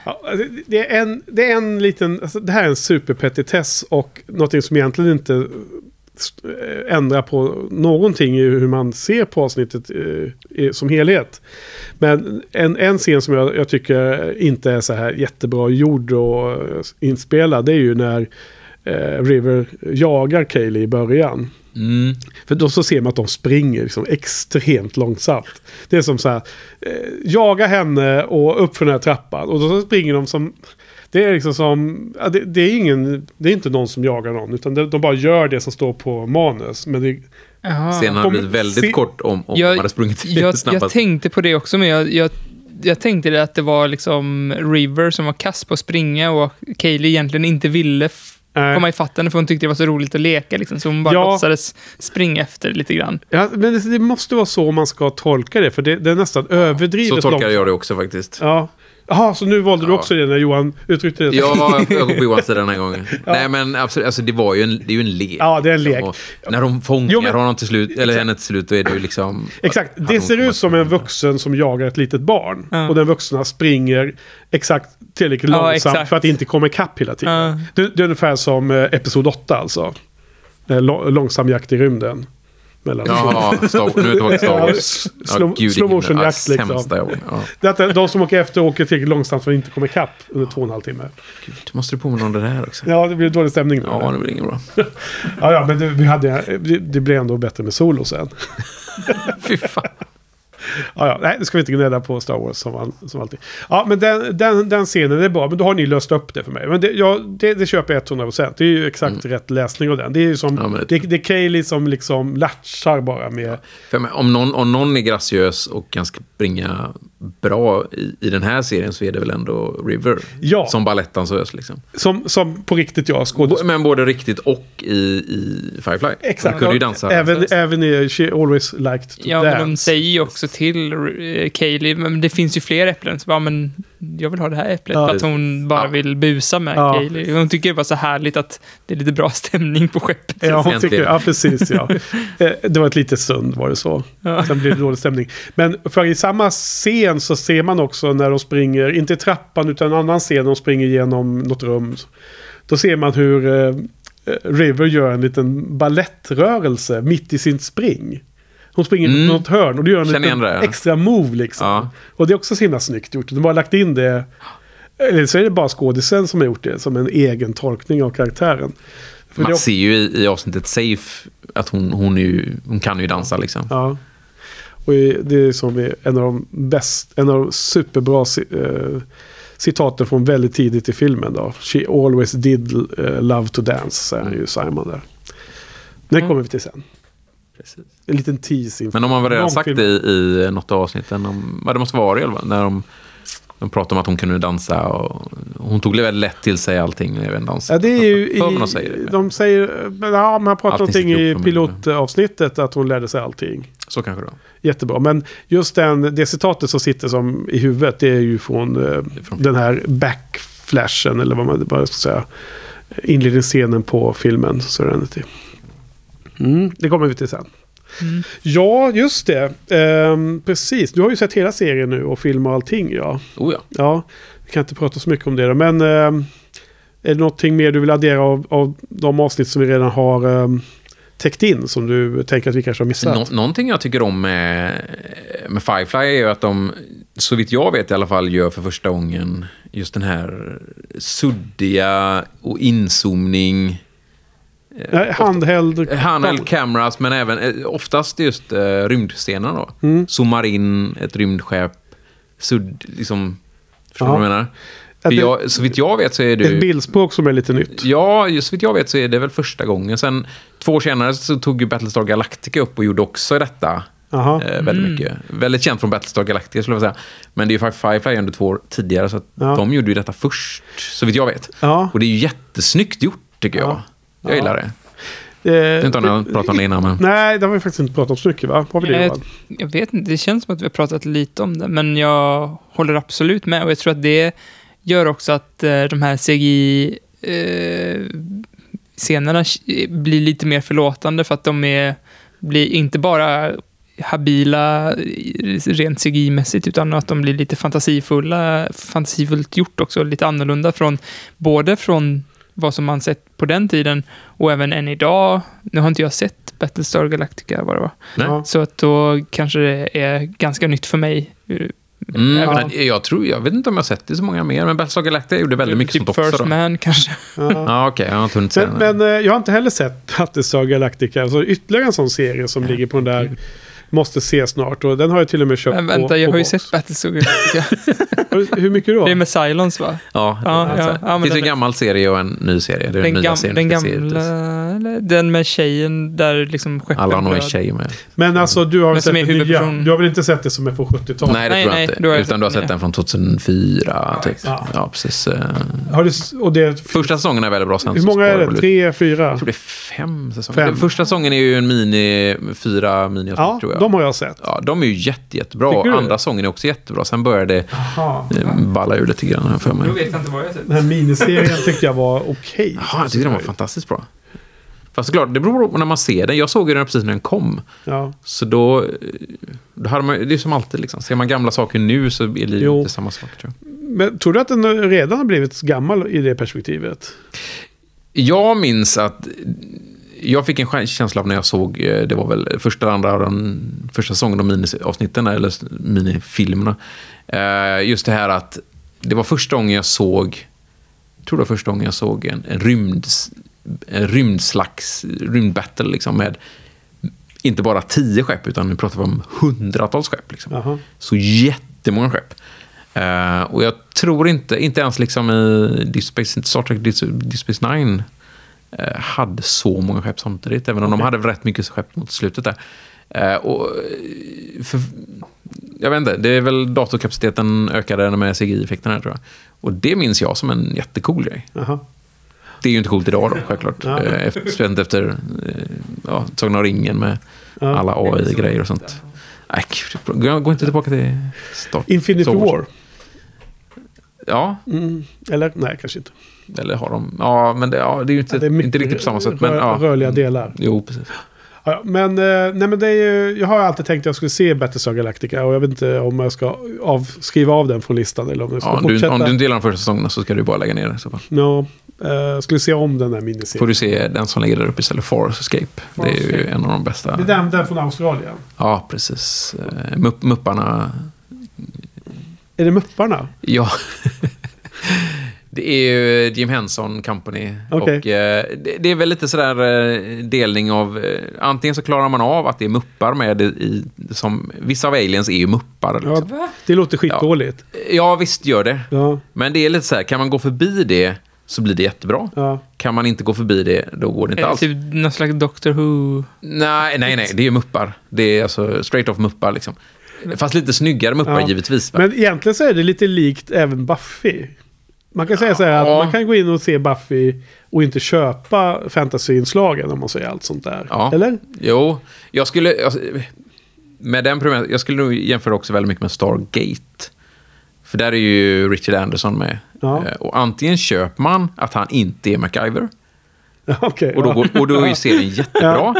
Ja, alltså, det, är en, det är en liten, alltså det här är en superpetitess och någonting som egentligen inte eh, ändrar på någonting i hur man ser på avsnittet eh, i- som helhet. Men en, en scen som jag, jag tycker inte är så här jättebra gjord och eh, inspelad det är ju när eh, River jagar Kaylee i början mm, För då så ser man att de springer liksom extremt långsamt. Det är som så här, eh, jaga henne och upp för den här trappan. Och då så springer de som, det är liksom som, ja, det, det är ingen, det är inte någon som jagar någon. Utan de, de bara gör det som står på manus. Men det, scenen hade blivit väldigt se- kort om, om Jag- man hade sprungit Jag, jag snabbast. tänkte på det också, men jag, jag, jag tänkte det att det var liksom River som var kass på att springa och Kaylee egentligen inte ville Nej. komma ifatt henne för hon tyckte det var så roligt att leka. Liksom, så hon bara Ja. låtsades springa efter lite grann. ja, men det, det måste vara så man ska tolka det. För det, det är nästan överdrivet Så tolkar långt. jag det också faktiskt. Ja. Jaha, så nu valde du också det när Johan uttryckte det. Ja, jag går på Johans sida den här gången. Nej, men absolut, alltså, det, var ju en, det är ju en lek. Ja, det är en lek. Och när de fångar Jo, men- honom till slut, eller henne till slut, då är det ju liksom... Exakt, det ser ut som en vuxen som jagar ett litet barn. Ja. Och den vuxna springer exakt tillräckligt Ja, långsamt exakt. för att inte komma ikapp hela tiden. Ja. Det, det är ungefär som eh, Episod 8 alltså. Eh, lå- Långsam jakt i rymden. Mellan Jaha, Star, nu är till Star Wars. slow- motion jakt, Ja, liksom. Ja. Det är att de som åker efter åker tillräckligt långsamt för att inte komma ikapp under två och en halv timme. Gud, måste du påminna om det där också? Ja, det blir dålig stämning. Ja, Ja, det blir inget bra. ja, ja men det, vi hade, det, det blev ändå bättre med solo sen. Fy fan. Ja, ja, nej, nu ska vi inte gnälla på Star Wars som, som alltid. Ja, men den, den, den scenen är bra. Men då har ni löst upp det för mig. Men det, ja, det, det köper jag 100%. Det är ju exakt rätt läsning av den. Det är ju som... Mm. Ja, men det, det- är Kaylee som liksom latchar bara med... För om, någon, om någon är graciös och kan springa bra i, i den här serien så är det väl ändå River. Ja. Som balettdansös liksom. Som, som på riktigt jag skådespelare. Men både riktigt och i, i Firefly. Exakt. Hon kunde ju dansa. Även, även i She Always Liked to Ja, men de Dance. säger ju också till eh, Kaylee, men det finns ju fler äpplen. Så bara, men jag vill ha det här äpplet. Ja. För att hon bara Ja. vill busa med Ja. Kaylee. Hon tycker det var så härligt att det är lite bra stämning på skeppet. Ja, hon tycker, ja, precis. Ja. Eh, Det var ett litet stund var det så. Ja. Sen blev det dålig stämning. Men för i samma scen så ser man också när de springer, inte i trappan utan en annan scen, de springer genom något rum. Då ser man hur eh, River gör en liten ballettrörelse mitt i sin spring. Hon springer Mm. på något hörn och då gör en Känner igen liten det, ja. extra move liksom. Ja. Och det är också så himla snyggt gjort. De har bara lagt in det. Eller så är det bara skådisen som har gjort det som en egen tolkning av karaktären. För det Man är ser ju i, i avsnittet Safe att hon, hon, ju, hon kan ju dansa liksom. Ja. Och det är som en av de bäst, en av de superbra eh, citaten från väldigt tidigt i filmen då. She always did eh, love to dance, säger ju Simon där. Mm. kommer vi till sen. Precis. En liten tease Men de har väl redan sagt film. det i, i något av avsnitten. Om, det måste vara Ariel, va? När de, de pratade om att hon kunde dansa. Och hon tog väldigt lätt till sig allting när en dans. Ja, det är ju i, de säger det. de säger, ja, man pratar någonting i pilotavsnittet att hon lärde sig allting. Så kanske det var. Jättebra. Men just den, det citatet som sitter som i huvudet det är ju från, eh, från- den här backflashen eller vad man vad ska säga. Inledningsscenen på filmen Serenity. Mm, det kommer vi till sen. Mm. Ja, just det. Ehm, precis. Du har ju sett hela serien nu och film och allting. Ja, Oh ja. ja vi kan inte prata så mycket om det. Då, men ehm, är det någonting mer du vill addera av, av de avsnitt som vi redan har um, täckt in som du tänker att vi kanske har missat? Nå, någonting jag tycker om med, med Firefly är ju att de, så vitt jag vet i alla fall, gör för första gången just den här suddiga och inzoomning. Nej, handheld. Handheld cameras, men även eh, oftast just eh, rymdscener då. Mm. Zoomar in ett rymdskepp, sudd, liksom... Förstår du Ja. vad jag menar? För det- jag, så vitt jag vet så är det... Ett bildspråk som är lite nytt. Ja, just så vitt jag vet så är det väl första gången. Sen två år senare så tog ju Battlestar Galactica upp och gjorde också detta. Jaha. Eh, väldigt mycket. Väldigt känt från Battlestar Galactica skulle jag säga. Men det är ju Firefly under två år tidigare, så att Ja. de gjorde ju detta först, så vitt jag vet. Ja. Och det är ju jättesnyggt gjort, tycker jag. Ja. Jag gillar det. Eh, Jag vet inte om har pratat om det innan, men... Nej, det har vi faktiskt inte pratat om så mycket va? Har vi det Jag, jag vet inte, det känns som att vi har pratat lite om det, men jag håller absolut med. Och jag tror att det gör också att eh, de här CGI-scenerna blir lite mer förlåtande för att de är, blir inte bara habila eh, rent CGI-mässigt, utan att de blir lite fantasifulla, fantasifullt gjort också, lite annorlunda från, både från vad som man sett på den tiden och även än idag. Nu har inte jag sett Battlestar Galactica vad det var. Nej. Ja. Så att då kanske det är ganska nytt för mig. Mm, Även men jag, tror, jag vet inte om jag har sett det så många mer, men Battlestar Galactica gjorde väldigt mycket typ sånt också. First Då. Man kanske. Ja. Ja, okej. jag har inte hunnit se Men, den. men eh, jag har inte heller sett Battlestar Galactica. Så ytterligare en sån serie som ligger på den där måste se snart. Och den har jag till och med köpt Men på, vänta, jag på har ju box. sett Battlestar Galactica. Hur- mycket då? Det är med Silence va? Ja, Ja, alltså, ja, ja, det finns en gammal serie och en ny serie. Det är den, Den, gam, den gamla, den med tjejen där liksom skeppen Alla har nog en tjej med. Men alltså du har väl sett den nya? Du har väl inte sett det som är från 70-talet? Nej, det Nej, tror jag nej, inte. jag Utan du har sett sett den, den från 2004, typ. Ja. Ja, precis. eh. Har du, och det, Första säsongen är väldigt bra. Sen hur så många är det? Tre, fyra? Jag tror det är fem säsonger. Fem. Den första säsongen är ju en mini, fyra mini Ja, tror jag. De har jag sett. Ja, de är ju jätte, jättebra. Tycker du? Andra säsongen är också jättebra. Sen börjar det eh, balla ur lite grann här för mig. Då vet jag inte vad jag sett. Den här miniserien tyckte jag var okej. Jaha, jag tyckte den var fantastiskt bra. Fast såklart, det beror på när man ser den. Jag såg ju den precis när den kom. Ja. Så då, eh, då hade man, det är som alltid liksom. Ser man gamla saker nu så är det Jo. inte samma sak tror jag. Men tror du att den redan har blivit gammal i det perspektivet? Jag minns att jag fick en kä- känsla av när jag såg, eh, det var väl första eller andra av den första säsongen av miniavsnitten, eller minifilmerna. Eh, Just det här att det var första gången jag såg, jag tror det var första gången jag såg en, en, rymd, en rymdslags, rymdbattle liksom med inte bara tio skepp, utan nu pratar vi om hundratals skepp. Liksom. Så jättemånga skepp. Eh, och jag tror inte, inte ens liksom i Deep Space, Star Trek Deep Space Nine hade så många skepp samtidigt, även om de hade rätt mycket skepp mot slutet där. Eh, och, eh, för, jag vet inte, det är väl datorkapaciteten ökade med CGI-effekterna tror jag. Och det minns jag som en jättecool grej. Jaha. Det är ju inte coolt idag då, självklart. Ja. Eh, Efter, speciellt efter eh, ja, Sagan om ringen med Ja. alla AI-grejer och sånt. Nej, gud, gå, inte tillbaka till start. Infinity. War. Ja, Mm. Eller? Nej, kanske inte. Eller har de... Ja, men det, ja, det är ju inte, Ja, är mycket inte riktigt på samma sätt. Men, rö- ja. rörliga delar. Jo, precis. Ja, men, eh, nej, men det är ju, jag har alltid tänkt att jag skulle se Battlestar Galactica och jag vet inte om jag ska av, skriva av den från listan eller om jag ska Ja, om, du, fortsätta. om du inte gillar de första säsongerna så ska du bara lägga ner det. i Så fall. Ja, eh, jag skulle se om den får miniserien. du se den som ligger där uppe istället, Force Escape. Det är ju en av de bästa. Det är den, den från Australien. Ja, precis. Eh, Mupp, mupparna. Är det Mupparna? Ja. Det är ju Jim Henson Company. Okej. Och eh, det, det är väl lite sådär eh, delning av... Eh, antingen så klarar man av att det är muppar med i... i som, vissa av aliens är ju muppar. Liksom. Ja, det låter skitdåligt. Ja, visst gör det. Ja, Men det är lite så här, kan man gå förbi det så blir det jättebra. ja. Kan man inte gå förbi det, då går det inte Eller alls. typ någon slags Doctor Who. Nej, nej, nej, det är muppar. Det är alltså straight off muppar liksom. Fast lite snyggare muppar Ja. givetvis. Va? Men egentligen så är det lite likt även Buffy. Man kan säga så här att Ja. man kan gå in och se Buffy och inte köpa fantasyinslagen om man säger allt sånt där. Ja. Eller? Jo, jag skulle... Alltså, med den premiären, jag skulle nog jämföra också väldigt mycket med Stargate. För där är ju Richard Anderson med. Ja. Eh, Och antingen köper man att han inte är MacGyver. Okej. Och då, går, och då är ju serien jättebra.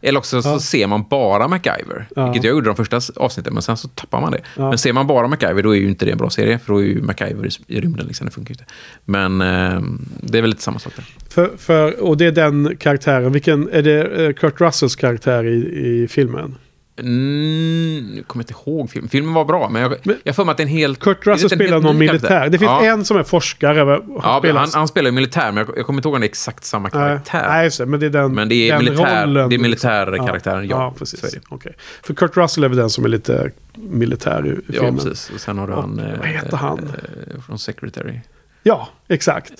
Eller också så ser man bara MacGyver. Vilket jag gjorde de första avsnitten, men sen så tappar man det. Men ser man bara MacGyver, då är ju inte det en bra serie. För då är ju MacGyver i, rymden, liksom, det funkar ju inte. Men eh, det är väl lite samma sak där. För, för, och det är den karaktären. Vilken, är det eh, Kurt Russells karaktär i, i filmen? Mm, nu kommer jag inte ihåg filmen. Filmen var bra, men jag har för mig att det är en helt... Kurt Russell spelar någon militär. Det finns ja. en som är forskare. Han Ja, spelar- han, han spelar ju militär, men jag, jag kommer inte ihåg om det är exakt samma karaktär. Nej, just det, men det är den Men det är den militär- rollen, det är militärkaraktären, ja. Ja, Så precis. är det. Okej. För Kurt Russell är väl den som är lite militär i, i ja, filmen. precis. Och sen har du Och han... vad heter han? eh, från Secretary. Ja, exakt.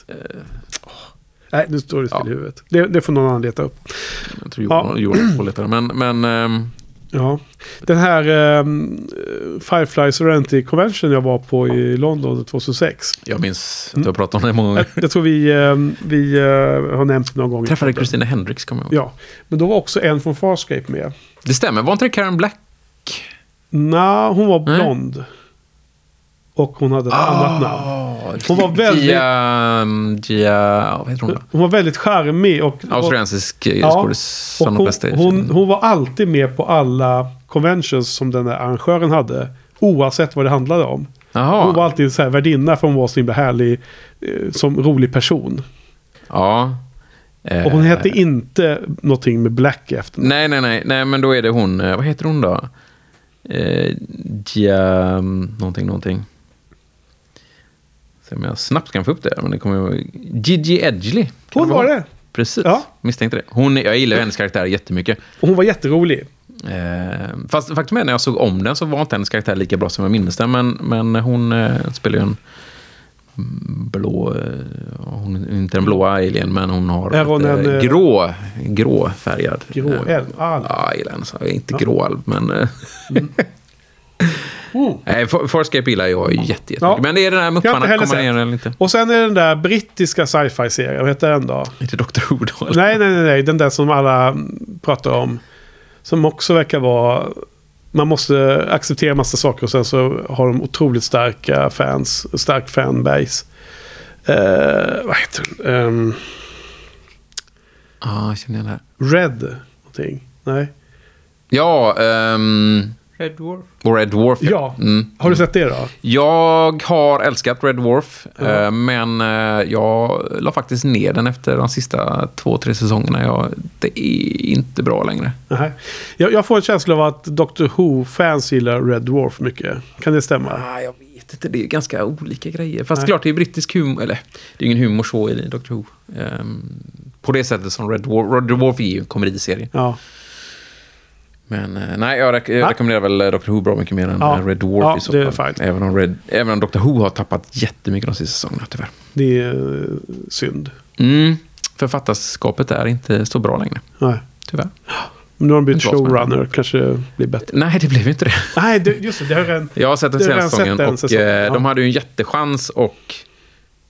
Nej, nu står det still ja. i huvudet. Det, det får någon annan leta upp. Jag tror Ja. Johan, Johan får leta det. Men, men ehm, Ja. Den här um, Firefly Serenity Convention jag var på i London 2006. jag minns att du har pratat om det många gånger. Jag, jag tror vi, ehm, vi eh, har nämnt det någon gång. träffade. Christina Hendricks, kommer jag ihåg. Ja, men då var också en från Farscape med. Det stämmer. Var inte det Karen Black? Nej, hon var Nej. Och hon hade ett annat namn. Hon var väldigt- Gia... Gia... Vad heter hon då? Hon var väldigt charmig. Och, Australiensisk eh, Ja, och hon, hon, hon var alltid med på alla conventions som den där arrangören hade. Oavsett vad det handlade om. Jaha. Hon var alltid så här värdinna för hon var så himla härlig. eh, Som rolig person. Ja. Eh, Och hon hette inte någonting med Black efter. Nej, nej, nej, nej, men då är det hon. eh, Vad heter hon då? Eh, Gia... Någonting, någonting. Se om jag snabbt kan få upp det. Men det kommer. Gigi Edgley. Hon var det. Precis. Ja. Misstänkte det. Hon, jag gillar hennes karaktär jättemycket. Och hon var jätterolig. Eh, fast faktum är när jag såg om den så var inte hennes karaktär lika bra som jag minns den. Men, men hon eh, spelar ju en blå... Eh, hon är inte en blåa alien, men hon har Är hon ett, en, eh, eh, grå, grå färgad. Grå. Ah, Ja, jag gillar henne. Inte gråalv, men... eh, Mm. Nej, Farscape gillar jag jätte- jättemycket. Ja. Men det är den här Mupparna, kommer ner sett. eller inte? Och sen är det den där brittiska sci-fi-serien. Vad heter den då? Inte Dr. Who då? Nej, nej, nej, nej. Den där som alla pratar om. Som också verkar vara... Man måste acceptera massa saker och sen så har de otroligt starka fans. Stark fanbase. Eh, vad heter den? Ehm, Ja, jag känner igen det här. Red. Någonting. Nej. Ja, ehm, Red Dwarf. och Red Dwarf. Ja. Mm. Har du sett det då? Jag har älskat Red Dwarf, Ja. eh, men eh, jag la faktiskt ner den efter de sista två, tre säsongerna. Jag, det är inte bra längre. Nej. Jag, jag får en känsla av att Doctor Who-fans gillar Red Dwarf mycket. Kan det stämma? Ah, jag vet inte, det är ganska olika grejer. Fast Nej. klart, det är brittisk humor, eller det är ingen humor så i Doctor Who. Ehm, på det sättet som Red Dwarf, Red Dwarf är ju en komediserie. Ja. Men eh, nej, jag, rek- jag rekommenderar väl eh, Doctor Who bra mycket mer än Ja. eh, Red Dwarf Ja, i så fall. Även om, Red, även om Doctor Who har tappat jättemycket de sista säsongerna, tyvärr. Det är synd. Mm. Författarskapet är inte så bra längre, Nej. tyvärr. Nu har de bytt showrunner. Kanske det blir bättre. Nej, det blev inte det. Nej, det, just det. Det är en... Jag har sett den har senaste säsongen och säsongen, eh, ja. de hade ju en jättechans och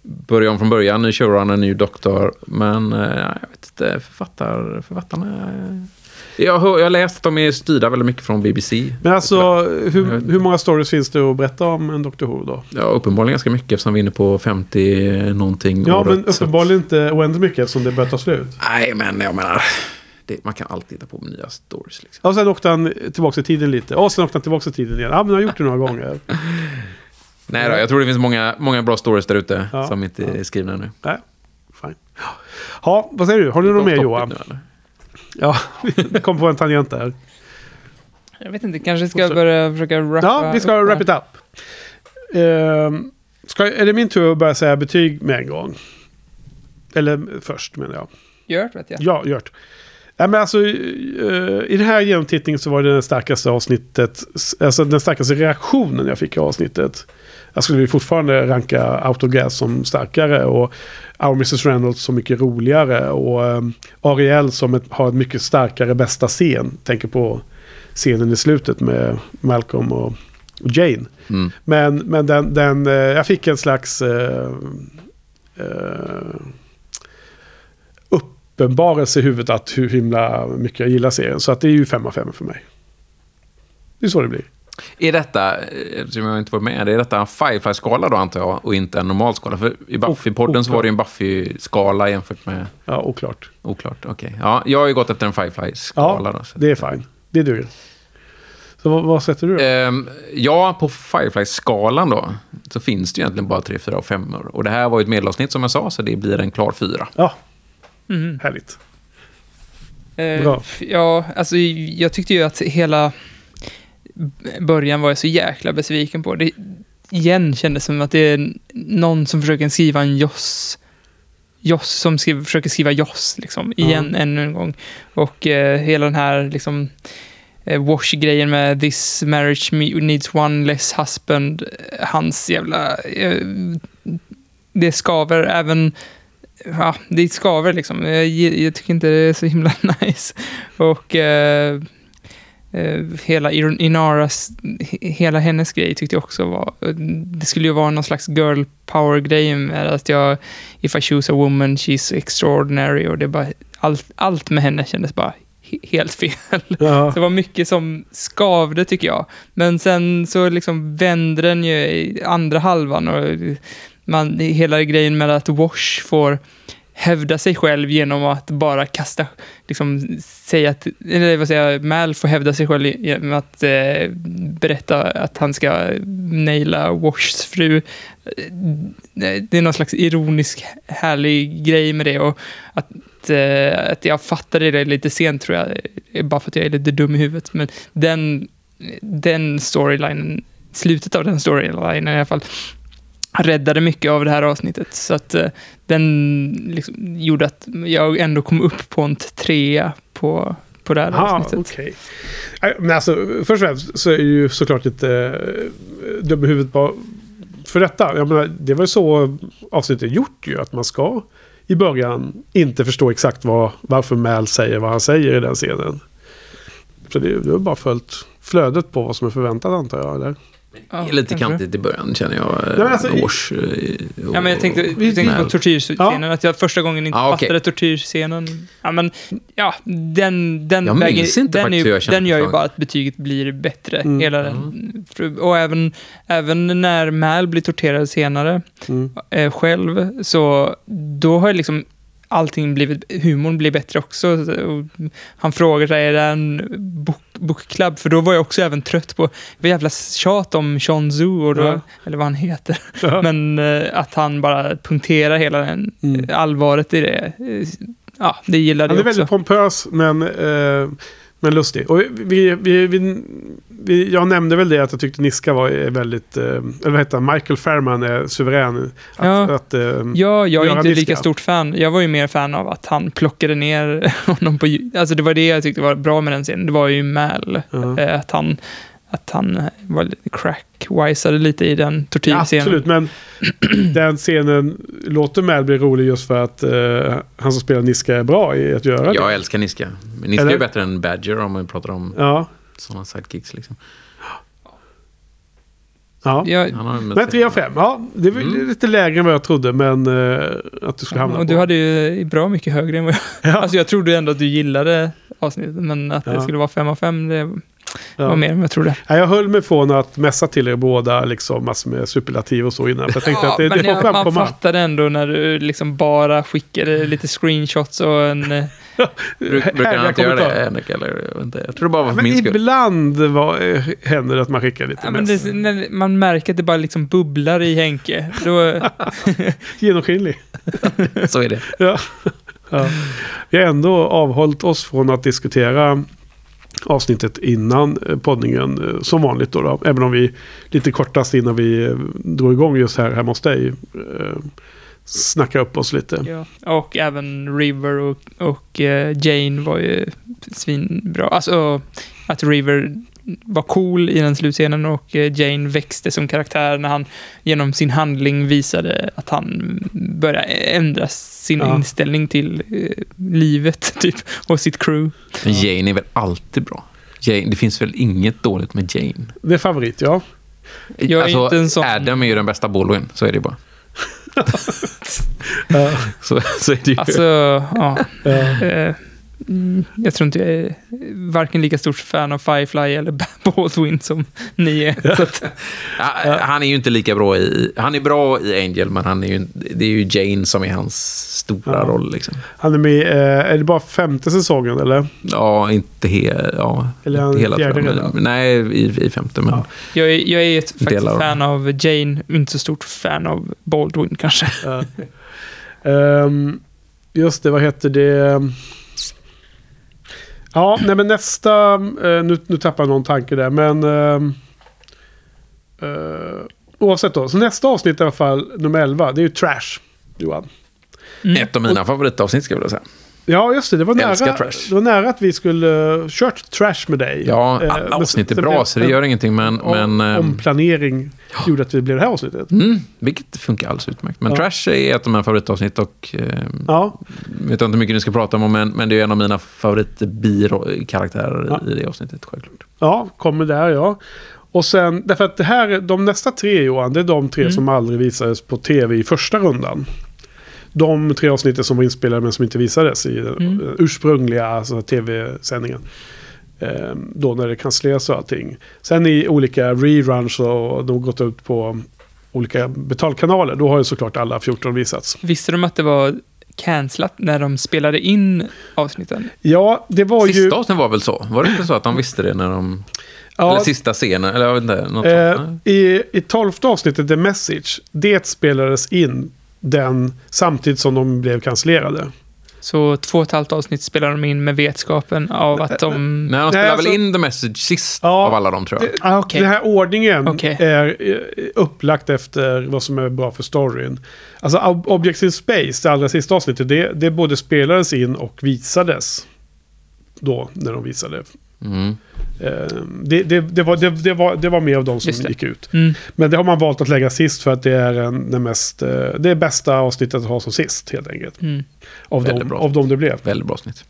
börja om från början. Ny showrunner, ny doktor. Men jag vet inte, författar, författarna... Jag har, läst att de är styrda väldigt mycket från BBC. Men alltså, hur, hur många stories finns det att berätta om en Doctor Who då? Ja, uppenbarligen ganska mycket eftersom vi är inne på 50 någonting Ja, året, men så- uppenbarligen inte oändligt mycket eftersom det börjar ta slut. Nej, men jag menar... Det, man kan alltid hitta på nya stories. Liksom. Och sen åkte han tillbaka i tiden lite. Och sen åkte han tillbaka i tiden igen. Ja, men han har gjort det några gånger. Nej då, jag tror det finns många, många bra stories där ute Ja, som inte är skrivna ännu. Nej, fine. Ja, vad säger du? Har du något mer Johan? nu? Ja, vi kom på en tangent där. Jag vet inte, kanske ska jag börja försöka rappa Ja, vi ska wrap it up. Ehm, ska, är det min tur att börja säga betyg med en gång? Eller först menar jag. Gört vet jag. Ja, gjort. Ja, men alltså, eh, I den här genomtittningen så var det den starkaste avsnittet, alltså den starkaste reaktionen jag fick i avsnittet. Jag skulle fortfarande ranka Autogas som starkare och Our Mrs. Reynolds som mycket roligare och um, Ariel som ett, har ett mycket starkare bästa scen. Tänker på scenen i slutet med Malcolm och, och Jane. Mm. Men, men den, den, eh, jag fick en slags eh, uppenbarelse i huvudet att hur himla mycket jag gillar serien. Så att det är ju 5 av 5 för mig. Det är så det blir. Är detta, eh, eftersom jag inte var med, är detta en Firefly-skala då antar jag och inte en normal skala? För i Buffy-podden så var det ju en Buffy-skala jämfört med... Ja, oklart. Oklart, okej. Ja, jag har ju gått efter en Firefly-skala då. Så. Det är fine. Det duger. Så vad, vad sätter du då? Ehm, ja, på Firefly-skalan då, så finns det ju egentligen bara 3, 4 och 5 Och det här var ju ett medelavsnitt som jag sa, så det blir en klar fyra. Ja, Mhm. härligt. Eh, Bra. Ja, alltså jag tyckte ju att hela början var jag så jäkla besviken på. Det igen kändes som att det är någon som försöker skriva en Joss. Joss som skriver, försöker skriva Joss, liksom. Igen, ännu en gång. Och eh, hela den här, liksom, eh, Wash-grejen med this marriage needs one less husband. eh, Hans jävla... Eh, det skaver även... Ja, det skaver liksom. Jag, jag tycker inte det är så himla nice. Och eh, hela Ir- Inaras, he- hela hennes grej tyckte jag också var... Det skulle ju vara någon slags girl power-grej med att jag... If I choose a woman, she's extraordinary. Och det bara... Allt, allt med henne kändes bara he- helt fel. Ja. Så det var mycket som skavde tycker jag. Men sen så liksom vände den ju i andra halvan och man, hela grejen med att Wash får hävda sig själv genom att bara kasta, liksom säga att, eller vad säger jag, Mal får hävda sig själv genom att eh, berätta att han ska naila Washs fru. Eh, det är någon slags ironisk, härlig grej med det och att, eh, att jag fattade det lite sent tror jag, eh, bara för att jag är lite dum i huvudet. Men den, den storylinen, slutet av den storylinen i alla fall, räddade mycket av det här avsnittet. Så att eh, den liksom gjorde att jag ändå kom upp på en trea på, på det här Aha, avsnittet. Nej, Men alltså, först och främst så är ju såklart lite äh, dum i huvudet på, för detta. Jag menar, det var ju så avsnittet är gjort ju. Att man ska i början inte förstå exakt vad, varför Mal säger vad han säger i den scenen. Så det, det har bara följt flödet på vad som är förväntat antar jag. Eller? Är lite kanske. kantigt i början känner jag. Men alltså, i- Års, eh, Ja, men jag tänkte, och- jag tänkte på tortyrscenen, att jag första gången inte Ja, okej. fattade tortyrscenen. Ja, men ja, den, den Jag minns inte den, faktiskt är, jag den gör ju bara att betyget blir bättre. Mm. Hela den, och även, även när Mal blir torterad senare, Mm. eh, själv, så då har liksom allting blivit, humorn blir bättre också. Och Han frågar sig, är det en bok, bokklubb? För då var jag också även trött på, det jävla tjat om Sean Zhu, och då, Ja. eller vad han heter. Ja. Men eh, att han bara punkterar hela den, Mm. allvaret i det. Ja, det gillade Han är jag också. väldigt pompös men eh, Men lustig. Och vi, vi, vi, vi, jag nämnde väl det att jag tyckte Niska var är väldigt... eh, Eller vad heter han? Michael Fairman är suverän. Att, Ja. att, eh, Ja, jag är inte Niska. lika stort fan. Jag var ju mer fan av att han plockade ner honom på. Alltså det var det jag tyckte var bra med den scenen. Det var ju Mal. Ja. Eh, Att han, att han var lite crack-wisade lite i den Ja, tortyrscenen. absolut, men den scenen låter Mel bli rolig just för att eh, han som spelar Niska är bra i att göra det. Jag älskar Niska. Men Niska Eller? är bättre än Badger om man pratar om Ja, sådana sidekicks. Liksom. ja. Jag, Men 3 av 5. Ja, det var Mm. lite lägre än vad jag trodde, men eh, att du skulle hamna och på. du hade ju bra mycket högre än vad jag... Ja. Alltså jag trodde ändå att du gillade avsnittet, men att Ja. det skulle vara fem av fem, det Ja. var mer än vad jag trodde. Ja, jag höll mig från att mässa till er båda liksom, massor med superlativ och så innan. Jag tänkte Ja, att det, det får man fattade ändå när du liksom bara skickade lite screenshots och en... eh, Bruk, brukar han inte göra det. Henrik? Eller, jag, inte. jag tror det bara var för Men min skull. ibland var, eh, händer det att man skickar lite Ja, men det, när man märker att det bara liksom bubblar i Henke. Då, Genomskinlig. Så är det. Ja. ja. Vi har ändå avhållit oss från att diskutera avsnittet innan eh, poddningen eh, som vanligt då, då. Även om vi lite kortast innan vi eh, drog igång just här hemma hos dig eh, snacka upp oss lite. ja. Och även River och, och Jane var ju svinbra. Alltså att River var cool i den slutscenen och eh, Jane växte som karaktär när han genom sin handling visade att han började ändra sin Ja. inställning till eh, livet typ och sitt crew. Men Jane är väl alltid bra? Jane, det finns väl inget dåligt med Jane? Det är favorit, ja. Jag är alltså, inte en sån- Adam är ju den bästa Baldwin, så är det bara. Ja, Så, så är det ju. Alltså, ja. Ja. Mm, jag tror inte jag är varken lika stort fan av Firefly eller Baldwin som ni är. Så att, Ja, Han är ju inte lika bra i... Han är bra i Angel, men han är ju, det är ju Jane som är hans stora Ja. roll. Liksom. Han är med, eh, är det bara femte säsongen eller? Ja, inte he, ja, Eller inte hela. fjärde redan? nej, i, i femte. Men, Ja. jag, är, jag är ett faktiskt fan av Jane, inte så stort fan av Baldwin kanske. Ja. Ehm, just det, vad heter det? Ja, nej men nästa... eh, nu, nu tappar jag någon tanke där, men... ehm, eh, oavsett då. Så nästa avsnitt i alla fall, nummer 11, det är ju Trash, Johan. Mm. Ett av mina favoritavsnitt, ska jag vilja säga. Ja, just det. Det var, nära, det var nära att vi skulle uh, kört Trash med dig. Ja, Eh, alla men avsnitt är bra, blev så det gör ingenting. Men, om- men, ehm, Omplanering gjorde att det blev det här avsnittet. mm, vilket funkar alldeles utmärkt. Men Ja. Trash är ett av mina favoritavsnitt och... ehm, Ja, vet inte hur mycket ni ska prata om, men, men det är en av mina favoritkaraktärer Ja. i det avsnittet, självklart. ja, kommer där ja. Och sen, därför att det här, de nästa tre Johan, det är de tre Mm. som aldrig visades på tv i första rundan. De tre avsnitten som var inspelade men som inte visades i den Mm. ursprungliga alltså, tv-sändningen. Eh, då när det kansleras och allting. Sen i olika reruns och de har gått ut på olika betalkanaler. Då har ju såklart alla 14 visats. Visste de att det var cancelat när de spelade in avsnitten? Ja, det var ju... Sista avsnittet var väl så? Var det inte så att de visste det när de... ja, Eller sista scenen, eller jag vet inte. Något Eh, sånt. i, I tolfte avsnittet, The Message, det spelades in den samtidigt som de blev cancellerade. Så två och ett halvt avsnitt spelade de in med vetskapen av att de... Nej, de Nej, spelade alltså- väl in The Message sist Ja. av alla dem, tror jag. Ah, okej. Den här ordningen Okej. är eh, upplagt efter vad som är bra för storyn. Alltså Ob- Objects in Space, det allra sista avsnittet, det, det både spelades in och visades. Då, när de visade. Mm. Eh, det, det, det, var, det, det, var, det var mer av de som gick ut. Mm. Men det har man valt att lägga sist för att det är en, den mest, eh, det är bästa avsnittet att ha som sist helt enkelt. Mm. Av Väldigt dem, bra. av dem det blev. Väldigt bra avsnitt.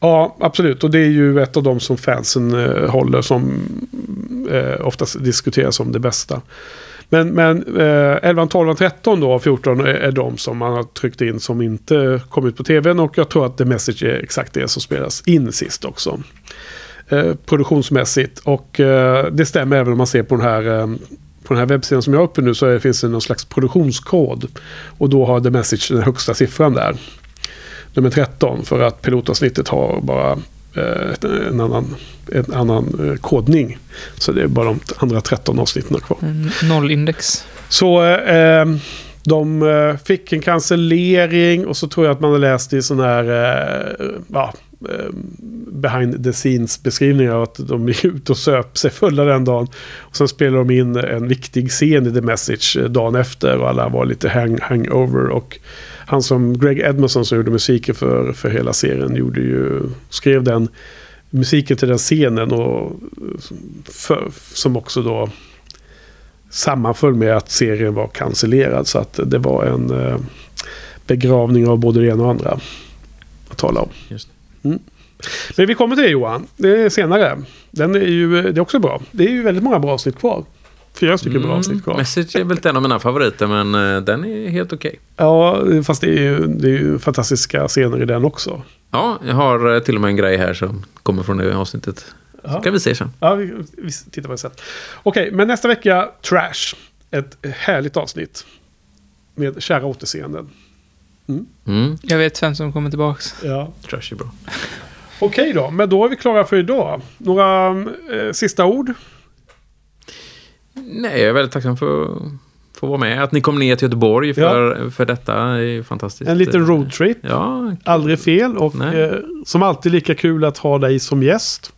Ja, absolut. Och det är ju ett av de som fansen eh, håller som eh, oftast diskuteras som det bästa. Men, men eh, 11, 12, 13 då, av 14 är, är de som man har tryckt in som inte kom ut på tvn. Och jag tror att The Message är exakt det som spelas in sist också. Eh, produktionsmässigt. Och eh, det stämmer även om man ser på den här eh, på den här webbsidan som jag har uppe nu så är, finns det någon slags produktionskod. Och då har The Message den högsta siffran där. Nummer 13 för att pilotavsnittet har bara en annan, en annan kodning. Så det är bara de andra 13 avsnitten kvar. Nollindex. Så eh, de fick en cancellering och så tror jag att man har läst i sån här, eh, ja, Eh, behind the scenes beskrivningar. Att de gick ut och söp sig fulla den dagen. Och sen spelade de in en viktig scen i The Message eh, dagen efter. Och alla var lite hang, hangover. Och han som Greg Edmondson som gjorde musiken för, för hela serien gjorde ju, skrev den musiken till den scenen. Och för, som också då sammanföll med att serien var cancellerad. Så att det var en eh, begravning av både det ena och andra. Att tala om. Just Mm. Men vi kommer till det Johan. Det är senare. Den är ju, det är också bra. Det är ju väldigt många bra avsnitt kvar. Fyra stycken bra avsnitt kvar. Mm. Message är väl en av mina favoriter, men eh, den är helt okej. Ja, fast det är ju, det är ju fantastiska scener i den också. Ja, jag har eh, till och med en grej här som kommer från det avsnittet. Så Ja. kan vi se sen. Ja, vi, vi tittar på det sen. Okej, men nästa vecka Trash. Ett härligt avsnitt. Med kära återseenden. Mm. Jag vet vem som kommer tillbaka. Ja. Trash är bra. Okej då, men då är vi klara för idag. Några eh, sista ord? Nej, jag är väldigt tacksam för att få vara med. Att ni kom ner till Göteborg för, för detta är fantastiskt. En liten roadtrip. Ja, Aldrig fel och Nej. eh, som alltid lika kul att ha dig som gäst.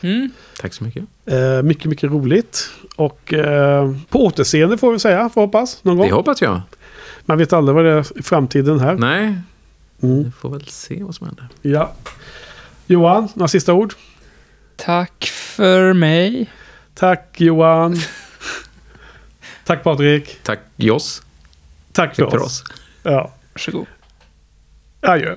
Mm. tack så mycket. Eh, mycket, mycket roligt. Och eh, på återseende får vi säga, får hoppas. Någon gång. Det hoppas jag. Man vet aldrig vad det är i framtiden här. Nej, Mm. vi får väl se vad som händer. Ja. Johan, några sista ord? Tack för mig. Tack Johan. Tack Patrik. Tack Joss. Tack för, För oss. oss. Ja. Varsågod. Adjö.